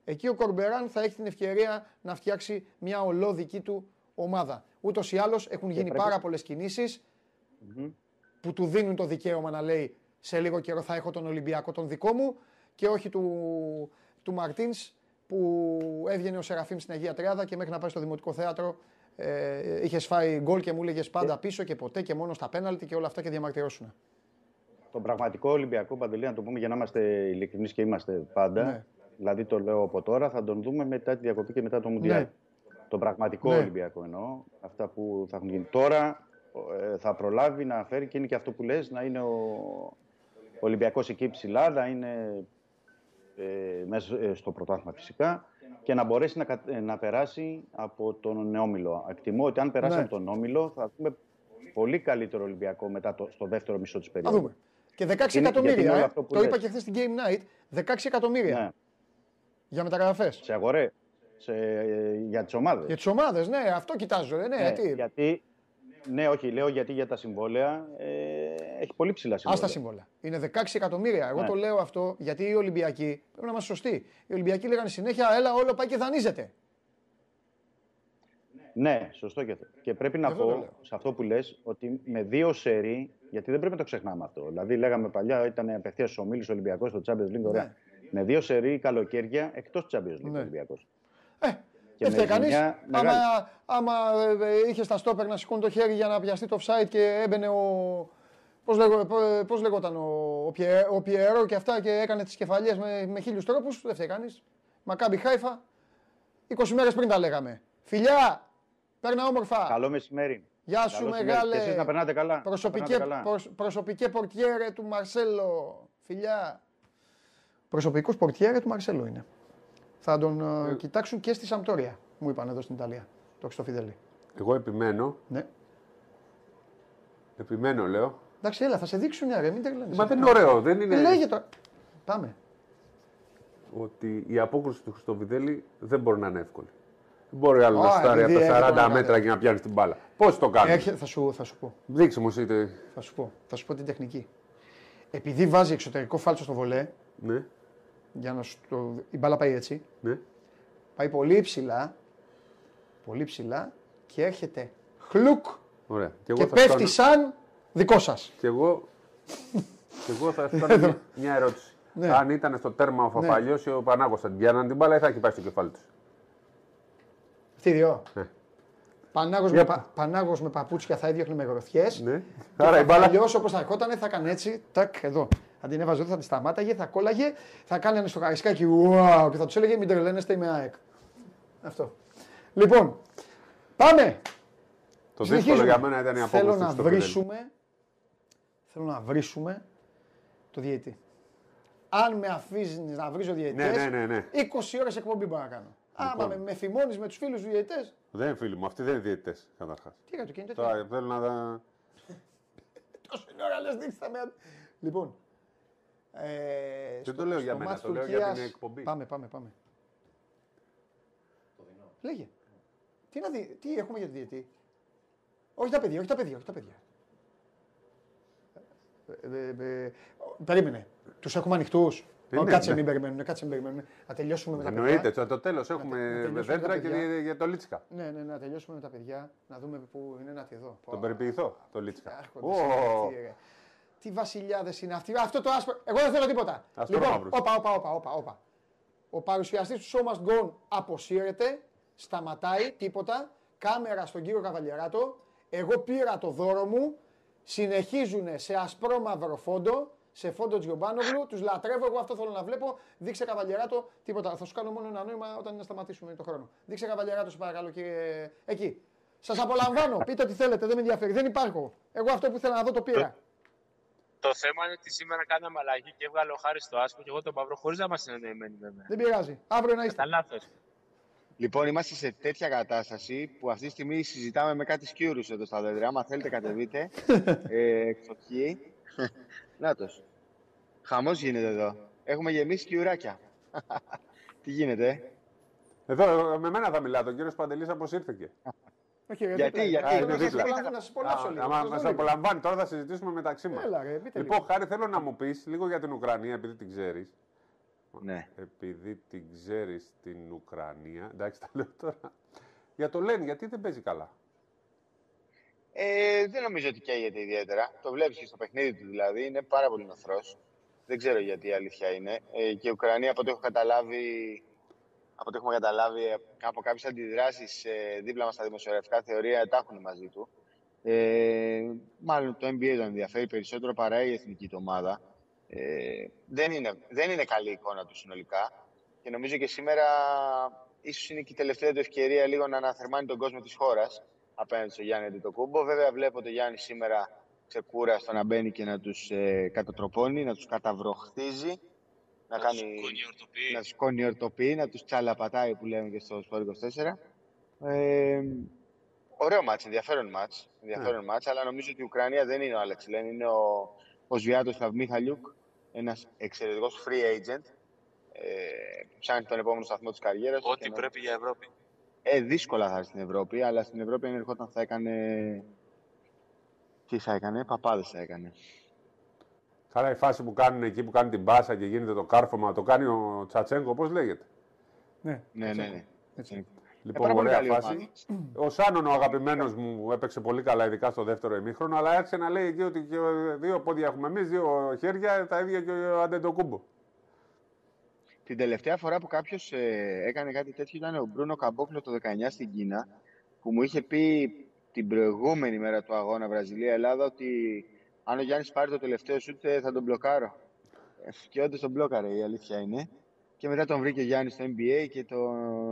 S1: Εκεί ο Κορμπεράν θα έχει την ευκαιρία να φτιάξει μια ολοδική του ομάδα. Ούτως ή άλλως έχουν γίνει
S6: πρέπει-
S1: πάρα πολλές κινήσεις που του δίνουν το δικαίωμα να λέει σε λίγο καιρό θα έχω τον Ολυμπιακό τον δικό μου και όχι του, του Μαρτίνς που έβγαινε ο Σεραφείμ στην Αγία Τριάδα και μέχρι να πάει στο Δημοτικό Θέατρο ε, είχες φάει γκολ και μου έλεγες πάντα πίσω και ποτέ και μόνο στα πέναλτι και όλα αυτά και διαμαρτυρώσουν.
S6: Τον πραγματικό Ολυμπιακό Παντελή, να το πούμε για να είμαστε ειλικρινείς και είμαστε πάντα.
S1: Ναι.
S6: Δηλαδή το λέω από τώρα, θα τον δούμε μετά τη διακοπή και μετά το Μουντιάλ.
S1: Ναι.
S6: Τον πραγματικό
S1: Ναι.
S6: Ολυμπιακό εννοώ. Αυτά που θα έχουν γίνει. Τώρα ε, θα προλάβει να φέρει και είναι και αυτό που λες, να είναι ο Ολυμπιακός εκεί ψηλά, να είναι ε, μέσα ε, στο πρωτάθλημα φυσικά και να μπορέσει να, κα- ε, να περάσει από τον Νεόμιλο. Εκτιμώ ότι αν περάσει
S1: Ναι.
S6: από τον Νεόμιλο θα δούμε πολύ καλύτερο Ολυμπιακό μετά το, στο δεύτερο μισό της
S1: Να
S6: περίοδου.
S1: δούμε. Και 16
S6: Είναι- γιατί
S1: εκατομμύρια.
S6: είναι όλο
S1: ε.
S6: αυτό που
S1: Το είπα
S6: λες.
S1: και χθες στην Game Night. 16 εκατομμύρια
S6: Ναι.
S1: Για μεταγραφές.
S6: Σε αγορέ. Σε, ε, για τις ομάδες.
S1: Για τις ομάδες, ναι, αυτό κοιτάζω. ε, Ναι,
S6: Ναι,
S1: γιατί.
S6: γιατί, ναι, όχι, λέω γιατί για τα συμβόλαια ε, έχει πολύ ψηλά
S1: Α
S6: συμβόλαια.
S1: τα σύμβολα. Είναι 16 εκατομμύρια. Εγώ
S6: Ναι.
S1: το λέω αυτό γιατί οι Ολυμπιακοί πρέπει να είμαστε σωστοί. Οι Ολυμπιακοί λέγανε συνέχεια, έλα, όλο πάει και δανείζεται.
S6: Ναι, σωστό και αυτό. Και πρέπει να
S1: Γι' αυτό το
S6: πω
S1: λέω.
S6: σε αυτό που λες ότι με δύο σερί, γιατί δεν πρέπει να το ξεχνάμε αυτό. Δηλαδή, λέγαμε παλιά, ήταν απευθείας στου ομίλου Ολυμπιακός στο Champions League. Ωραία.
S1: Ναι.
S6: Με δύο σερί καλοκαίρια εκτός Champions League
S1: Ναι.
S6: Ολυμπιακός.
S1: Ε,
S6: Και
S1: δεν
S6: με
S1: φταίει κανείς.
S6: ζημιά
S1: Άμα,
S6: μεγάλη.
S1: άμα ε, είχες στα στόπερ να σηκώνει το χέρι για να πιαστεί το offside και έμπαινε ο. Πώς λέγω, πώς- πώς λεγόταν ο, ο, Πιε- ο Πιερό και αυτά και έκανε τις κεφαλιές με, με χίλιους τρόπους. Δεν φταίει κανείς. Μακάμπι Χάιφα. 20 μέρες πριν τα λέγαμε. Φιλιά! Παίρνα όμορφα.
S6: Καλό μεσημέρι.
S1: Γεια σου
S6: Καλό
S1: μεγάλε.
S6: σημερινό. Και εσείς να περνάτε καλά. Να
S1: Προσωπικέ,
S6: περνάτε καλά.
S1: προσ- προσωπικέ πορτιέρε του Μαρσέλο. Φιλιά. Προσωπικός πορτιέρε του Μαρσέλο είναι. Θα τον ε, κοιτάξουν και στη Σαμπτόρια, μου είπαν εδώ στην Ιταλία. Το Χριστοφιδέλη.
S2: Εγώ επιμένω,
S1: Ναι.
S2: επιμένω λέω.
S1: Εντάξει, έλα, θα σε δείξουν, ρε, μην τρελαίνεις.
S2: Μα δεν είναι ωραίο, δεν είναι.
S1: Λέγε τώρα. Πάμε.
S2: Ότι η απόκρουση του Χριστοβιδέλη δεν μπορεί να είναι εύκολη. Δεν μπορεί άλλο να
S1: Α,
S2: στάρει από
S1: επειδή
S2: τα
S1: έχει
S2: 40
S1: τον-
S2: μέτρα και να πιάνει την μπάλα. Πώς το κάνεις;
S1: Έρχε, θα, σου, θα σου πω.
S2: Δείξε μου εσύ. τε-
S1: Θα σου πω. Θα σου πω την τεχνική. Επειδή βάζει εξωτερικό φάλτσο στο βολέ,
S2: Ναι,
S1: για να σου το... η μπάλα πάει έτσι,
S2: ναι.
S1: πάει πολύ ψηλά, πολύ ψηλά και έρχεται χλουκ
S2: Ωραία. Και εγώ,
S1: και
S2: θα
S1: πέφτει
S2: κάνω-
S1: σαν δικό σας.
S2: και εγώ, και εγώ θα σου κάνω μια, μια ερώτηση.
S1: Ναι.
S2: Αν ήταν στο τέρμα ο Φαφαλιός ή ο Πανάγος θα την πιάναν την μπάλα ή θα έχει πάει στο κεφάλι τους;
S1: Αυτοί οι δύο.
S2: Ναι.
S1: Πανάγος,
S2: Για
S1: με, πα, Πανάγος με παπούτσια θα έδιωχνε με γροθιές.
S2: Ναι.
S1: Και
S2: Άρα η μπάλα.
S1: Αλλιώ όπως θα ερχόταν θα έκανε έτσι, τάκ, εδώ. Θα την έβαζε εδώ, θα τη σταμάταγε, θα κόλλαγε, θα κάνανε στο καρισκάκι wow, και θα τους έλεγε μην τρελαίνεστε είμαι ΑΕΚ. Αυτό. Λοιπόν, πάμε.
S2: Το
S1: Συνεχίζουμε.
S2: δύσκολο για μένα ήταν η
S1: Θέλω
S2: απόκριση
S1: να
S2: στο Πινέλ.
S1: βρίσουμε, θέλω να βρίσουμε το διαιτή. Αν με αφήσεις να βρίζω διαιτητές,
S2: Ναι, ναι, ναι, ναι.
S1: 20 ώρες εκπομπή μπορώ να κάνω. Άμα
S2: Λοιπόν.
S1: με, με φημώνεις με τους φίλους του διαιτητές,
S2: Δεν είναι φίλοι μου, αυτοί δεν είναι διαιτητέ καταρχάς.
S1: τι έκανε το κινητό. τι
S2: Τώρα θέλω να. δα-
S1: Τόση ώρα λες δείξτε με. Λοιπόν. Ε,
S2: Δεν το λέω για
S1: στο
S2: μένα,
S1: μάτς
S2: το λέω για
S1: Τουρκίας-
S2: την εκπομπή.
S1: Πάμε, πάμε, πάμε. Λέγε. Τι, να δει, τι έχουμε για τη διετή; Όχι τα παιδιά, όχι τα παιδιά, όχι τα παιδιά. Ε, ε, ε, περίμενε. Τους έχουμε ανοιχτούς.
S2: Ε,
S1: Ω,
S2: ναι,
S1: κάτσε
S2: ναι.
S1: μην περιμένουν, κάτσε μην περιμένουν. Να τελειώσουμε με τα παιδιά.
S2: Εννοείται, στο το τέλος
S1: να
S2: έχουμε
S1: τελειώσουμε
S2: δέντρα
S1: τα
S2: και
S1: παιδιά.
S2: για- για το Λίτσκα.
S1: Ναι, ναι, ναι, να τελειώσουμε με τα παιδιά. Να δούμε πού είναι να τη εδώ.
S2: Τον περιποιηθώ, το Λίτσκα.
S1: Άρχονται
S2: Ω,
S1: σαν αυτοί, ρε. Τι βασιλιάδες είναι αυτοί. Αυτό το άσπρο. Εγώ δεν θέλω τίποτα. Λοιπόν,
S2: Αστρόμαυρους.
S1: όπα, όπα, όπα, όπα, όπα. Ο παρουσιαστής του Show Must Go On αποσύρεται, σταματάει, τίποτα. Κάμερα στον κύριο Καβαλιαράτο. Εγώ πήρα το δώρο μου. Συνεχίζουν σε ασπρόμαυρο φόντο, σε φόντο Τζιομπάνογλου. Τους λατρεύω, εγώ αυτό θέλω να βλέπω. Δείξε Καβαλιαράτο, τίποτα. Θα σου κάνω μόνο ένα νόημα όταν να σταματήσουμε το χρόνο. Δείξε Καβαλιαράτο, σε παρακαλώ, κύριε. Εκεί. Σας απολαμβάνω. Πείτε ό,τι θέλετε, δεν με ενδιαφέρει. Δεν υπάρχω. Εγώ αυτό που ήθελα να δω το πήρα.
S7: Το θέμα είναι ότι σήμερα κάναμε αλλαγή και έβγαλε ο Χάρης το άσπρο και εγώ τον Παύρο χωρίς να είμαστε συνεννοημένοι βέβαια.
S1: Δεν πειράζει. Αύριο να είστε.
S7: Κατά λάθος.
S3: Λοιπόν, είμαστε σε τέτοια κατάσταση που αυτή τη στιγμή συζητάμε με κάτι σκιούρους εδώ στα δέντρα. Άμα θέλετε, κατεβείτε. ε, εξοχή. Νάτος. Χαμός γίνεται εδώ. Έχουμε γεμίσει σκιουράκια. Τι γίνεται, ε;
S2: Εδώ με μένα θα μιλάτε, ο κύριος Παντελής αποσύρθηκε.
S1: Όχι, ρε,
S3: Γιατί,
S1: δίπλα.
S3: γιατί,
S1: Α,
S2: είναι
S1: να σας
S2: δίπλα.
S1: απολαύσω, Να σα απολαύσω
S2: Α,
S1: λίγο.
S2: Άμα
S1: να σας
S2: μας
S1: δω λίγο.
S2: απολαμβάνει, τώρα θα συζητήσουμε μεταξύ μας.
S1: Έλα, ρε, πείτε
S2: Λοιπόν,
S1: λίγο.
S2: Χάρη, θέλω να μου πεις λίγο για την Ουκρανία, επειδή την ξέρεις.
S3: Ναι.
S2: Επειδή την ξέρεις την Ουκρανία. Εντάξει, τα λέω τώρα. Για το λένε, γιατί δεν παίζει καλά;
S3: Ε, δεν νομίζω ότι καίγεται ιδιαίτερα. Το βλέπεις και στο παιχνίδι του δηλαδή. Είναι πάρα πολύ νοθρός. Δεν ξέρω γιατί η αλήθεια είναι. Ε, και η Ουκρανία, από ό,τι έχω καταλάβει, από ό,τι έχουμε καταλάβει ε, από κάποιες αντιδράσεις ε, δίπλα μας στα δημοσιογραφικά θεωρία, τα έχουν μαζί του. Ε, μάλλον το NBA τον ενδιαφέρει περισσότερο παρά η εθνική του ομάδα. Ε, δεν, είναι, δεν είναι καλή η εικόνα του συνολικά. Και νομίζω και σήμερα ίσως είναι και η τελευταία του ευκαιρία λίγο να αναθερμάνει τον κόσμο της χώρας απέναντι στο Γιάννη Αντιτοκούμπο. Βέβαια βλέπω τον Γιάννη σήμερα ξεκούραστο να μπαίνει και να τους ε, κατατροπώνει, να τους καταβροχθίζει, να,
S7: Να
S3: κάνει,
S7: τους κονιορτοποιεί.
S3: να τους κονιορτοποιεί, να τους τσαλαπατάει που λέμε και στο Sport 24. Ε, ωραίο μάτς, ενδιαφέρον μάτς, ενδιαφέρον μάτς, αλλά νομίζω ότι η Ουκρανία δεν είναι ο Άλεξ Λέν, είναι ο, ο Σβιάτος Θαυμίχαλιουκ, ένας εξαιρετικός free agent, ε, ψάχνει τον επόμενο σταθμό της καριέρας. του
S7: Ό,τι
S3: και να-
S7: πρέπει για Ευρώπη.
S3: ε, δύσκολα θα είναι στην Ευρώπη, αλλά στην Ευρώπη αν ερχόταν θα έκανε... Τι θα έκανε, παπάδες θα έκανε.
S2: Καλά, η φάση που κάνουν εκεί που κάνει την μπάσα και γίνεται το κάρφωμα, το κάνει ο Τσατσέγκο, πώς λέγεται;
S1: Ναι,
S3: Ναι, ναι, ναι.
S1: Έτσι.
S2: Λοιπόν,
S3: πάρα πολύ
S2: ωραία
S3: καλή
S2: φάση. Ο Σάνον, ο αγαπημένος μου, έπαιξε πολύ καλά, ειδικά στο δεύτερο ημίχρονο, αλλά άρχισε να λέει εκεί ότι και δύο πόδια έχουμε εμείς, δύο χέρια, τα ίδια και ο Αντεντοκούμπο.
S3: Την τελευταία φορά που κάποιος έκανε κάτι τέτοιο ήταν ο Μπρούνο Καμπόκλο το 19 στην Κίνα, που μου είχε πει την προηγούμενη μέρα του αγώνα Βραζιλία-Ελλάδα ότι αν ο Γιάννης πάρει το τελευταίο σουτ ε, θα τον μπλοκάρω. Ε, Και όντως τον μπλόκαρε, η αλήθεια είναι. Και μετά τον βρήκε ο Γιάννης στο NBA και το...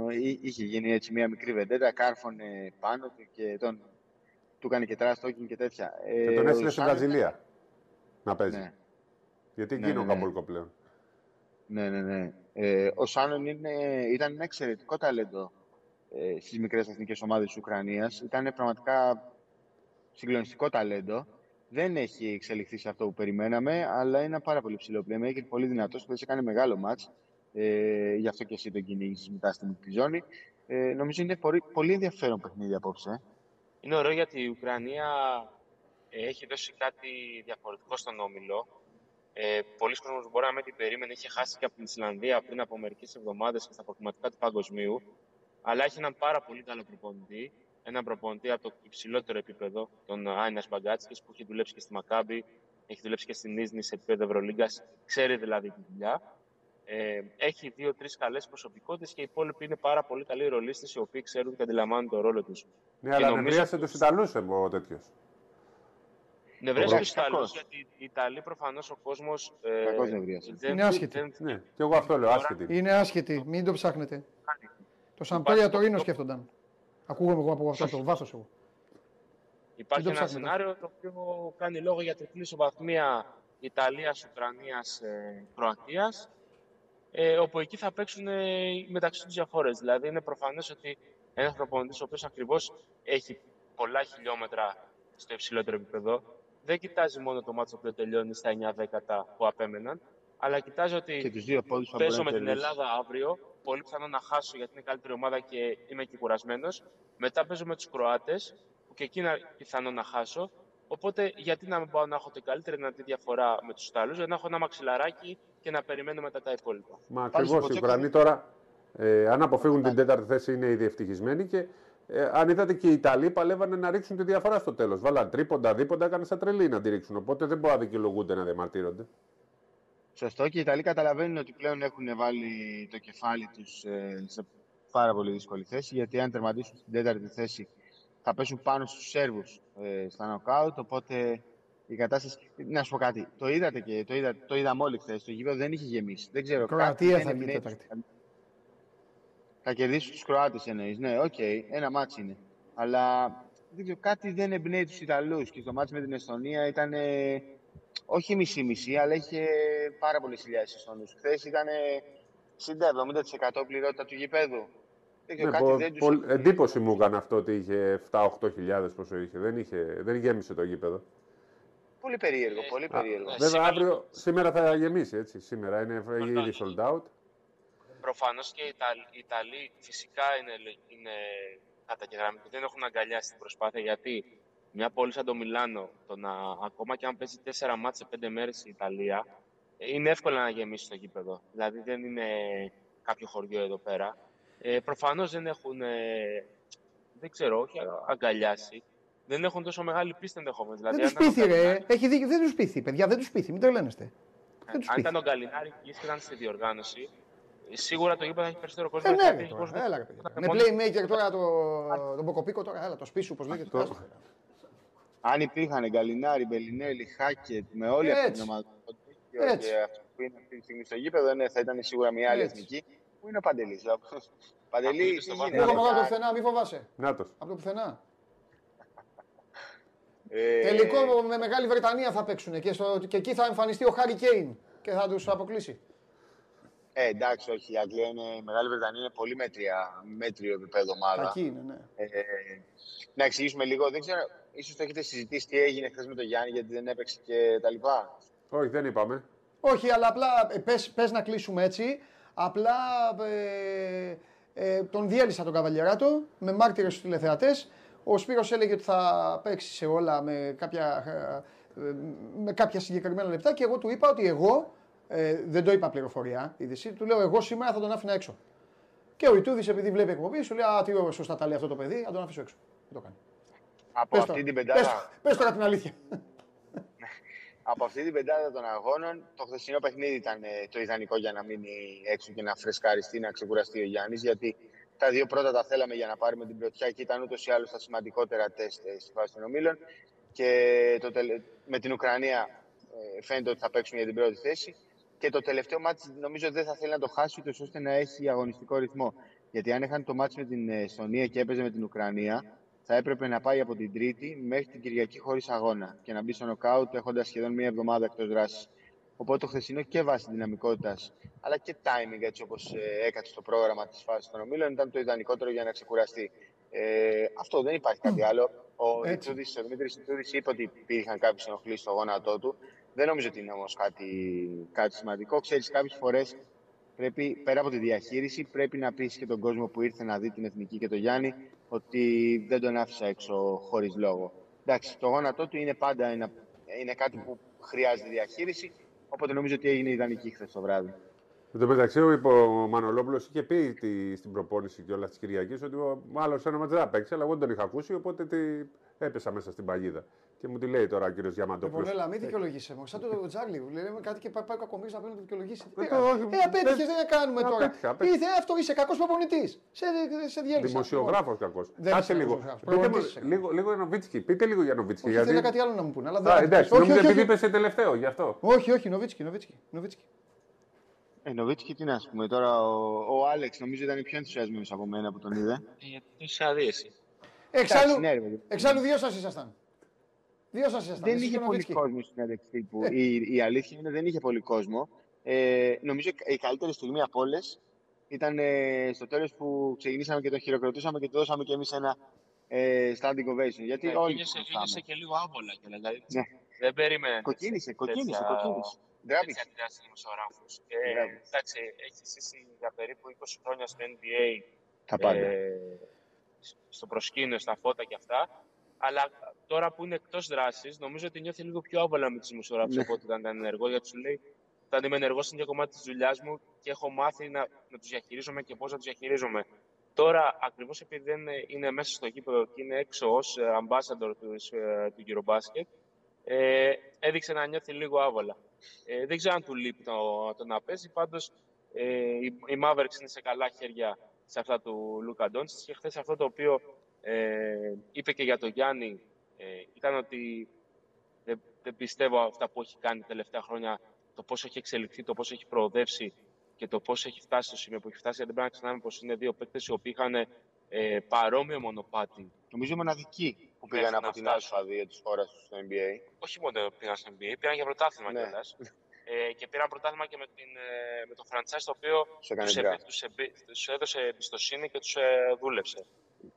S3: εί- είχε γίνει έτσι μια μικρή βεντέτα, κάρφωνε πάνω του και τον... του έκανε και trash talking και τέτοια.
S2: Και τον
S3: Ε,
S2: έστειλε
S3: ο
S2: στην
S3: Σάνος-
S2: Βραζιλία να παίζει.
S3: Ναι.
S2: Γιατί εκεί
S3: Ναι,
S2: είναι ο
S3: ναι, ναι.
S2: Καμπόκλο πλέον.
S3: Ναι, ναι, ναι. Ε, ο Σάνον είναι, ήταν ένα εξαιρετικό ταλέντο ε, στις μικρές εθνικές ομάδες της Ουκρανίας. Ήταν πραγματικά συγκλονιστικό ταλέντο. Δεν έχει εξελιχθεί σε αυτό που περιμέναμε, αλλά είναι ένα πάρα πολύ ψηλό playmaker, πολύ δυνατός, που έκανε μεγάλο μάτς. Ε, γι' αυτό και εσύ τον κυνήγησες μετά στη μικρή ζώνη. Ε, νομίζω είναι πολύ, πολύ ενδιαφέρον παιχνίδι απόψε. ε.
S7: Είναι ωραίο γιατί η Ουκρανία ε, έχει δώσει κάτι διαφορετικό στον Όμιλο. Ε, Πολλοί κόσμοι μπορεί να μην την περίμενε. Είχε χάσει και από την Ισλανδία πριν από μερικές εβδομάδες και στα προκριματικά του Παγκοσμίου. Αλλά έχει έναν πάρα πολύ καλό προπονητή. Έναν προπονητή από το υψηλότερο επίπεδο, τον Άινας Μπαγκάτσκι, που έχει δουλέψει και στη Μακάμπη, έχει δουλέψει και στην Ίσνη σε επίπεδο Ευρωλίγκας. Ξέρει δηλαδή τη δουλειά. Ε, έχει δύο-τρει καλές προσωπικότητες και οι υπόλοιποι είναι πάρα πολύ καλοί ρολίστες οι οποίοι ξέρουν και αντιλαμβάνουν τον ρόλο τους.
S2: Ναι, αλλά
S7: νομίζω
S2: ανεβρίασε
S7: ότι-
S2: τους Ιταλούς ο τέτοιος.
S7: Νευρίασε
S3: Κακός.
S7: τους Ιταλούς, γιατί οι Ιταλοί προφανώς ο κόσμος. Ε,
S3: Κακός νευρίασε.
S7: δεν-
S1: Είναι άσχετοι.
S7: δεν-
S2: Ναι, και εγώ αυτό λέω, άσχετη.
S1: Είναι άσχετη, μην το ψάχνετε. Το Σαμπέρια το Ρήνο σκέφτονταν. Ακούγομαι εγώ από αυτό το βάθος εγώ.
S7: Υπάρχει
S1: Μην το
S7: ένα
S1: ψάχνετε.
S7: σενάριο το οποίο κάνει λόγο για τριπλή ισοβαθμία Ιταλία-Ουκρανία-Κροατία, ε, όπου εκεί θα παίξουν ε, μεταξύ τους διαφορές. Δηλαδή, είναι προφανές ότι ένας προπονητής, ο οποίος ακριβώς έχει πολλά χιλιόμετρα στο υψηλότερο επίπεδο, δεν κοιτάζει μόνο το μάτσο που τελειώνει στα 9 δέκατα που απέμεναν, αλλά κοιτάζει ότι
S3: Και τους δύο πόντους θα
S7: παίζω
S3: μπορεί
S7: με
S3: να
S7: την
S3: κερδίσει.
S7: Ελλάδα αύριο. Πολύ πιθανό να χάσω γιατί είναι καλύτερη ομάδα και είμαι και κουρασμένος. Μετά παίζω με τους Κροάτες, που και εκεί είναι πιθανό να χάσω. Οπότε, γιατί να μην πάω να έχω την καλύτερη δυνατή διαφορά με τους Ιταλούς, για να έχω ένα μαξιλαράκι και να περιμένω μετά τα υπόλοιπα.
S2: Μα
S3: Πάλι
S2: ακριβώς
S3: στο
S2: οι
S3: Ποτσέκο
S2: Ουκρανοί τώρα, ε, αν αποφύγουν την τέταρτη θέση, είναι ήδη ευτυχισμένοι και ε, αν είδατε και οι Ιταλοί παλεύανε να ρίξουν τη διαφορά στο τέλος. Βάλαν τρίποντα, δίποντα, έκανε σαν τρελή να τη ρίξουν. Οπότε δεν μπορεί να δικαιολογούνται να διαμαρτύρονται.
S3: Σωστό και οι Ιταλοί καταλαβαίνουν ότι πλέον έχουν βάλει το κεφάλι τους ε, σε πάρα πολύ δύσκολη θέση γιατί αν τερματίσουν στην τέταρτη θέση θα πέσουν πάνω στους Σέρβους ε, στα νοκάουτ οπότε η κατάσταση... Να σου πω κάτι, το είδατε και το, είδα, το είδαμε όλοι χθες, το γήπεδο δεν είχε γεμίσει. Δεν ξέρω,
S1: Κροατία
S3: κάτι δεν
S1: θα βγει
S3: εμπνέει
S1: τέταρτη.
S3: τους- Θα κερδίσουν τους Κροάτες εννοείς, ναι, οκ, ένα ματς είναι. Αλλά δεν ξέρω, κάτι δεν εμπνέει τους Ιταλούς και στο ματς με την Εστονία ήταν ε, όχι μισή-μισή, αλλά είχε πάρα πολλές χιλιάδες Εστονούς. Χθες ήταν 60-70% πληρότητα του γηπέδου. Δεν ξέρω,
S2: Ναι,
S3: κάτι
S2: πο-
S3: δεν τους...
S2: πο- εντύπωση μου έκανε αυτό ότι είχε 7-8 χιλιάδες πόσο είχε. Δεν, είχε. δεν γέμισε το γήπεδο.
S3: Πολύ περίεργο, πολύ περίεργο.
S7: ε,
S2: Βέβαια,
S7: σήμερα-
S2: αύριο, σήμερα θα γεμίσει έτσι. Σήμερα είναι ήδη sold out.
S7: Προφανώς και οι Ιταλοί, οι Ιταλοί φυσικά είναι, είναι καταγεγραμμένοι. Δεν έχουν αγκαλιάσει την προσπάθεια γιατί μια πόλη σαν το Μιλάνο, το να, ακόμα και αν παίζει τέσσερα μάτια σε πέντε μέρες η Ιταλία, ε, είναι εύκολο να γεμίσει το γήπεδο. Δηλαδή δεν είναι κάποιο χωριό εδώ πέρα. Ε, Προφανώς δεν έχουν, ε, δεν ξέρω, όχι αγκαλιάσει. Δεν έχουν τόσο μεγάλη πίστη ενδεχομένως. Δηλαδή,
S1: Δεν τους
S7: αν ήταν ο
S1: πείθει, ρε.
S7: Γκαλινάρη-
S1: Έχει δίκιο, δεν τους πείθει, παιδιά, δεν τους πείθει, μην τρελαίνεστε. Δεν τους
S7: αν ήταν
S1: πείθει.
S7: ο Γκαλινάρη και ήσταν στη διοργάνωση, σίγουρα το γήπεδο θα έχει περισσότερο κόσμο.
S1: Ε,
S7: γιατί
S1: ναι,
S7: θα
S1: ρε,
S7: έχει
S1: τώρα.
S7: κόσμο-
S1: Έλα, ρε, παιδιά.
S7: θα
S1: Με
S7: μόνο-
S1: playmaker τώρα το, τον Ποκοπίκο τώρα, έλα, το σπίσου, όπως λέγεται.
S2: Αυτό.
S1: άστο, ρε.
S3: Αν υπήρχαν Γκαλινάρη, Μπελινέλη, Χάκετ με όλη αυτή την
S1: Έτσι.
S3: ομάδα του
S1: Έτσι.
S3: και αυτό που είναι αυτή τη στιγμή στο γήπεδο, ναι, θα ήταν σίγουρα μια άλλη
S1: Έτσι.
S3: εθνική. Πού είναι ο Παντελής. Παντελή,
S7: Ακούγεται
S3: τι
S7: στο
S3: γίνεται;
S1: Πήγαμε
S7: βάθος.
S1: από το πουθενά, μη φοβάσαι.
S2: Νάτος.
S1: Από το πουθενά.
S3: Ε,
S1: Τελικό με Μεγάλη Βρετανία θα παίξουν και, στο, και εκεί θα εμφανιστεί ο Χάρη Κέιν και θα τους αποκλείσει.
S3: Ε, εντάξει, όχι. Η Αγγλία είναι, η Μεγάλη Βρετανία είναι πολύ μέτρια, μέτριο επίπεδο ομάδα.
S1: Κακή είναι, ναι.
S3: Ε, να εξηγήσουμε λίγο. Δεν ξέρω, ίσως το έχετε συζητήσει τι έγινε χθες με τον Γιάννη γιατί δεν έπαιξε και τα λοιπά.
S2: Όχι, δεν είπαμε.
S1: Όχι, αλλά απλά ε, πες, πες να κλείσουμε έτσι. Απλά ε, ε, τον διέλυσα τον Καβαλιεράτο με μάρτυρες στους τηλεθεατές. Ο Σπύρος έλεγε ότι θα παίξει σε όλα με κάποια, ε, ε, με κάποια συγκεκριμένα λεπτά και εγώ του είπα ότι εγώ, ε, δεν το είπα πληροφορία, είδηση, του λέω εγώ σήμερα θα τον άφηνα έξω. Και ο Ιτούδης επειδή βλέπει εκπομπή σου λέει Α, τι ωραίο, σωστά τα λέει αυτό το παιδί, θα τον αφήσω έξω. Δεν το κάνει.
S3: Από
S1: Πες
S3: αυτή
S1: τώρα,
S3: την
S1: πες,
S3: πεντάδα.
S1: πες τώρα την αλήθεια.
S3: από αυτή την πεντάδα των αγώνων, το χθεσινό παιχνίδι ήταν ε, το ιδανικό για να μείνει έξω και να φρεσκαριστεί, να ξεκουραστεί ο Γιάννης. Γιατί τα δύο πρώτα τα θέλαμε για να πάρουμε την πρωτιά και ήταν ούτως ή άλλως τα σημαντικότερα τεστ ε, στη φάση των ομίλων. Και το τελε... με την Ουκρανία ε, φαίνεται ότι θα παίξουμε για την πρώτη θέση. Και το τελευταίο μάτι νομίζω δεν θα θέλει να το χάσει ούτως ώστε να έχει αγωνιστικό ρυθμό. Γιατί αν έχανε το μάτι με την Εστονία και έπαιζε με την Ουκρανία, θα έπρεπε να πάει από την Τρίτη μέχρι την Κυριακή χωρίς αγώνα και να μπει στο νοκάουτ έχοντας σχεδόν μία εβδομάδα εκτός δράσης. Οπότε το χθεσινό και βάση δυναμικότητας αλλά και timing έτσι όπως έκατσε στο πρόγραμμα της φάσης των ομίλων ήταν το ιδανικότερο για να ξεκουραστεί. Ε, αυτό δεν υπάρχει κάτι άλλο. Ο,
S1: Έτσι.
S3: Ιτούδης, ο Δημήτρης Ιτούδη είπε ότι υπήρχαν κάποιες ενοχλήσεις στο γόνατό του. Δεν νομίζω ότι είναι όμως κάτι, κάτι σημαντικό. Ξέρεις, κάποιες φορές πρέπει, πέρα από τη διαχείριση, πρέπει να πείσει και τον κόσμο που ήρθε να δει την Εθνική και τον Γιάννη ότι δεν τον άφησα έξω χωρίς λόγο. Εντάξει, το γόνατό του είναι πάντα ένα, είναι κάτι που χρειάζεται διαχείριση, οπότε νομίζω ότι έγινε ιδανική χθες το βράδυ.
S2: Εν τω μεταξύ, ο, είπε ο Μανολόπουλος είχε πει τη, στην προπόνηση και όλα της Κυριακής ότι ο- μάλλον σε ένα μάτς δεν θα παίξει, αλλά εγώ δεν τον είχα ακούσει, οπότε τι, έπεσα μέσα στην παγίδα. Και μου τη λέει τώρα ο κύριος
S1: Λοιπόν,
S2: Διαμαντόπουλο.
S1: έλα, μην δικαιολογήσει. Μου σαν το Τζάρλι. Λέμε κάτι και πάει πάει ο κακομοίρης να πρέπει να δικαιολογήσεις. Τι
S2: Ε, το-
S1: έκανε;
S2: όχι,
S1: Ε, απέτυχες,
S2: δεν-
S1: δεν κάνουμε τώρα.
S2: Απέτυχα, απέτυχα.
S1: Ήθε αυτό, είσαι κακός προπονητής. Σε, σε διέλυσα.
S2: Δημοσιογράφος κακός.
S1: Δεν
S2: Κάτσε
S1: είσαι
S2: λίγο.
S1: δημοσιογράφος,
S2: Πείτε μου
S1: προπονητής είσαι.
S2: λίγο, λίγο για Νοβίτσκι. Πείτε λίγο για Νοβίτσκι.
S1: Όχι,
S2: γιατί...
S1: ήθελα κάτι άλλο να μου πούνε. Αλλά
S2: Α,
S1: δεν.
S2: εντάξει,
S1: όχι,
S2: νόμιζα
S1: όχι,
S2: επειδή
S1: όχι.
S2: είπε σε τελευταίο, γι' αυτό.
S1: Όχι, όχι, Νοβίτσκι, Νοβίτσκι. Νοβίτσκι.
S3: Ε, Νοβίτσκι, τι να σου πούμε τώρα, ο, ο Άλεξ νομίζω ήταν πιο ενθουσιασμένος από μένα που τον είδε.
S7: Ε, Γιατί το είσαι αδίεση.
S1: Εξάλλου,
S3: Εντάξει, ναι, ρε παιδί.
S1: εξάλλου δύο σας ήσασταν. Δύο σας ήσασταν.
S3: Δεν
S1: εσείς
S3: είχε
S1: και ο
S3: πολύ
S1: Νοβίτσκι.
S3: κόσμο στην ένταξη τύπου.
S1: Ε.
S3: Η, η αλήθεια είναι δεν είχε πολύ κόσμο. Ε, νομίζω η καλύτερη στιγμή από όλες ήταν ε, στο τέλος που ξεκινήσαμε και το χειροκροτούσαμε και του δώσαμε κι εμείς ένα ε, standing ovation. Γιατί
S7: Ναι,
S3: όλοι
S7: Ήγεσαι
S3: το
S7: ήγεσαι
S3: χαμούσαμε.
S7: και λίγο άβολα κιόλας, Δηλαδή,
S3: Ναι.
S7: δεν περίμενες.
S3: Κοκκίνησε, κοκκίνησε,
S7: τέτοια-
S3: κοκκίνησε. Ντράπηκε.
S7: τέτοια τεράστια δημοσιογράφους. Ε,
S3: Μπράβο.
S7: εντάξει, έχεις ζήσει για περίπου 20 χρόνια στο NBA.
S3: Τα πάντα.
S7: ε, στο προσκήνιο, στα φώτα και αυτά. Αλλά τώρα που είναι εκτός δράσης, νομίζω ότι νιώθει λίγο πιο άβολα με του δημοσιογράφου
S3: Ναι.
S7: από ότι όταν ήταν ενεργό. Γιατί σου λέει, όταν είμαι ενεργός είναι ένα κομμάτι της δουλειάς μου και έχω μάθει να, να τους διαχειρίζομαι και πώς να τους διαχειρίζομαι. Τώρα, ακριβώς επειδή δεν είναι, είναι μέσα στο γήπεδο και είναι έξω ως ambassador του, ε, του Eurobasket, ε, έδειξε να νιώθει λίγο άβολα. Ε, δεν ξέρω αν του λείπει το, το να παίζει, πάντως ε, οι, οι Mavericks είναι σε καλά χέρια σε αυτά του Λούκα Ντόντσιτς και χθες αυτό το οποίο ε, είπε και για τον Γιάννη ε, ήταν ότι δεν, δεν πιστεύω αυτά που έχει κάνει τα τελευταία χρόνια, το πόσο έχει εξελιχθεί, το πόσο έχει προοδεύσει και το πόσο έχει φτάσει στο σημείο που έχει φτάσει. Γιατί δεν πρέπει να ξεχνάμε πως είναι δύο παίκτες οι οποίοι είχαν ε, παρόμοιο μονοπάτι
S3: Νομίζω μοναδικοί που
S7: Μέχρι
S3: πήγαν
S7: να
S3: από την
S7: φτάσουν.
S3: Α2 της χώρας του στο NBA.
S7: όχι μόνο πήγαν στο NBA, πήγαν για πρωτάθλημα
S3: Ναι.
S7: κιόλας. Ε, και πήραν πρωτάθλημα και με, την, ε, με το franchise το οποίο
S3: Σε έκανε
S7: τους,
S3: draft.
S7: επέ- τους, επέ- τους έδωσε εμπιστοσύνη και τους ε, δούλεψε.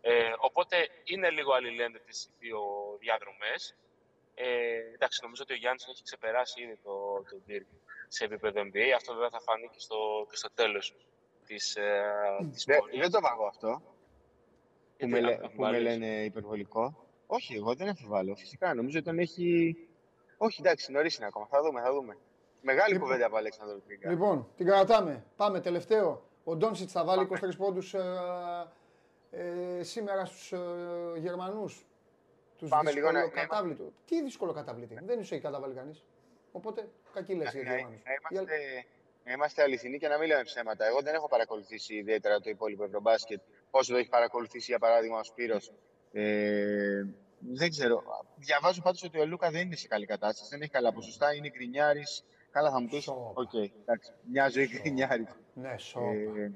S7: Ε, οπότε είναι λίγο αλληλένδετες οι δύο διαδρομές. Ε, εντάξει, νομίζω ότι ο Γιάννης έχει ξεπεράσει ήδη το, το Dirk σε επίπεδο NBA. Αυτό βέβαια θα φανεί και στο, και στο τέλος της, ε, της
S3: Δεν,
S7: πορείας.
S3: δεν το βαγώ αυτό. Που
S7: Γιατί
S3: με, λέ-
S7: α-
S3: που με
S7: αμφιβάλλεις.
S3: λένε υπερβολικό. Όχι, εγώ δεν αμφιβάλλω. Φυσικά νομίζω ότι τον έχει. Όχι, εντάξει, νωρίς είναι ακόμα. Θα δούμε, θα δούμε. Μεγάλη
S1: Λοιπόν.
S3: κουβέντα από Αλέξανδρο Τρίγκα.
S1: Λοιπόν, την κρατάμε. Πάμε τελευταίο. Ο Ντόνσιτς θα βάλει 23 πόντους ε, ε, σήμερα στους ε, Γερμανούς. Τους
S3: Πάμε λίγο να-
S1: ακατάβλητους. Τι δύσκολο ακατάβλητοι. Δεν τους έχει καταβάλει κανείς. Οπότε κακή λέξη για
S3: να,
S1: Γερμανούς.
S3: να είμαστε, να είμαστε αληθινοί και να μην λέμε ψέματα. Εγώ δεν έχω παρακολουθήσει ιδιαίτερα το υπόλοιπο Ευρωμπάσκετ όσο το έχει παρακολουθήσει για παράδειγμα ο Σπύρος. Ε, δεν ξέρω. Διαβάζω πάντως ότι ο Λούκα δεν είναι σε καλή κατάσταση. Δεν έχει καλά ποσοστά. Είναι γκρινιάρης. Καλά, θα μου πεις.
S1: Σόπα.
S3: Οκ, εντάξει. Μια ζωή γκρινιάρης.
S1: Ναι, σοπ.
S3: Ε,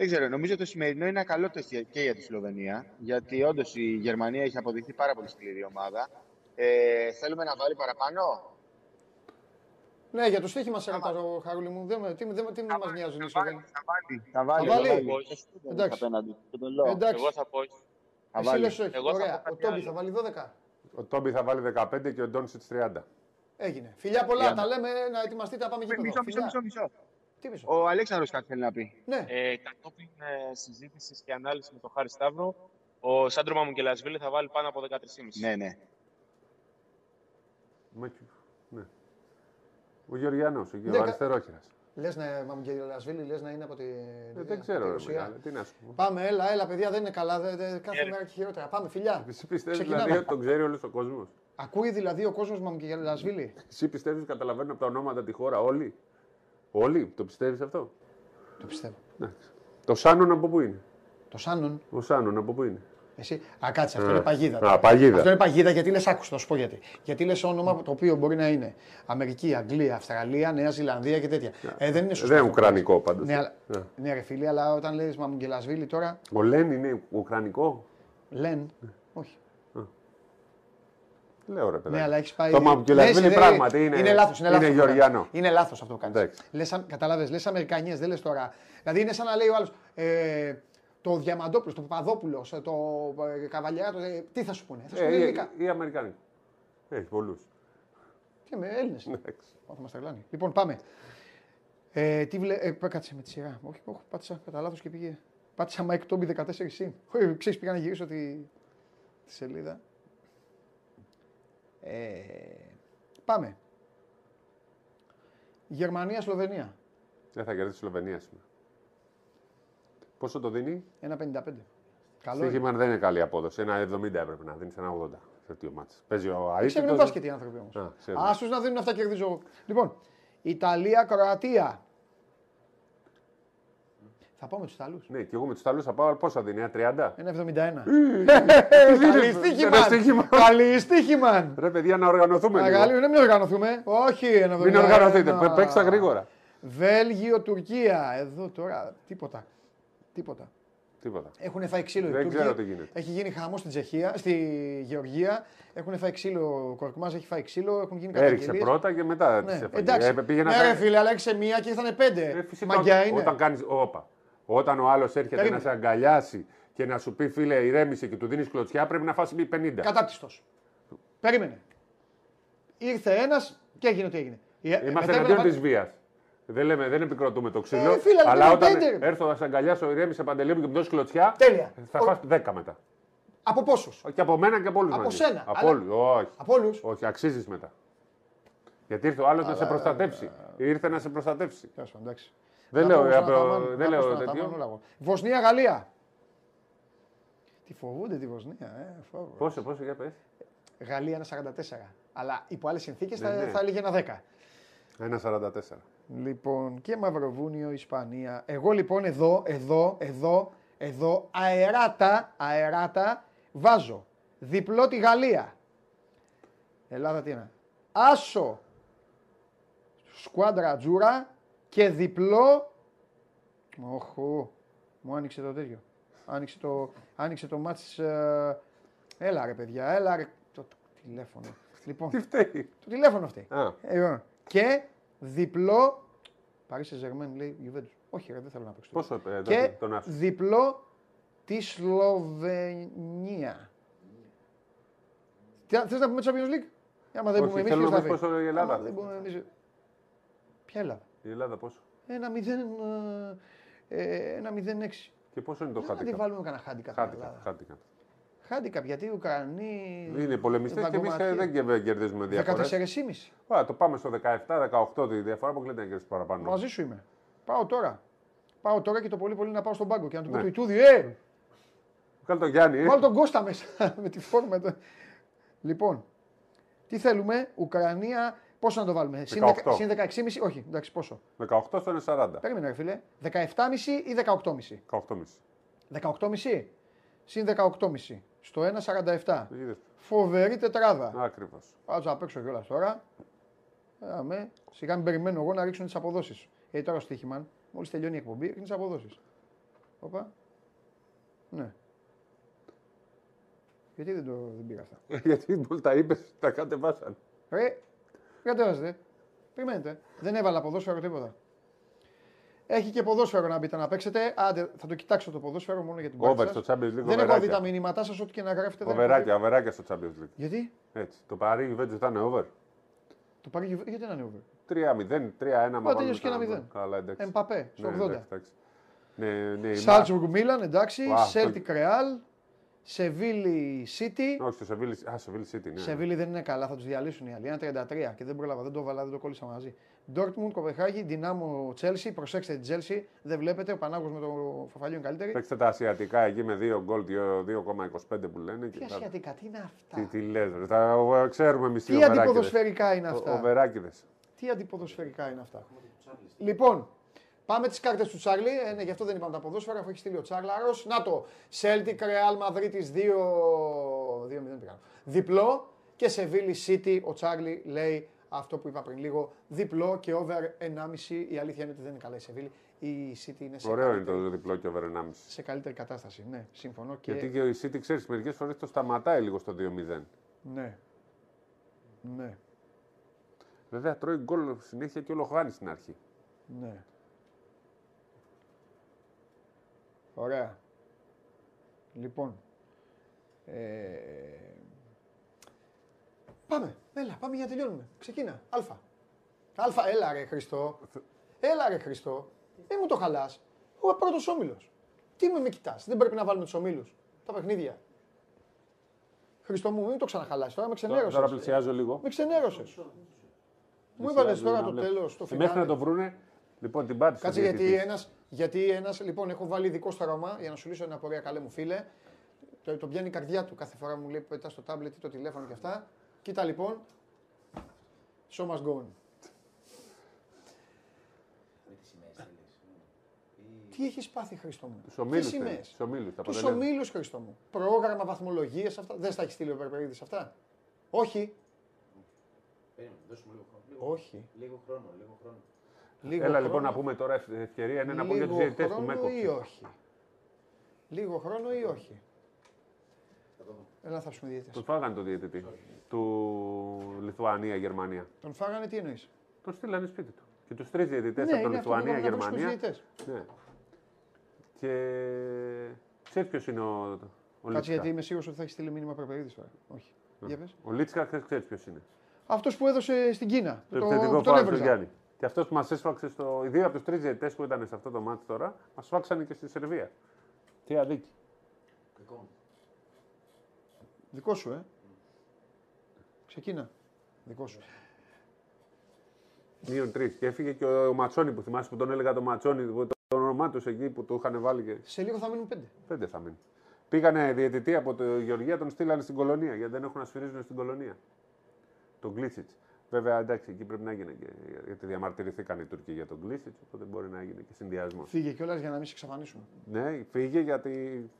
S3: δεν ξέρω, νομίζω το σημερινό είναι ένα καλό τεστ για- και για τη Σλοβενία. Γιατί όντως η Γερμανία έχει αποδειχθεί πάρα πολύ σκληρή ομάδα. Ε, θέλουμε να βάλει παραπάνω;
S1: Ναι, για το στοίχημα σε ρωτάω, Χαρούλη μου. Δεν, με- τι, δεν, τι
S3: Θα
S1: μας
S3: βάλει,
S1: νοιάζουν οι
S3: θα βάλει,
S1: Σλοβαίνοι.
S3: θα βάλει. Θα βάλει.
S1: βάλει.
S3: θα βάλει;
S7: Όχι.
S3: Εσύ δεν
S1: Εντάξει.
S3: είσαι απέναντι. Και το λέω.
S1: Εντάξει.
S7: Εγώ θα πω όχι.
S3: Θα
S1: Εσύ
S3: βάλει.
S1: λες όχι.
S7: Εγώ θα
S1: Ωραία.
S7: πω κάτι
S1: Ο Τόμπι
S7: άλλο.
S1: θα βάλει 12.
S2: Ο Τόμπι θα βάλει 15 και ο Ντόνσιτς 30.
S1: Έγινε. Φιλιά πολλά.
S3: Φιλιά.
S1: Τα λέμε να ετοιμαστείτε να πάμε
S3: Μισό,
S1: γήπεδο.
S3: μισό, μισό, μισό.
S1: Τι μισό.
S3: Ο Αλέξανδρος κάτι θέλει να πει.
S1: Ναι.
S7: Ε, κατόπιν ε, συζήτησης και ανάλυσης με τον Χάρη Σταύρο, ο Σάντρο Μαμουκελασβίλη θα βάλει πάνω από 13,5.
S3: Ναι, ναι.
S2: Μάκη- Ναι. Ο Γεωργιανός, εκεί,
S1: Ναι,
S2: ο
S1: κα-
S2: αριστερόχειρας.
S1: Λες να μαμ και Λασβίλη, λες να είναι από τη.
S2: Ε, δεν ξέρω, ρε,
S1: Ρωσία.
S2: μεγάλε, τι να σου πω.
S1: Πάμε, έλα, έλα, παιδιά, δεν είναι καλά. δε- δε- κάθε
S7: Ναι.
S1: μέρα και χειρότερα. Πάμε, φιλιά.
S2: Εσύ πιστεύεις
S1: Ξεκινάμε.
S2: δηλαδή ότι τον ξέρει όλος ο κόσμος;
S1: Ακούει δηλαδή ο κόσμος μαμ και Λασβίλη.
S2: Εσύ πιστεύεις ότι καταλαβαίνουν από τα ονόματα τη χώρα όλοι; Όλοι, το πιστεύεις αυτό;
S1: Το πιστεύω.
S2: Εντάξει. Το Σάνον από πού είναι;
S1: Το Σάνον,
S2: Ο Σάνον από πού είναι;
S1: εσύ. Α, κάτσε, αυτό
S2: Α.
S1: είναι παγίδα.
S2: Α, παγίδα.
S1: Αυτό είναι παγίδα γιατί λες, άκουσα, θα σου πω γιατί. Γιατί λες όνομα το οποίο μπορεί να είναι Αμερική, Αγγλία, Αυστραλία, Νέα Ζηλανδία και τέτοια. Ε, δεν είναι σωστό.
S2: Δεν είναι
S1: αυτό.
S2: ουκρανικό πάντως.
S1: Ναι, αλλά, ναι, ρε φίλε, αλλά όταν λες Μαμουγκελασβίλη τώρα,
S2: Ο Λέν είναι ουκρανικό;
S1: λένε. Όχι.
S2: Λέω ρε παιδάκι.
S1: Ναι, αλλά έχεις πάει.
S2: Το Μαμουκελασβίλη
S1: Λες, ε,
S2: πράγματι είναι,
S1: Είναι λάθος. Είναι,
S2: είναι
S1: λάθος αυτό που
S2: Γεωργιανό.
S1: κάνεις. Είναι λάθος αυτό που κάνεις.
S2: Εντάξει.
S1: Κατάλαβες, λες Αμερικανιέ, δεν λες τώρα. Δηλαδή είναι σαν να λέει ο άλλος. Ε, το Διαμαντόπουλος, το Παπαδόπουλος, το ε, Καβαλιέρα, ε, τι θα σου πούνε. Θα σου πούνε
S2: Ε,
S1: ελληνικά.
S2: ή, ή Αμερικάνικο. Έχει πολλούς.
S1: Και με Έλληνες.
S2: Εντάξει.
S1: Θα μα τρελάνει. Λοιπόν, πάμε. Ε, τι βλέ... ε, κάτσε με τη σειρά. Όχι, όχι, πάτησα κατά λάθος και πήγε. Πάτησα Mike Toby 14 συν. Όχι, ξέρεις, πήγα να γυρίσω τη, τη σελίδα. Ε, πάμε. Γερμανία-Σλοβενία.
S2: Δεν θα κερδίσει η Σλοβενία σήμερα. Πόσο το δίνει;
S1: 1,55. Καλό είναι.
S2: Στοίχημα δεν είναι καλή απόδοση. Ένα 70 έπρεπε να δίνει, ένα 80. τέτοιο μάτς. Παίζει ο
S1: Ξέρουν
S2: Αίτητος.
S1: μπάσκετ οι άνθρωποι όμως.
S2: Α, ξέρουν.
S1: Άσου να δίνουν αυτά κερδίζω. εγώ. Λοιπόν, Ιταλία-Κροατία. Θα πάω με του Ιταλού.
S2: Ναι, και εγώ με του Ιταλού θα πάω πόσα δίνει, ένα 30.
S1: 1,71.
S2: Ρε
S1: Καλή στοίχημα.
S2: στοίχημα.
S1: Καλή στοίχημα.
S2: Ρε παιδιά, να οργανωθούμε. λίγο.
S1: Μεγάλη, δεν μην οργανωθούμε. Όχι, 1,71.
S2: Μην οργανωθείτε, πέ- παίξτε γρήγορα.
S1: Βέλγιο-Τουρκία. Εδώ τώρα τίποτα. Τίποτα.
S2: Τίποτα.
S1: Έχουν φάει ξύλο οι
S2: Δεν
S1: Τούρκοι.
S2: ξέρω τι γίνεται.
S1: Έχει γίνει χαμό στην Τσεχία, στη Γεωργία. Έχουν φάει ξύλο. Ο Κορκμάζ έχει φάει ξύλο. Έχουν γίνει
S2: Έριξε
S1: καταγγελίες.
S2: πρώτα και μετά τις
S1: Ναι,
S2: έφαγε.
S1: εντάξει.
S2: Ε, πήγε να
S1: ναι,
S2: κάνει-
S1: ρε φίλε, αλλά έξε μία και ήρθανε πέντε.
S2: Ε, φυσικά,
S1: Μαγκιά είναι.
S2: Όταν, κάνεις, όπα, όταν ο άλλος έρχεται
S1: Περίμενε.
S2: να σε αγκαλιάσει και να σου πει φίλε ηρέμησε και του δίνεις κλωτσιά, πρέπει να φάσει 50.
S1: Κατάπτυστος. Περίμενε. Ήρθε ένας και έγινε ό,τι έγινε. Ε,
S2: Είμαστε
S1: μετά
S2: εναντίον
S1: έπρεπε
S2: της
S1: να
S2: βίας. Δεν, λέμε, δεν επικροτούμε το ξύλο.
S1: Ε, φίλε, αλλά
S2: αλλά
S1: δεν
S2: όταν
S1: είναι πέντε.
S2: έρθω να σε αγκαλιάσω, ηρέμησε παντελή μου και μου δώσεις κλωτσιά,
S1: Τέλεια.
S2: θα
S1: Ο-
S2: φας 10 μετά.
S1: Από πόσους;
S2: Και από μένα και από όλους
S1: Από σένα,
S2: Από
S1: αλλά-
S2: όλους. Όχι.
S1: Από όλους;
S2: Όχι, αξίζεις μετά. Γιατί ήρθε ο άλλος να σε προστατεύσει. Ήρθε να σε προστατεύσει.
S1: εντάξει.
S2: Δεν
S1: Να
S2: λέω,
S1: πω στον
S2: απο-
S1: Αταμάν,
S2: δεν
S1: να πω
S2: λέω
S1: στον
S2: τέτοιο.
S1: Αταμάν όλα εγώ. Βοσνία-Γαλλία. Τι φοβούνται τη Βοσνία, ε, φόβο.
S2: Πόσο, πόσο, για πες.
S1: Γαλλία ένα 44. Αλλά υπό άλλες συνθήκες θα,
S2: Ναι, ναι.
S1: θα έλεγε ένα 10.
S2: Ένα 44.
S1: Λοιπόν, και Μαυροβούνιο, Ισπανία. Εγώ λοιπόν εδώ, εδώ, εδώ, εδώ, αεράτα, αεράτα, βάζω διπλό τη Γαλλία. Ελλάδα τι είναι. Άσο, σκουάντρα τζούρα και διπλό. Οχου, μου άνοιξε το τέτοιο. Άνοιξε το, άνοιξε το μάτς. ε, έλα ρε παιδιά, έλα ρε. Το, το τηλέφωνο. Λοιπόν,
S2: Τι φταίει;
S1: το τηλέφωνο αυτή.
S2: Α,
S1: Ε, λοιπόν. και διπλό. Παρί σε Ζερμέν λέει Juventus. Όχι, ρε, δεν θέλω να παίξω.
S2: πόσο ε, εδώ
S1: Και
S2: τον άσο.
S1: διπλό τη Σλοβενία. Θες να πούμε Champions League; Άμα δεν
S2: Όχι,
S1: πούμε εμείς,
S2: θέλω
S1: ποιος
S2: να
S1: θα
S2: πεις
S1: πει.
S2: πόσο η Ελλάδα.
S1: Άμα δεν πούμε εμείς... Ποια Ελλάδα;
S2: Η Ελλάδα πόσο;
S1: Ένα 0. Ε, ένα 0-6.
S2: Και πόσο είναι το
S1: Δεν θα τη
S2: χάτικα.
S1: βάλουμε κανένα χάντικα. στην
S2: Χάτικα.
S1: Ελλάδα.
S2: χάτικα.
S1: Χάντικα γιατί οι Ουκρανοί.
S2: Είναι πολεμιστές και εμείς
S1: βαγκωματίες.
S2: δεν κε- κερδίζουμε διαφορές.
S1: 14,5.
S2: Το πάμε στο 17-18 τη διαφορά που λέτε να κερδίσει παραπάνω.
S1: Μαζί σου είμαι. Πάω τώρα. Πάω τώρα και το πολύ πολύ να πάω στον πάγκο και να του πω
S2: Ναι.
S1: του Ιτούδιου, ε,
S2: Κάλ τον Γιάννη. ε.
S1: βάλω τον Κώστα μέσα με τη φόρμα. του. Λοιπόν, τι θέλουμε, Ουκρανία, πόσο να το βάλουμε, συν
S2: 18.
S1: 10 συν 16,5, όχι, εντάξει, πόσο;
S2: 18 στο είναι 40.
S1: Περίμενε, ρε φίλε, 17,5 ή 18,5.
S2: 18,5.
S1: 18,5 συν 18,5 στο 1,47.
S2: Είδες.
S1: Φοβερή τετράδα.
S2: Ακριβώς.
S1: Πάω να παίξω κιόλας τώρα. Άμε. Σιγά μην περιμένω εγώ να ρίξουν τις αποδόσεις. Γιατί τώρα στο στοίχημα, μόλις τελειώνει η εκπομπή, ρίχνει τις αποδόσεις. Όπα. Ναι. Γιατί δεν, το, δεν πήγα αυτά;
S2: Γιατί μόλι τα είπες, τα κατεβάσαν.
S1: Ρε, κατέβαζετε. Περιμένετε. Δεν έβαλα ποδόσφαιρο τίποτα. Έχει και ποδόσφαιρο να μπείτε να παίξετε. Άντε, θα το κοιτάξω το ποδόσφαιρο μόνο για την
S2: Over
S1: πάρτι
S2: στο
S1: σας.
S2: Champions League.
S1: Δεν έχω δει τα
S2: Οβεράκια.
S1: μηνύματά σας, ό,τι και να γράφετε. δεν έχω
S2: Οβεράκια,
S1: δει.
S2: οβεράκια στο Champions League.
S1: Γιατί;
S2: Έτσι. Το Παρί Juventus θα είναι over.
S1: το πάρει γιατί δεν είναι over;
S2: 3-0, 3-1 μα
S1: τελειώσει και ένα
S2: βάλουμε
S1: μηδέν.
S2: Καλά, εντάξει.
S1: Εμπαπέ, στο
S2: Ναι,
S1: 80.
S2: εντάξει, εντάξει. Ναι, ναι, η
S1: Σάλτσμπουργκ Μίλαν, εντάξει.
S2: Wow,
S1: Celtic Real. Σεβίλη City.
S2: Μα- Όχι, στο Σεβίλη. Α, Σεβίλη City, ναι.
S1: Σεβίλη δεν είναι καλά, θα τους διαλύσουν οι άλλοι. Ένα 33 και δεν πρόλαβα, δεν το βάλα, δεν το κόλλησα μαζί. Ντόρτμουντ, Κοπεχάγη, Δυνάμο Τσέλσι. Προσέξτε την Τσέλσι, δεν βλέπετε. Ο Πανάγος με το Φαφαλιό είναι καλύτερη.
S2: Παίξτε τα ασιατικά εκεί με 2 γκολ, 2,25 που λένε.
S1: Τι
S2: και θα-
S1: ασιατικά, τι είναι αυτά;
S2: Τι, τι λες, ρε. Τα, ο- ξέρουμε εμείς τι
S1: Τι
S2: οβεράκιδες.
S1: αντιποδοσφαιρικά είναι αυτά;
S2: Ο- Οβεράκιδες.
S1: Τι αντιποδοσφαιρικά είναι αυτά; Λοιπόν, πάμε τις κάρτες του Τσάρλι. Ε, ναι, γι' αυτό δεν είπαμε τα ποδόσφαιρα, αφού έχει στείλει ο Τσάρλαρο. Να το. Celtic Real Madrid 2. 2-0 πήγα. Διπλό και Σεβίλη City. Ο Τσάρλι λέει αυτό που είπα πριν λίγο. Διπλό και over 1,5. Η αλήθεια είναι ότι δεν είναι καλά η Σεβίλη. Η City είναι σε,
S2: Ωραίο είναι
S1: καλύτερη,
S2: το διπλό και over 1,5.
S1: σε καλύτερη κατάσταση. Ναι, συμφωνώ. Και...
S2: Γιατί και η City, ξέρεις, μερικές φορές το σταματάει λίγο στο 2-0.
S1: Ναι. Ναι.
S2: Βέβαια τρώει γκολ συνέχεια και όλο χάνει στην αρχή.
S1: Ναι. Ωραία. Λοιπόν. Ε... Πάμε. Έλα, πάμε για να τελειώνουμε. Ξεκίνα. Αλφα. Αλφα, έλα ρε Χριστό. Έλα ρε Χριστό. Δεν μου το χαλάς. Ο πρώτος όμιλος. Τι με με κοιτάς. Δεν πρέπει να βάλουμε τους ομίλους. Τα παιχνίδια. Χριστό μου, μην το ξαναχαλάσει. Τώρα με
S2: Τώρα,
S1: ξενέρωσες.
S2: τώρα πλησιάζω λίγο.
S1: Με ξενέρωσες. Μου έβαλες τώρα το
S2: βλέπω.
S1: τέλος, το
S2: Και Μέχρι
S1: φινάλε.
S2: να το βρούνε, λοιπόν την πάτησε.
S1: Κάτσε γιατί ένας, γιατί ένας, λοιπόν έχω βάλει ειδικό στα Ρώμα για να σου λύσω ένα πορεία καλέ μου φίλε. Το, το πιάνει η καρδιά του κάθε φορά μου λέει που πετά στο τάμπλετ ή το τηλέφωνο και αυτά. Κοίτα λοιπόν. Show must go on. Τις έχεις πάθει, Χρήστο μου;
S2: Τους ομίλους.
S1: Τι σημαίες;
S2: Τους ομίλους.
S1: Τους ομίλους, Χρήστο μου. Πρόγραμμα βαθμολογίε αυτά. Δεν στα έχεις στείλει ο Περπερίδης αυτά; Όχι.
S8: Περίμενε, δώσ' μου λίγο χρόνο. Λίγο,
S1: Όχι.
S8: λίγο χρόνο, λίγο χρόνο.
S1: Λίγο
S2: Έλα
S1: χρόνο,
S2: λοιπόν να πούμε τώρα ευ- ευκαιρία είναι να πω για τους
S1: λίγο
S2: διαιτητές που με
S1: χρόνο ή
S2: έκοψε.
S1: όχι; Λίγο χρόνο ή όχι; Έλα θα πούμε διαιτητές.
S2: Τον φάγανε το διαιτητή του Λιθουανία-Γερμανία.
S1: Τον φάγανε τι εννοείς;
S2: Τον στείλανε σπίτι του. Και τους τρεις διαιτητές
S1: Ναι,
S2: από το
S1: είναι αυτό που είπαμε, να βρούμε στους
S2: Λιθουανία-Γερμανία.
S1: διαιτητές.
S2: Ναι. Και ξέρεις ποιος είναι ο, ο
S1: Κάτσε
S2: Λίτσκα;
S1: γιατί είμαι σίγουρος ότι θα έχεις στείλει μήνυμα Περπερίδης τώρα. Όχι. Για πες.
S2: Ο Λίτσκα ξέρεις ποιος είναι.
S1: Αυτός που έδωσε στην Κίνα.
S2: Το
S1: το-
S2: επιθετικό
S1: που τον
S2: φάουλ του
S1: έβριζα.
S2: Γιάννη. Και αυτός που μας έσφαξε στο. Οι δύο από τους τρεις διαιτητές που ήταν σε αυτό το μάτι τώρα, μας σφάξανε και στη Σερβία. Τι αδίκη.
S8: Δικό μου.
S1: Δικό σου, ε. Ξεκίνα. Δικό σου.
S2: Μείον τρεις. Και έφυγε και ο, ο Ματσόνη που θυμάσαι που τον έλεγα το Ματσόνη, που το, το όνομά του εκεί που του είχαν βάλει και.
S1: Σε λίγο θα μείνουν πέντε.
S2: Πέντε θα μείνει. Πήγανε διαιτητή από το Γεωργία, τον στείλανε στην κολονία γιατί δεν έχουν να σφυρίζουν στην κολονία. Τον Γκλίτσιτς. Βέβαια εντάξει, εκεί πρέπει να γίνει και. Γιατί διαμαρτυρηθήκαν οι Τούρκοι για τον Γκλίτσιτ, οπότε μπορεί να γίνει και συνδυασμός.
S1: Φύγε κιόλας για να μην σε εξαφανίσουν.
S2: Ναι, φύγε γιατί.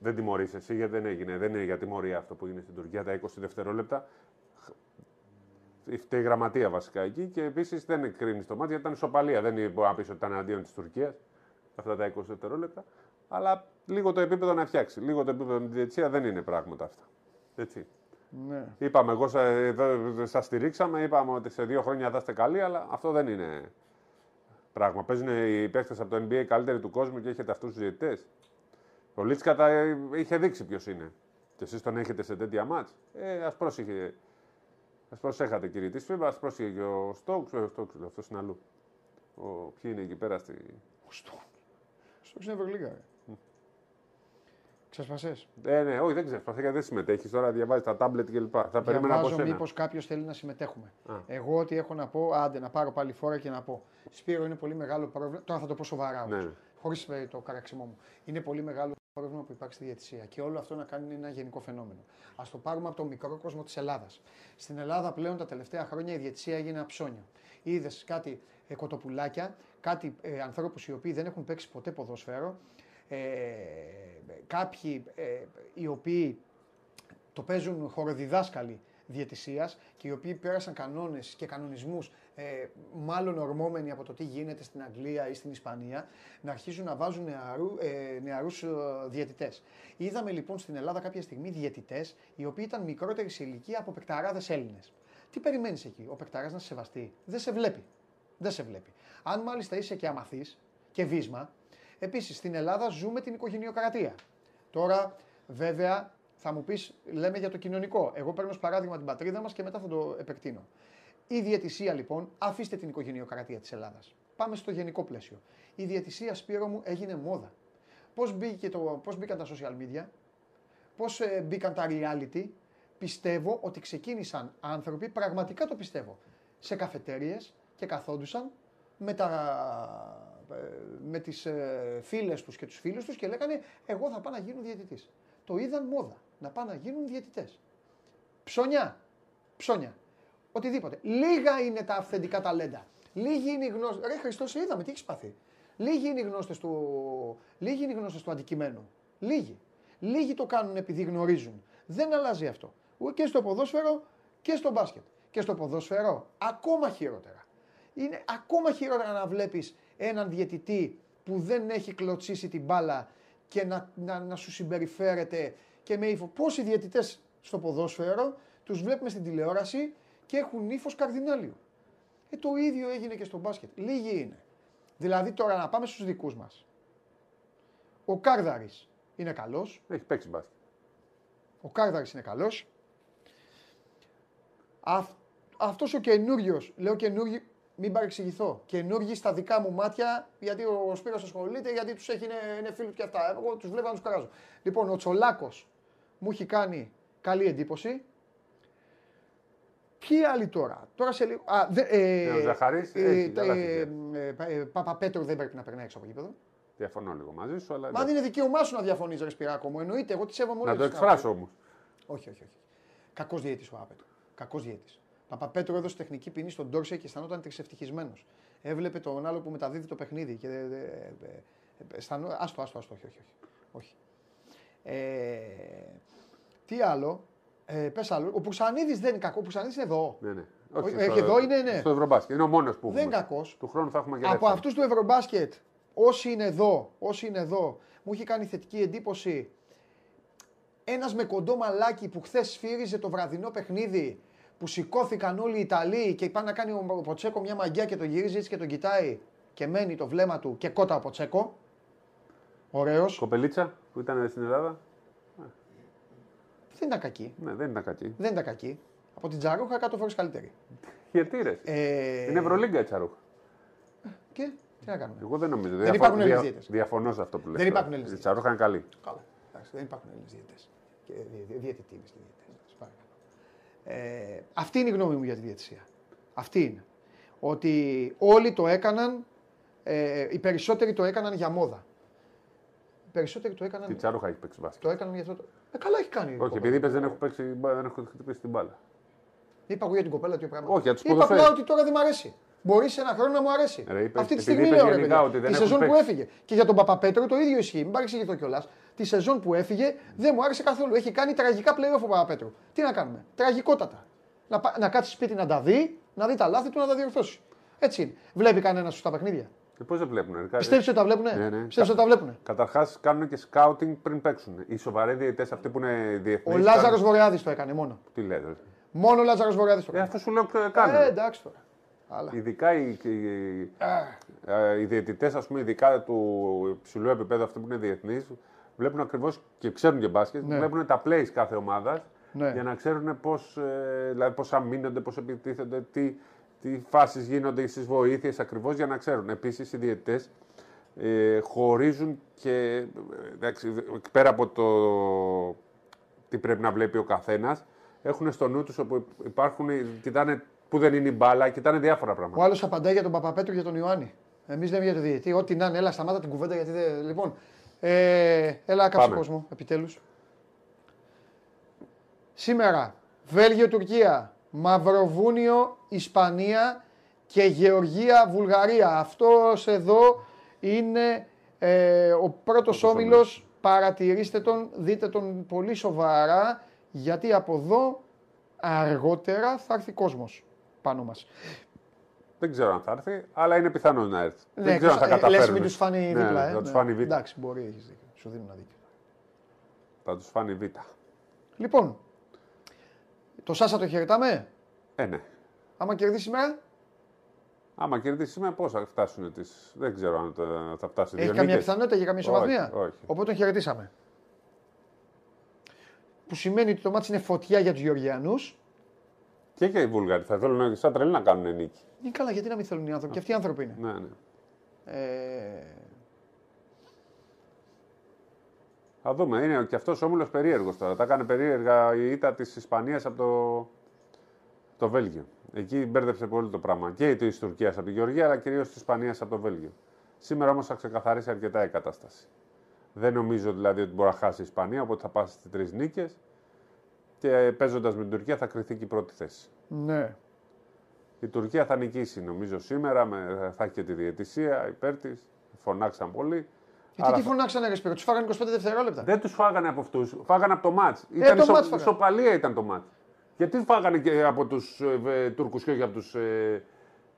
S2: Δεν τιμωρείς εσύ, γιατί δεν έγινε. Δεν είναι για τιμωρία αυτό που είναι στην Τουρκία τα 20 δευτερόλεπτα. Φταίει η γραμματεία βασικά εκεί και επίσης δεν κρίνεις το μάτι γιατί ήταν ισοπαλία. Δεν μπορεί να πεις ότι ήταν αντίον της Τουρκίας αυτά τα 20 δευτερόλεπτα. Αλλά λίγο το επίπεδο να φτιάξει. Λίγο το επίπεδο με τη διετησία δεν είναι πράγματα αυτά. Έτσι.
S1: Ναι.
S2: Είπαμε, εγώ σας στηρίξαμε, είπαμε ότι σε δύο χρόνια θα είστε καλοί, αλλά αυτό δεν είναι πράγμα. Παίζουν οι παίκτες από το NBA καλύτεροι του κόσμου και έχετε αυτούς τους διαιτητές. Ο Λίτσκα τα είχε δείξει ποιος είναι. Και εσείς τον έχετε σε τέτοια μάτς. Ε, ας πρόσεχε. Α προσέχατε κύριε της FIBA, ας πρόσεχε και ο Στόξ. Ο Στόξ, αυτός είναι αλλού. Ο, ποιοι είναι εκεί πέρα στη.
S1: Στο, στο είναι Ευρωλίγα. Ρε. Ξεσπασές.
S2: Ε, ναι, όχι, δεν ξέρω. γιατί δεν συμμετέχεις. Τώρα διαβάζεις τα τάμπλετ κλπ. Θα περίμενα από
S1: Διαβάζω
S2: σένα.
S1: μήπως κάποιος θέλει να συμμετέχουμε.
S2: Α.
S1: Εγώ ό,τι έχω να πω, άντε να πάρω πάλι φορά και να πω. Σπύρο είναι πολύ μεγάλο πρόβλημα. Τώρα θα το πω σοβαρά
S2: Ναι,
S1: όμως,
S2: ναι.
S1: χωρίς ε, το καραξιμό μου. Είναι πολύ μεγάλο πρόβλημα που υπάρχει στη διαιτησία και όλο αυτό να κάνει ένα γενικό φαινόμενο. Α το πάρουμε από το μικρό κόσμο της Ελλάδας. Στην Ελλάδα πλέον τα τελευταία χρόνια η διαιτησία έγινε αψώνιο. Είδες κάτι ε, κοτοπουλάκια, κάτι ε, ανθρώπους οι οποίοι δεν έχουν παίξει ποτέ ποδόσφαιρο, ε, κάποιοι ε, οι οποίοι το παίζουν χωροδιδάσκαλοι διαιτησίας και οι οποίοι πέρασαν κανόνες και κανονισμούς ε, μάλλον ορμόμενοι από το τι γίνεται στην Αγγλία ή στην Ισπανία να αρχίζουν να βάζουν νεαρού, ε, νεαρούς ε, διαιτητές. Είδαμε λοιπόν στην Ελλάδα κάποια στιγμή διαιτητές οι οποίοι ήταν μικρότεροι σε ηλικία από παικταράδες Έλληνες. Τι περιμένεις εκεί, ο παικταράς να σε σεβαστεί. Δεν σε βλέπει. Δεν σε βλέπει. Αν μάλιστα είσαι και αμαθής και βίσμα, επίσης στην Ελλάδα ζούμε την οικογενειοκρατία. Τώρα, βέβαια, θα μου πεις, λέμε για το κοινωνικό. Εγώ παίρνω ως παράδειγμα την πατρίδα μας και μετά θα το επεκτείνω. Η διαιτησία λοιπόν, αφήστε την οικογενειοκρατία της Ελλάδας. Πάμε στο γενικό πλαίσιο. Η διαιτησία, Σπύρο μου, έγινε μόδα. Πώς πώς μπήκαν τα social media, πώς μπήκαν τα reality, πιστεύω ότι ξεκίνησαν άνθρωποι, πραγματικά το πιστεύω, σε καφετέριες και καθόντουσαν με, τα, ε, με τις ε, φίλες τους και τους φίλους τους και λέγανε εγώ θα πάω να γίνω διαιτητής. Το είδαν μόδα, να πάνε να γίνουν διαιτητές. Ψώνια, ψώνια, οτιδήποτε. Λίγα είναι τα αυθεντικά ταλέντα. Λίγοι είναι οι γνώστες. Ρε Χριστός, σε είδαμε, τι έχεις πάθει. Λίγοι είναι οι γνώστες του, λίγοι είναι οι γνώστες του αντικειμένου. Λίγοι. Λίγοι το κάνουν επειδή γνωρίζουν. Δεν αλλάζει αυτό. Ου- Και στο ποδόσφαιρο και στο μπάσκετ. Και στο ποδόσφαιρο ακόμα χειρότερα. Είναι ακόμα χειρότερα να βλέπεις έναν διαιτητή που δεν έχει κλωτσίσει την μπάλα και να, να, να σου συμπεριφέρεται και με ύφο. Πόσοι διαιτητές στο ποδόσφαιρο τους βλέπουμε στην τηλεόραση και έχουν ύφος καρδινάλιου. Ε, το ίδιο έγινε και στο μπάσκετ. Λίγοι είναι. Δηλαδή τώρα να πάμε στους δικούς μας. Ο Κάρδαρης είναι καλός.
S2: Έχει παίξει μπάσκετ.
S1: Ο Κάρδαρης είναι καλός. Αυ, αυτός ο καινούριο, λέω καινούριο, μην παρεξηγηθώ. Καινούργοι στα δικά μου μάτια, γιατί ο Σπύρος ασχολείται, γιατί τους έχει, είναι, είναι φίλοι του και αυτά. Εγώ τους βλέπω να τους καράζω. Λοιπόν, ο Τσολάκος μου έχει κάνει καλή εντύπωση. Ποιοι άλλοι τώρα; Τώρα σε λίγο. Α, δε, ε,
S2: Ε, ο Ζαχαρής έχει,
S1: τα-
S2: καλά
S1: ε,
S2: φύγε.
S1: ε, ε, Παπαπέτρου δεν πρέπει να περνάει έξω από γήπεδο.
S2: Διαφωνώ λίγο μαζί σου, αλλά.
S1: Μα
S2: εντάξει.
S1: δεν είναι δικαίωμά σου να διαφωνείς, Ρε Σπυράκο μου. Εννοείται, εγώ τη σέβομαι όλη
S2: Να το
S1: τη
S2: εκφράσω όμως.
S1: Όχι, όχι, όχι. Κακός διαιτή ο Παπαπέτρου. Κακός διαιτή. Παπαπέτρου έδωσε τεχνική ποινή στον Ντόρσε και αισθανόταν τρισευτυχισμένο. Έβλεπε τον άλλο που μεταδίδει το παιχνίδι και. δε- δε- ε, ε, αισθανό- Άστο, άστο, άστο, όχι, όχι. όχι. όχι. Ε, τι άλλο; Ε, πες άλλο. Ο Πουρσανίδη δεν είναι κακός. Ο Πουρσανίδη είναι εδώ.
S2: Ναι, ναι.
S1: Όχι, έχει εδώ, είναι, ναι.
S2: Στο Ευρωμπάσκετ. Είναι ο μόνος που
S1: Δεν
S2: έχουμε.
S1: είναι κακός.
S2: Του χρόνου θα έχουμε και
S1: Από
S2: δεύτερο.
S1: αυτούς του Ευρωμπάσκετ, όσοι είναι εδώ, όσοι είναι εδώ, μου έχει κάνει θετική εντύπωση ένας με κοντό μαλάκι που χθες σφύριζε το βραδινό παιχνίδι, που σηκώθηκαν όλοι οι Ιταλοί και πάνε να κάνει ο Ποτσέκο μια μαγιά και τον γυρίζει έτσι και τον κοιτάει και μένει το βλέμμα του και κότα ο Ποτσέκο. Ωραίος.
S2: Κοπελίτσα που ήταν στην Ελλάδα.
S1: Δεν ήταν κακή.
S2: Ναι, δεν ήταν κακή.
S1: Δεν ήταν κακή. Από την Τζαρούχα 100 φορές καλύτερη.
S2: Γιατί ρε.
S1: Ε,
S2: Είναι Ευρωλίγκα η Τσαρούχα.
S1: Και τι να κάνουμε.
S2: Εγώ δεν νομίζω.
S1: Δεν υπάρχουν Έλληνες διαιτητές.
S2: Διαφωνώ σε αυτό που λες.
S1: Δεν
S2: τώρα.
S1: υπάρχουν Έλληνες
S2: Η Τσαρούχα είναι καλή.
S1: Καλά. Εντάξει, δεν υπάρχουν Έλληνες διαιτητές. Και διε- διαιτητή είμαι και διαιτητέ. Ε, αυτή είναι η γνώμη μου για τη διαιτησία. Αυτή είναι. Ότι όλοι το έκαναν, ε, οι περισσότεροι το έκαναν για μόδα. Οι περισσότεροι το έκαναν,
S2: Η Τσαρούχα έχει παίξει μπάσκετ.
S1: το έκαναν για αυτό. το- Ε, καλά έχει κάνει. η
S2: Όχι,
S1: κοπέλα.
S2: επειδή είπες δεν έχω παίξει, δεν έχω χτυπήσει την μπάλα.
S1: Είπα εγώ για την κοπέλα δύο πράγματα.
S2: Όχι, για τους
S1: Είπα
S2: ποδοσφαίρους.
S1: απλά ότι τώρα δεν μου αρέσει. Μπορείς σε ένα χρόνο να μου αρέσει.
S2: Ρε, είπες-
S1: Αυτή τη
S2: επειδή
S1: στιγμή
S2: είπες
S1: λέω ρε
S2: γενικά
S1: παιδιά.
S2: ότι δεν
S1: Τη
S2: έχουν
S1: σεζόν που
S2: παίξει.
S1: έφυγε. Και για τον Παπαπέτρο το ίδιο ισχύει. Μην παρεξηγηθώ κιόλας. Τη σεζόν που έφυγε δεν μου άρεσε καθόλου. Έχει κάνει τραγικά playoff ο Παπαπέτρου. Τι να κάνουμε; Τραγικότατα. Να, πα- να κάτσει σπίτι να τα δει, να δει τα λάθη του, να τα διορθώσει. Έτσι είναι. Βλέπει κανένας σου τα παιχνίδια;
S2: Και πώς δεν βλέπουν. Ρε.
S1: Πιστεύεις ότι τα βλέπουν.
S2: Ναι, ναι.
S1: Πιστεύεις ότι τα βλέπουν.
S2: Καταρχάς κάνουν και σκάουτινγκ πριν παίξουν. Οι σοβαροί διαιτητέ αυτοί που είναι διεθνείς.
S1: Ο Λάζαρος Βορειάδης το έκανε μόνο.
S2: Τι λέτε.
S1: Μόνο ο Λάζαρος Βορειάδης το
S2: Ε,
S1: έκανε.
S2: αυτό σου λέω κα- κάνουν.
S1: Ε, εντάξει τώρα. Αλλά.
S2: Ειδικά οι, οι, ε, οι διαιτητές, ας πούμε, ειδικά του υψηλού επίπεδου, αυτοί που είναι διεθνείς, βλέπουν ακριβώς και ξέρουν και μπάσκετ,
S1: Ναι.
S2: βλέπουν τα plays κάθε ομάδας
S1: Ναι.
S2: για να ξέρουν πώς ε, δηλαδή πώς αμήνονται, πώς επιτίθενται, τι, τι φάσεις γίνονται στις βοήθειες ακριβώς για να ξέρουν. Επίσης, οι διαιτητές ε, χωρίζουν και ε, εντάξει, πέρα από το τι πρέπει να βλέπει ο καθένας, έχουν στο νου τους όπου υπάρχουν, κοιτάνε που δεν είναι η μπάλα, κοιτάνε διάφορα πράγματα.
S1: Ο άλλος απαντάει για τον Παπαπέτρου και τον Ιωάννη. Εμείς λέμε για τον διαιτητή. Ό,τι να είναι, έλα σταμάτα την κουβέντα γιατί δεν. Λοιπόν, ε, έλα κάψε
S2: Πάμε.
S1: κόσμο, επιτέλους. Σήμερα, Βέλγιο-Τουρκία, Μαυροβούνιο, Ισπανία και Γεωργία-Βουλγαρία. Αυτός εδώ είναι ε, ο πρώτος όμιλος. Παρατηρήστε τον, δείτε τον πολύ σοβαρά, γιατί από εδώ αργότερα θα έρθει κόσμος πάνω μας.
S2: Δεν ξέρω αν θα έρθει, αλλά είναι πιθανό να έρθει.
S1: Ναι,
S2: δεν ξέρω αν θα
S1: ε, Λες
S2: καταφέρουν.
S1: μην τους φάνει
S2: Ναι,
S1: δίπλα,
S2: ναι,
S1: ε.
S2: Θα τους
S1: Ναι.
S2: φάνει β.
S1: Εντάξει, μπορεί, έχεις δίκιο. Σου δίνω ένα δίκιο.
S2: Θα τους φάνει β.
S1: Λοιπόν, το Σάσα το χαιρετάμε;
S2: Ε, ναι.
S1: Άμα κερδίσει σήμερα,
S2: Άμα κερδίσει σήμερα, πώς θα φτάσουν τις... Δεν ξέρω αν τα- θα φτάσει.
S1: έχει
S2: δύο
S1: καμία
S2: νίκες.
S1: πιθανότητα για καμία ισοβαθμία;
S2: Όχι, όχι.
S1: Οπότε τον χαιρετήσαμε. Που σημαίνει ότι το μάτι είναι φωτιά για τους Γεωργιανούς.
S2: Και και οι Βούλγαροι θα θέλουν σαν τρελή να κάνουν νίκη.
S1: Είναι καλά, γιατί να μην θέλουν οι άνθρωποι. Και αυτοί οι άνθρωποι είναι.
S2: Ναι, ναι.
S1: Ε,
S2: Θα δούμε. Είναι και αυτός όμιλος περίεργος τώρα. Τα έκανε περίεργα η ήττα της Ισπανίας από το... το Βέλγιο. Εκεί μπέρδεψε πολύ το πράγμα. Και της Τουρκίας από τη Γεωργία, αλλά κυρίως της Ισπανίας από το Βέλγιο. Σήμερα όμως θα ξεκαθαρίσει αρκετά η κατάσταση. Δεν νομίζω δηλαδή ότι μπορεί να χάσει η Ισπανία, οπότε θα πάει στις τρεις νίκες. Και παίζοντας με την Τουρκία θα κρυθεί και η πρώτη θέση.
S1: ναι.
S2: Η Τουρκία θα νικήσει νομίζω σήμερα, με, θα έχει και τη διαιτησία υπέρ της. Φωνάξαν πολύ.
S1: Γιατί
S2: Άρα
S1: τι
S2: θα-
S1: φωνάξανε ρε Σπύρο, τους φάγανε 25 δευτερόλεπτα.
S2: Δεν τους φάγανε από αυτούς, φάγανε από το μάτς. Ήταν
S1: το
S2: ισο,
S1: μάτς φάγανε.
S2: ισοπαλία ήταν το μάτς. Γιατί φάγανε και από τους ε, Τούρκους και όχι από τους ε,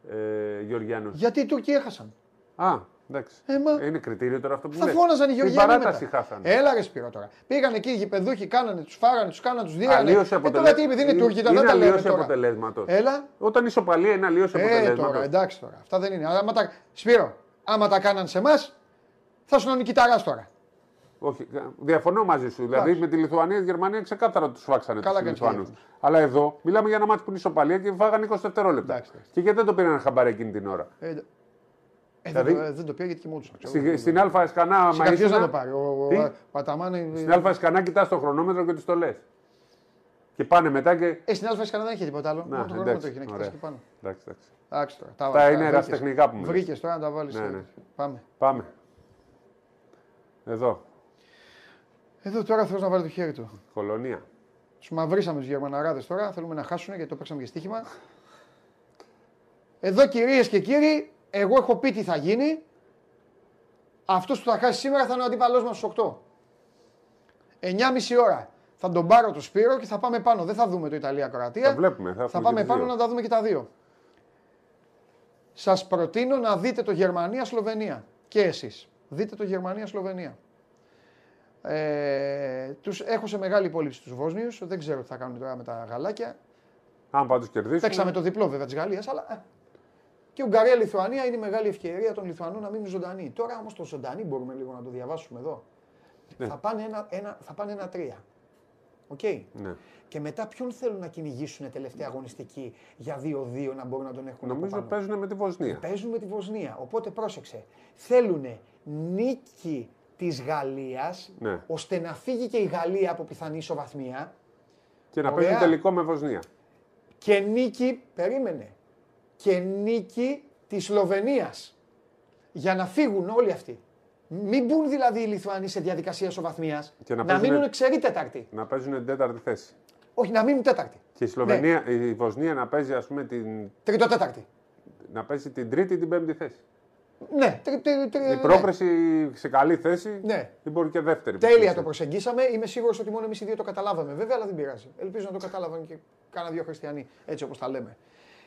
S2: ε, Γεωργιάνους;
S1: Γιατί οι Τούρκοι έχασαν.
S2: Α, εντάξει.
S1: Ε, μα-
S2: Είναι κριτήριο τώρα αυτό που
S1: Θα
S2: λες.
S1: φώναζαν οι
S2: Την
S1: Γεωργιανοί.
S2: παράταση
S1: μετά.
S2: χάσανε.
S1: Έλα ρε Σπύρο τώρα. Πήγαν εκεί οι γηπεδούχοι, κάνανε, τους φάγανε, τους κάνανε, τους δίγανε.
S2: Αλλίωση
S1: Ε, τώρα
S2: αποτελε-
S1: τι, επειδή είναι
S2: είναι-
S1: Τούρκοι, ήταν,
S2: είναι
S1: δεν τα λέμε
S2: αλλίωση
S1: τώρα.
S2: αποτελέσματος.
S1: Έλα.
S2: Όταν ισοπαλία είναι αλλίωση
S1: Ε,
S2: αποτελέσματος.
S1: τώρα, εντάξει τώρα. Αυτά δεν είναι. Άμα τα... Σπύρο, άμα τα κάναν σε εμάς, θα σου είναι κυταράς τώρα.
S2: Όχι, διαφωνώ μαζί σου. Δηλαδή
S1: Εντάξει.
S2: με τη Λιθουανία και τη Γερμανία ξεκάθαρα τους φάξανε
S1: Καλά
S2: του
S1: κάνεις και
S2: Λιθουανούς.
S1: διάφορους.
S2: Αλλά εδώ μιλάμε για ένα μάτι που είναι ισοπαλία και φάγανε 20 δευτερόλεπτα.
S1: Εντάξει, εντάξει.
S2: Και γιατί δεν το πήραν χαμπάρι εκείνη την ώρα;
S1: Ε, ε,
S2: Δηλαδή-
S1: δεν, το, ε, δεν το πήγε γιατί κοιμόντουσαν. ξέρω.
S2: Στη, στην Α Εσκανά, άμα
S1: Σιγά, ποιος
S2: ήσουν-
S1: να το πάρει. Ο,
S2: Τι;
S1: ο, ο Αταμάν. ε,
S2: Στην Α Εσκανά κοιτάς το χρονόμετρο και του το λες. Και πάνε μετά και.
S1: Ε, στην Α Καναδά δεν είχε τίποτα άλλο.
S2: Να,
S1: Μόνο το
S2: εντάξει,
S1: χρόνο έχει να κοιτάς
S2: ωραία.
S1: και πάνω.
S2: Εντάξει, εντάξει.
S1: Εντάξει τώρα. Τα
S2: Αυτά
S1: βάλες,
S2: είναι
S1: βρήκες.
S2: ερασιτεχνικά που μου λες.
S1: Βρήκες τώρα να τα βάλεις.
S2: Ναι, ναι.
S1: Πάμε.
S2: Πάμε. Εδώ.
S1: Εδώ τώρα θέλω να βάλει το χέρι του.
S2: Κολονία.
S1: Τους μαυρίσαμε τους Γερμαναράδες τώρα. Θέλουμε να χάσουν γιατί το παίξαμε και στοίχημα. Εδώ κυρίες και κύριοι, εγώ έχω πει τι θα γίνει. Αυτός που θα χάσει σήμερα θα είναι ο αντίπαλός μας στου 8. 9.30 ώρα. Θα τον πάρω το Σπύρο και θα πάμε πάνω. Δεν θα δούμε το Ιταλία-Κροατία.
S2: Θα βλέπουμε. Θα,
S1: Θα
S2: έχουμε
S1: πάμε
S2: και τις
S1: πάνω
S2: δύο.
S1: να τα δούμε και τα δύο. Σας προτείνω να δείτε το Γερμανία-Σλοβενία. Και εσείς. Δείτε το Γερμανία-Σλοβενία. Ε, τους έχω σε μεγάλη υπόλοιψη τους Βόσνιους. Δεν ξέρω τι θα κάνουν τώρα με τα γαλάκια.
S2: Αν πάντως κερδίσουν.
S1: Παίξαμε το διπλό βέβαια της Γαλλίας, αλλά... ε. Και Ουγγαρία-Λιθουανία είναι η μεγάλη ευκαιρία των Λιθουανών να μείνουν ζωντανοί. Τώρα όμως το ζωντανή μπορούμε λίγο να το διαβάσουμε εδώ.
S2: Ναι.
S1: Θα πάνε ένα, ένα, θα πάνε ένα τρία. Οκ.
S2: Ναι.
S1: Και μετά ποιον θέλουν να κυνηγήσουν τελευταία αγωνιστική για 2-2 να μπορούν να τον έχουν
S2: Νομίζω
S1: από πάνω;
S2: παίζουν με τη Βοσνία.
S1: Παίζουν με τη Βοσνία. Οπότε πρόσεξε. Θέλουν νίκη της Γαλλίας
S2: Ναι.
S1: ώστε να φύγει και η Γαλλία από πιθανή ισοβαθμία
S2: Και να
S1: Ωραία.
S2: παίζουν τελικό με Βοσνία.
S1: και νίκη, περίμενε, και νίκη της Σλοβενίας για να φύγουν όλοι αυτοί. Μην μπουν δηλαδή οι Λιθουανοί σε διαδικασία ισοβαθμίας,
S2: Και να
S1: να,
S2: παίζουνε-
S1: μείνουν ξερή τέταρτη.
S2: Να παίζουν την τέταρτη θέση.
S1: Όχι, να μείνουν τέταρτη.
S2: Και η Σλοβενία, η Βοσνία να παίζει ας πούμε την,
S1: Τρίτο τέταρτη.
S2: να παίζει την τρίτη ή την πέμπτη θέση.
S1: Ναι, τρι, τρι, τρι,
S2: Η
S1: ναι.
S2: πρόκριση σε καλή θέση
S1: Ναι.
S2: ή μπορεί και δεύτερη.
S1: Τέλεια
S2: θέση.
S1: το προσεγγίσαμε. Είμαι σίγουρος ότι μόνο εμείς οι δύο το καταλάβαμε βέβαια, αλλά δεν πειράζει. Ελπίζω να το κατάλαβαν και κάνα δύο χριστιανοί, έτσι όπως τα λέμε.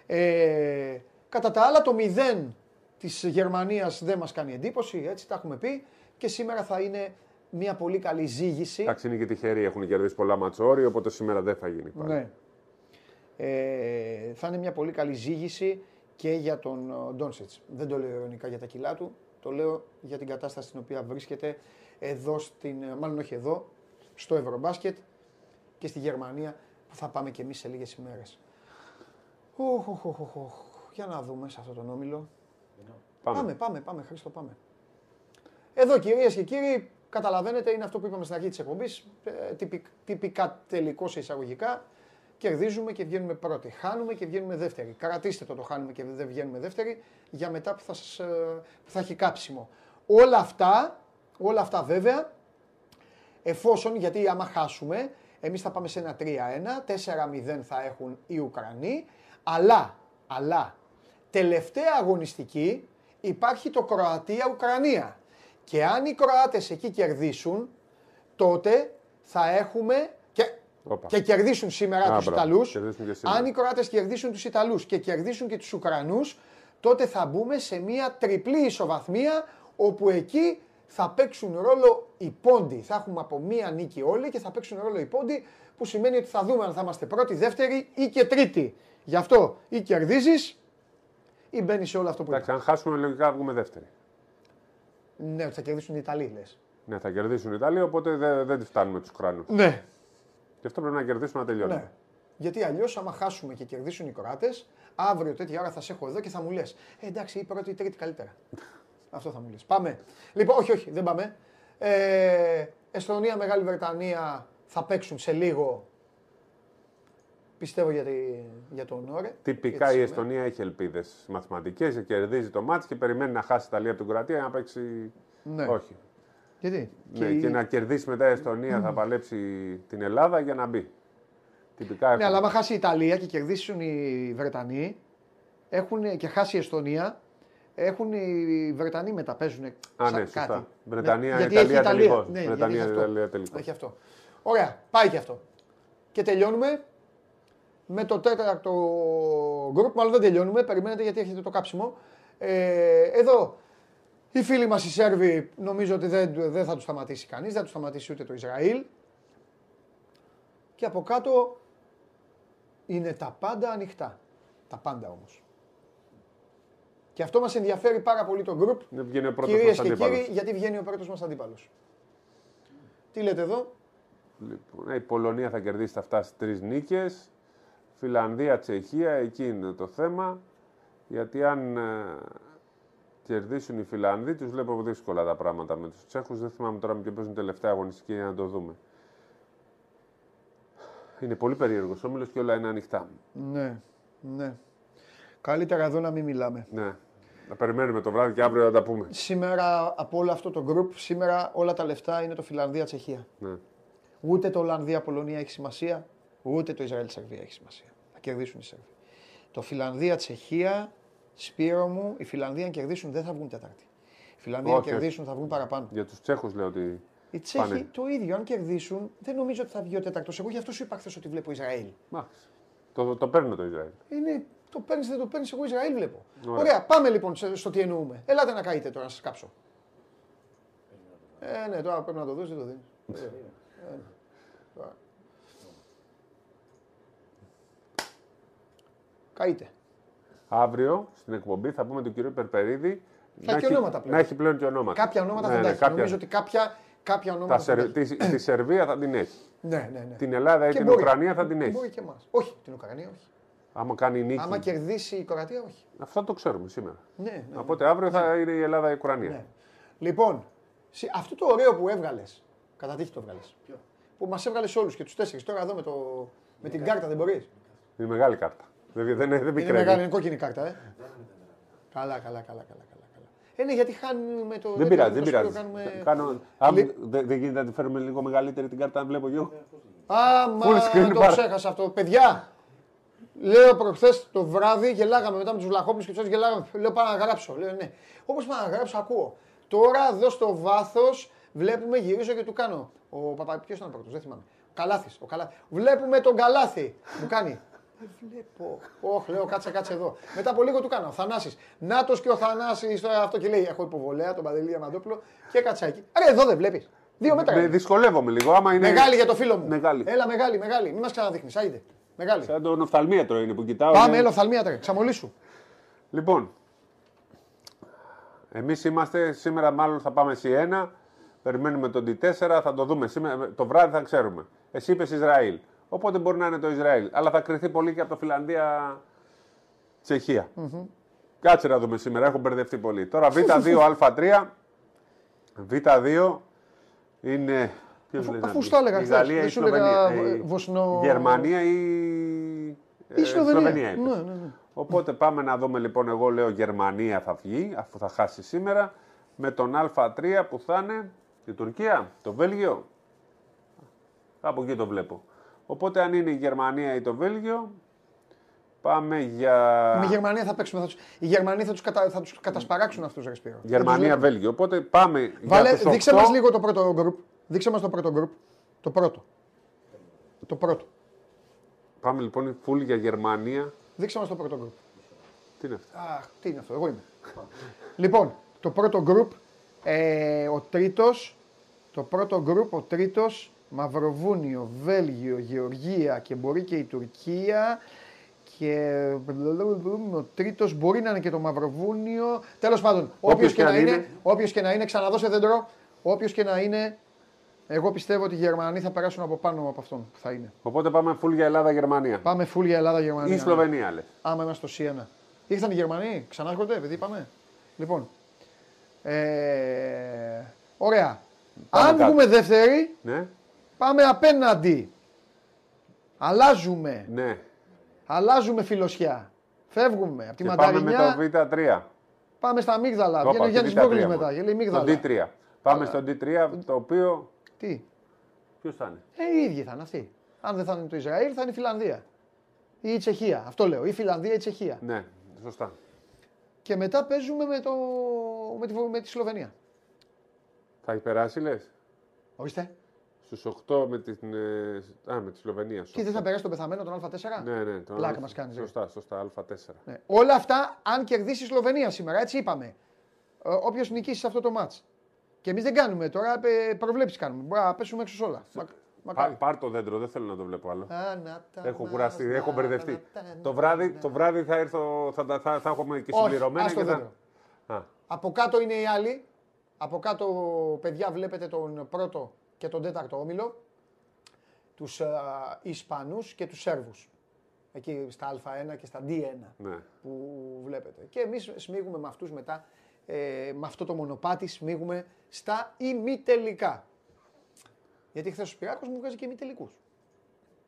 S1: Ε, κατά τα άλλα, το 0 της Γερμανίας δεν μας κάνει εντύπωση, έτσι τα έχουμε πει. Και σήμερα θα είναι μια πολύ καλή ζήγηση.
S2: Εντάξει, είναι και τυχεροί, έχουν κερδίσει πολλά ματσόρι, οπότε σήμερα δεν θα γίνει πάλι.
S1: Ναι. Ε, θα είναι μια πολύ καλή ζήγηση και για τον ε, Ντόνσετς. Δεν το λέω ειρωνικά για τα κιλά του, το λέω για την κατάσταση στην οποία βρίσκεται εδώ, στην, ε, μάλλον όχι εδώ, στο Ευρωμπάσκετ και στη Γερμανία που θα πάμε και εμείς σε λίγες ημέρες. Οχ, οχ, οχ, οχ, οχ. Για να δούμε σε αυτόν τον όμιλο.
S2: Πάμε.
S1: Πάμε, πάμε, πάμε, Χρήστο, πάμε. Εδώ κυρίες και κύριοι, καταλαβαίνετε, είναι αυτό που είπαμε στην αρχή της εκπομπής. τυπικά τελικό σε εισαγωγικά. Κερδίζουμε και βγαίνουμε πρώτοι. Χάνουμε και βγαίνουμε δεύτεροι. Κρατήστε το το χάνουμε και δεν βγαίνουμε δεύτεροι για μετά που θα, σας, ε, που θα έχει κάψιμο. Όλα αυτά, όλα αυτά βέβαια, εφόσον, γιατί άμα χάσουμε, εμείς θα πάμε σε ένα 3-1, 4-0 θα έχουν οι Ουκρανοί, αλλά, αλλά, τελευταία αγωνιστική υπάρχει το Κροατία-Ουκρανία. Και αν οι Κροάτες εκεί κερδίσουν, τότε θα έχουμε και,
S2: Όπα.
S1: και κερδίσουν σήμερα
S2: Α,
S1: τους
S2: μπράβο.
S1: Ιταλούς.
S2: Κερδίσουν και σήμερα.
S1: Αν οι Κροάτες κερδίσουν τους Ιταλούς και κερδίσουν και τους Ουκρανούς, τότε θα μπούμε σε μια τριπλή ισοβαθμία, όπου εκεί θα παίξουν ρόλο οι πόντοι. Θα έχουμε από μία νίκη όλοι και θα παίξουν ρόλο οι πόντοι, που σημαίνει ότι θα δούμε αν θα είμαστε πρώτη, δεύτερη ή και τρίτη. Γι' αυτό ή κερδίζεις ή μπαίνεις σε όλο αυτό που
S2: Εντάξει,
S1: είπα.
S2: αν χάσουμε λογικά βγούμε δεύτεροι.
S1: Ναι, ότι θα κερδίσουν οι Ιταλοί, λες.
S2: Ναι, θα κερδίσουν οι Ιταλοί, οπότε δεν, δεν τη φτάνουμε τους Ουκρανούς.
S1: Ναι.
S2: Και αυτό πρέπει να κερδίσουμε να τελειώνουμε.
S1: Ναι. Γιατί αλλιώς, άμα χάσουμε και κερδίσουν οι Κροάτες, αύριο τέτοια ώρα θα σε έχω εδώ και θα μου λες: ε, εντάξει, η πρώτη ή η τρίτη καλύτερα. Αυτό θα μου λες. Πάμε. Λοιπόν, όχι, όχι, δεν πάμε. Ε, Εστονία, Μεγάλη Βρετανία θα παίξουν σε λίγο. Πιστεύω για, τη, για τον Ωρε.
S2: Τυπικά η Εστονία έχει ελπίδες μαθηματικές, κερδίζει το μάτι και περιμένει να χάσει η Ιταλία από την Κροατία για να παίξει.
S1: Ναι.
S2: Όχι.
S1: Γιατί;
S2: Ναι, και, να κερδίσει μετά η Εστονία θα παλέψει την Ελλάδα για να μπει. Τυπικά
S1: Ναι,
S2: έχουν.
S1: αλλά άμα χάσει η Ιταλία και κερδίσουν οι Βρετανοί έχουν, και χάσει η Εστονία, έχουν οι Βρετανοί μετά παίζουν
S2: Α, ναι, σωστά.
S1: κάτι.
S2: Βρετανία,
S1: Ναι, γιατί
S2: Ιταλία,
S1: έχει
S2: τελικός.
S1: Ναι,
S2: Βρετανία,
S1: γιατί έχει αυτό.
S2: Ιταλία, τελικός.
S1: Έχει αυτό. Ωραία, πάει και αυτό. Και τελειώνουμε με το τέταρτο γκρουπ. Μάλλον δεν τελειώνουμε, περιμένετε γιατί έχετε το κάψιμο. Ε, εδώ οι φίλοι μας οι Σέρβοι νομίζω ότι δεν, δεν θα τους σταματήσει κανείς, δεν θα τους σταματήσει ούτε το Ισραήλ. Και από κάτω είναι τα πάντα ανοιχτά. Τα πάντα όμως. Και αυτό μας ενδιαφέρει πάρα πολύ το γκρουπ.
S2: Ναι, βγαίνει ο πρώτος
S1: Κυρίες
S2: μας
S1: και
S2: αντίπαλος.
S1: κύριοι, γιατί βγαίνει ο πρώτος μας αντίπαλος. Τι λέτε εδώ;
S2: Λοιπόν, η Πολωνία θα κερδίσει θα φτάσει τρεις νίκες. Φιλανδία, Τσεχία, εκεί είναι το θέμα. Γιατί αν ε, κερδίσουν οι Φιλανδοί, τους βλέπω δύσκολα τα πράγματα με τους Τσέχους. Δεν θυμάμαι τώρα με ποιον παίζουν τελευταία αγωνιστική για να το δούμε. Είναι πολύ περίεργος όμιλος και όλα είναι ανοιχτά.
S1: Ναι, ναι. Καλύτερα εδώ να μην μιλάμε.
S2: Ναι. Να περιμένουμε το βράδυ και αύριο να τα πούμε.
S1: Σήμερα από όλο αυτό το group, σήμερα όλα τα λεφτά είναι το Φιλανδία-Τσεχία.
S2: Ναι.
S1: Ούτε το Ολλανδία-Πολωνία έχει σημασία, ούτε το Ισραήλ-Σερβία έχει σημασία. Θα κερδίσουν οι Σέρβοι. Το Φιλανδία-Τσεχία, Σπύρο μου, οι Φιλανδοί αν κερδίσουν δεν θα βγουν Τετάρτη. Οι Φιλανδοί αν
S2: Όχι, όχι.
S1: κερδίσουν θα βγουν παραπάνω.
S2: Για του Τσέχου λέω ότι.
S1: Οι Τσέχοι
S2: Πάνε.
S1: το ίδιο, αν κερδίσουν, δεν νομίζω ότι θα βγει ο τέταρτο. Εγώ γι' αυτό σου είπα χθες ότι βλέπω Ισραήλ.
S2: Μάξ. Το, το παίρνω το Ισραήλ.
S1: Είναι, το παίρνει, δεν το παίρνει, εγώ Ισραήλ βλέπω. Ωραία.
S2: Ωραία.
S1: πάμε λοιπόν σε- στο τι εννοούμε. Ελάτε να καείτε τώρα να σα κάψω. Ε, ναι, τώρα πρέπει να το δώσει, δεν το δίνει. Καείτε.
S2: Αύριο στην εκπομπή θα πούμε τον κύριο Περπερίδη.
S1: Θα έχει ονόματα πλέον.
S2: Να έχει πλέον και ονόματα.
S1: Κάποια ονόματα
S2: Ναι,
S1: θα
S2: ναι,
S1: τα έχει.
S2: κάποια-
S1: Νομίζω ότι κάποια, κάποια
S2: τα
S1: ονόματα θα
S2: Σερ-
S1: τα έχει.
S2: τη, τη Σερβία θα την έχει.
S1: Ναι, ναι, ναι.
S2: Την Ελλάδα ή
S1: Και
S2: την
S1: μπορεί.
S2: Ουκρανία θα την
S1: Και
S2: έχει.
S1: Μπορεί και εμάς. Όχι, την Ουκρανία όχι.
S2: Άμα κάνει νίκη.
S1: Άμα κερδίσει η Κροατία, όχι.
S2: Αυτό το ξέρουμε σήμερα.
S1: Ναι, ναι. ναι.
S2: Οπότε αύριο θα είναι η Ελλάδα ή η Ουκρανία.
S1: Ναι. Λοιπόν, συ- αυτό το ωραίο που έβγαλες. Κατά τύχη το έβγαλες. Που μας έβγαλες όλους και τους τέσσερις. Τώρα εδώ με, το, με την κάρτα δεν μπορείς.
S2: Είναι μεγάλη κάρτα. Δεν, δεν, δεν, δεν
S1: Είναι
S2: πικραίνει.
S1: μεγάλη, είναι κόκκινη κάρτα, ε. καλά, καλά, καλά, καλά, καλά. καλά. Ε, ναι, γιατί χάνουμε το.
S2: Δεν πειράζει, δεν
S1: το
S2: πειράζει.
S1: σπίτι, κάνουμε-
S2: Κάνω... Αν
S1: Λι-
S2: δεν δεν γίνεται να τη φέρουμε λίγο μεγαλύτερη την κάρτα, να βλέπω εγώ.
S1: Α,
S2: Full
S1: μα
S2: screen
S1: το
S2: πάρα.
S1: ξέχασα αυτό. Παιδιά, λέω προχθές το βράδυ, γελάγαμε μετά με τους Βλαχόπουλου και τους άλλους γελάγαμε. Λέω πάω να γράψω. Λέω ναι. Όπως πάω να γράψω, ακούω. Τώρα εδώ στο βάθος βλέπουμε, γυρίζω και του κάνω. Ο παπα, ποιος ήταν πρώτος, δεν θυμάμαι. Ο Καλάθης. Ο Καλάθης. Βλέπουμε τον Καλάθη. Μου κάνει. Δεν βλέπω. Όχι, λέω κάτσε, κάτσε εδώ. Μετά από λίγο του κάνω. Θανάσης. Νάτος και ο Θανάσης τώρα αυτό και λέει: Έχω υποβολέα τον Παντελή Διαμαντόπουλο και κάτσα εκεί. Ρε, εδώ δεν βλέπεις. Δύο μέτρα.
S2: Ναι,
S1: είναι.
S2: δυσκολεύομαι λίγο. Άμα είναι...
S1: Μεγάλη για το φίλο μου.
S2: Μεγάλη.
S1: Έλα, μεγάλη, μεγάλη. Μην μας ξαναδείχνεις. Άιντε. Μεγάλη.
S2: Σαν τον οφθαλμίατρο είναι που κοιτάω.
S1: Πάμε,
S2: είναι-
S1: έλα, οφθαλμίατρε. Ξαμολύσου.
S2: Λοιπόν, εμείς είμαστε, σήμερα μάλλον θα πάμε σε ένα, περιμένουμε τον D4, θα το δούμε σήμερα, το βράδυ θα ξέρουμε. Εσύ είπες Ισραήλ, οπότε μπορεί να είναι το Ισραήλ, αλλά θα κρυθεί πολύ και από το Φιλανδία Τσεχία. Κάτσε να δούμε σήμερα, έχω μπερδευτεί πολύ. Τώρα Β2, Α3, Β2 είναι... Ποιος
S1: Αφού-
S2: λες να
S1: αφού
S2: μπει;
S1: στα έλεγα
S2: η
S1: χθες,
S2: Γαλλία ή
S1: δεν
S2: η
S1: σου έλεγα,
S2: Σλοβενία.
S1: ε,
S2: Η
S1: Βοσνο-
S2: Γερμανία ή ε,
S1: Η Σλοβενία.
S2: είπες.
S1: Ναι, ναι, ναι.
S2: Οπότε πάμε να δούμε λοιπόν, εγώ λέω Γερμανία θα βγει, αφού θα χάσει σήμερα, με τον Α3 που θα είναι η Τουρκία, το Βέλγιο. Κάπου εκεί το βλέπω. Οπότε αν είναι η Γερμανία ή το Βέλγιο, πάμε για
S1: Με Γερμανία θα παίξουμε. Θα τους... Οι Γερμανοί θα τους κατα... θα τους κατασπαράξουν αυτούς, Ρε Σπύρο. Δεν τους
S2: Γερμανία,
S1: βλέπω.
S2: Βέλγιο. Οπότε πάμε
S1: Βάλε,
S2: για τους
S1: δείξε
S2: 8.
S1: μας λίγο το πρώτο γκρουπ. Δείξε μας το πρώτο γκρουπ. Το πρώτο. Το πρώτο.
S2: Πάμε λοιπόν full για Γερμανία.
S1: Δείξε μας το πρώτο γκρουπ.
S2: Τι είναι αυτό;
S1: Αχ, τι είναι αυτό, εγώ είμαι. λοιπόν, το πρώτο γκρουπ, ε, ο τρίτος, το πρώτο γκρουπ, ο τρίτος, Μαυροβούνιο, Βέλγιο, Γεωργία και μπορεί και η Τουρκία και ο τρίτος μπορεί να είναι και το Μαυροβούνιο. Τέλος πάντων, όποιος και, να είναι, όποιος και να είναι, ξαναδώσε δέντρο, όποιος και να είναι, εγώ πιστεύω ότι οι Γερμανοί θα περάσουν από πάνω από αυτόν που θα είναι.
S2: Οπότε πάμε full για Ελλάδα-Γερμανία.
S1: Πάμε full για Ελλάδα-Γερμανία.
S2: Ή Σλοβενία λες.
S1: Άμα είμαστε στο C1. Ήρθαν οι Γερμανοί, ξανά έρχονται, επειδή είπαμε. Λοιπόν. Ε, ωραία.
S2: Πάμε
S1: Αν
S2: κάτω.
S1: βγούμε δεύτεροι,
S2: Ναι,
S1: πάμε απέναντι. Αλλάζουμε.
S2: ναι.
S1: Αλλάζουμε φιλοσιά. Φεύγουμε από τη
S2: Και πάμε με
S1: Μανταρινιά,
S2: το Β3.
S1: πάμε στα αμύγδαλα.
S2: Το
S1: Βγαίνει ο
S2: είπα,
S1: Γιάννης
S2: και Β3
S1: Μπόγλης
S2: μόνο.
S1: μετά. Λέει
S2: Το
S1: μίγδαλα.
S2: D3. Πάμε στο D3, το οποίο.
S1: Τι;
S2: Ποιος θα είναι;
S1: Ε, οι ίδιοι θα είναι αυτοί. Αν δεν θα είναι το Ισραήλ, θα είναι η Φιλανδία. Ή η Τσεχία. Αυτό λέω. Ή η Φιλανδία ή η Τσεχία.
S2: Ναι, σωστά.
S1: Και μετά παίζουμε με, το... με, τη... με τη Σλοβενία.
S2: Θα έχει περάσει, λες;
S1: Ορίστε.
S2: Στους 8 με την. ε, Α, με τη Σλοβενία.
S1: Τι δεν θα περάσει τον πεθαμένο τον Α4.
S2: Ναι, ναι. τον
S1: Πλάκα
S2: Α-
S1: μας κάνεις, ρε.
S2: Σωστά, σωστά. Α4.
S1: Ναι. Όλα αυτά αν κερδίσει η Σλοβενία σήμερα, έτσι είπαμε. Όποιος νικήσει σε αυτό το μάτς. Και εμείς δεν κάνουμε τώρα, προβλέψεις κάνουμε. Μπορεί να πέσουμε έξω σε όλα. Μα-
S2: Πά,
S1: μακάρι.
S2: πάρ το δέντρο, δεν θέλω να το βλέπω άλλο.
S1: Α, να τα
S2: Έχω
S1: μας,
S2: κουραστεί,
S1: να
S2: έχω μπερδευτεί.
S1: τα- να
S2: Το
S1: τα-
S2: βράδυ,
S1: να-
S2: το βράδυ θα, έρθω, θα, τα- θα, θα έχουμε και
S1: Όχι,
S2: συμπληρωμένα.
S1: ας το
S2: και θα...
S1: δέντρο.
S2: Α,
S1: Από κάτω είναι οι άλλοι. Από κάτω, παιδιά, βλέπετε τον πρώτο και τον τέταρτο όμιλο. Τους Ισπανούς και τους Σέρβους. Εκεί στα Α1 και στα D1
S2: ναι.
S1: που βλέπετε. Και εμείς σμίγουμε με αυτούς μετά, ε, με αυτό το μονοπάτι, σμίγουμε στα ημιτελικά. Γιατί χθες ο Σπυράκος μου βγάζει και ημιτελικούς.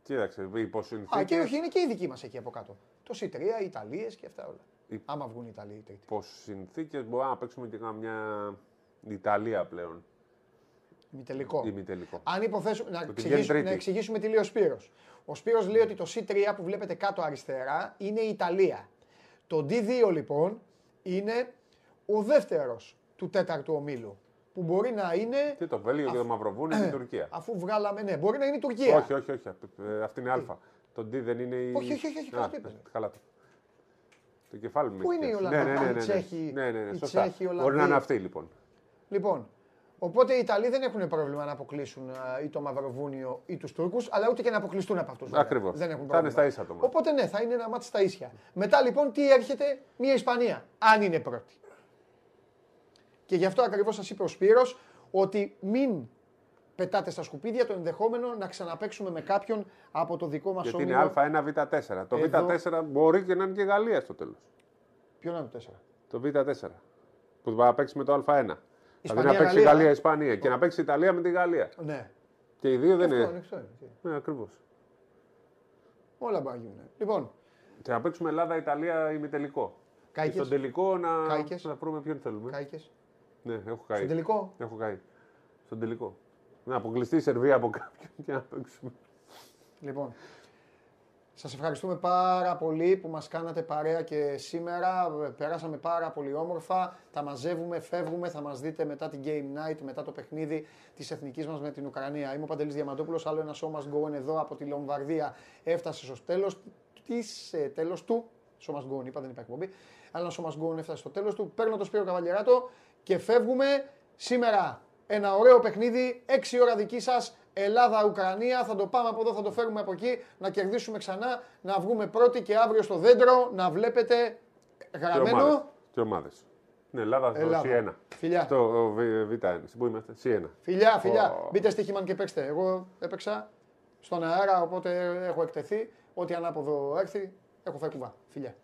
S2: Κοίταξε, υπό
S1: Α, και
S2: συνθήκες-
S1: όχι, είναι και οι δικοί μας εκεί από κάτω. Το C3, οι Ιταλίες και αυτά όλα. Άμα βγουν οι Ιταλοί οι τρίτοι.
S2: Υπό συνθήκε μπορούμε να παίξουμε και μια Ιταλία πλέον.
S1: Ημιτελικό.
S2: Ημιτελικό.
S1: Αν υποθέσουμε. Να,
S2: Ότι
S1: εξηγήσουμε,
S2: βγαίνει τρίτη.
S1: να εξηγήσουμε τι λέει ο Σπύρος. Ο Σπύρος λέει ότι το C3 που βλέπετε κάτω αριστερά είναι η Ιταλία. Το D2 λοιπόν είναι ο δεύτερος του τέταρτου ομίλου. Που μπορεί να είναι.
S2: Τι το Βέλγιο και το Μαυροβούνιο και η Τουρκία.
S1: Αφού βγάλαμε. Ναι, μπορεί να είναι η Τουρκία.
S2: Όχι, όχι, όχι. Ε, Αυτή είναι Α. Το D δεν είναι η.
S1: Όχι, όχι, όχι, όχι,
S2: Α,
S1: καλά το είπες.
S2: Καλά το. Το κεφάλι μου.
S1: Πού
S2: έχει
S1: είναι η
S2: πιάσει.
S1: Ολλανδία,
S2: Ναι, ναι,
S1: οι
S2: ναι, ναι.
S1: Τσέχοι,
S2: Ναι, ναι, ναι,
S1: οι
S2: σωστά.
S1: Τσέχοι, οι
S2: Μπορεί να
S1: Ολλανδοί.
S2: είναι αυτή λοιπόν.
S1: Λοιπόν, οπότε οι Ιταλοί δεν έχουν πρόβλημα να αποκλείσουν α, ή το Μαυροβούνιο ή τους Τούρκους, αλλά ούτε και να αποκλειστούν από αυτούς.
S2: Ακριβώς.
S1: Δεν έχουν
S2: Θα είναι
S1: πρόβλημα.
S2: στα ίσα το μάτι.
S1: Οπότε ναι, θα είναι ένα μάτι στα ίσια. Μετά λοιπόν τι έρχεται, μια Ισπανία, αν είναι πρώτη. Και γι' αυτό ακριβώς σας είπε ο Σπύρος ότι μην πετάτε στα σκουπίδια το ενδεχόμενο να ξαναπαίξουμε με κάποιον από το δικό μας
S2: Γιατί
S1: όμιλο.
S2: είναι Α1Β4. Το
S1: Εδώ.
S2: Β4 μπορεί και να είναι και Γαλλία στο τέλος.
S1: Ποιο να είναι το 4.
S2: Το Β4. Που θα παίξει με το Α1. Δηλαδή να
S1: Ισπανία,
S2: παίξει
S1: Γαλλία.
S2: Γαλλία-Ισπανία και να παίξει Ιταλία με τη Γαλλία.
S1: Ναι.
S2: Και οι δύο δεν
S1: Αυτό είναι,
S2: είναι.
S1: αυτό είναι.
S2: Ναι, ακριβώς.
S1: Όλα μπορεί να γίνουν. Λοιπόν,
S2: Και να παίξουμε Ελλάδα-Ιταλία ημιτελικό. Και
S1: Κάικες.
S2: στον τελικό να,
S1: Κάικες.
S2: να βρούμε ποιον θέλουμε.
S1: κάηκες.
S2: Ναι, έχω καεί.
S1: Στον τελικό;
S2: Έχω καεί. Στον τελικό. Να αποκλειστεί η Σερβία από κάποιον και να παίξουμε.
S1: Λοιπόν, σας ευχαριστούμε πάρα πολύ που μας κάνατε παρέα και σήμερα. Περάσαμε πάρα πολύ όμορφα. Τα μαζεύουμε, φεύγουμε. Θα μας δείτε μετά την Game Night, μετά το παιχνίδι της εθνικής μας με την Ουκρανία. Είμαι ο Παντελής Διαμαντόπουλος. Άλλο ένα show must go on εδώ από τη Λομβαρδία. Έφτασε στο τέλος, της, ε, τέλος του. Show must go on, είπα, δεν είπα εκπομπή. Άλλο ένα show must go on έφτασε στο τέλος του. Παίρνω το Σπύρο Καβαλιεράτο και φεύγουμε σήμερα. Ένα ωραίο παιχνίδι, 6 ώρα δική σας, Ελλάδα-Ουκρανία. Θα το πάμε από εδώ, θα το φέρουμε από εκεί, να κερδίσουμε ξανά, να βγούμε πρώτοι και αύριο στο δέντρο να βλέπετε
S2: Και
S1: γραμμένο.
S2: ομάδες. Και ομάδες. Ναι, Ελλάδα στο
S1: Ελλάδα.
S2: C1.
S1: Φιλιά.
S2: Στο Β- Β1. Στην Πού είμαστε, C1.
S1: Φιλιά, φιλιά.
S2: Ω.
S1: Μπείτε στοίχημαν και παίξτε. Εγώ έπαιξα στον αέρα, οπότε έχω εκτεθεί. Ό,τι ανάποδο έρθει, έχω φάει κουβά. Φιλιά.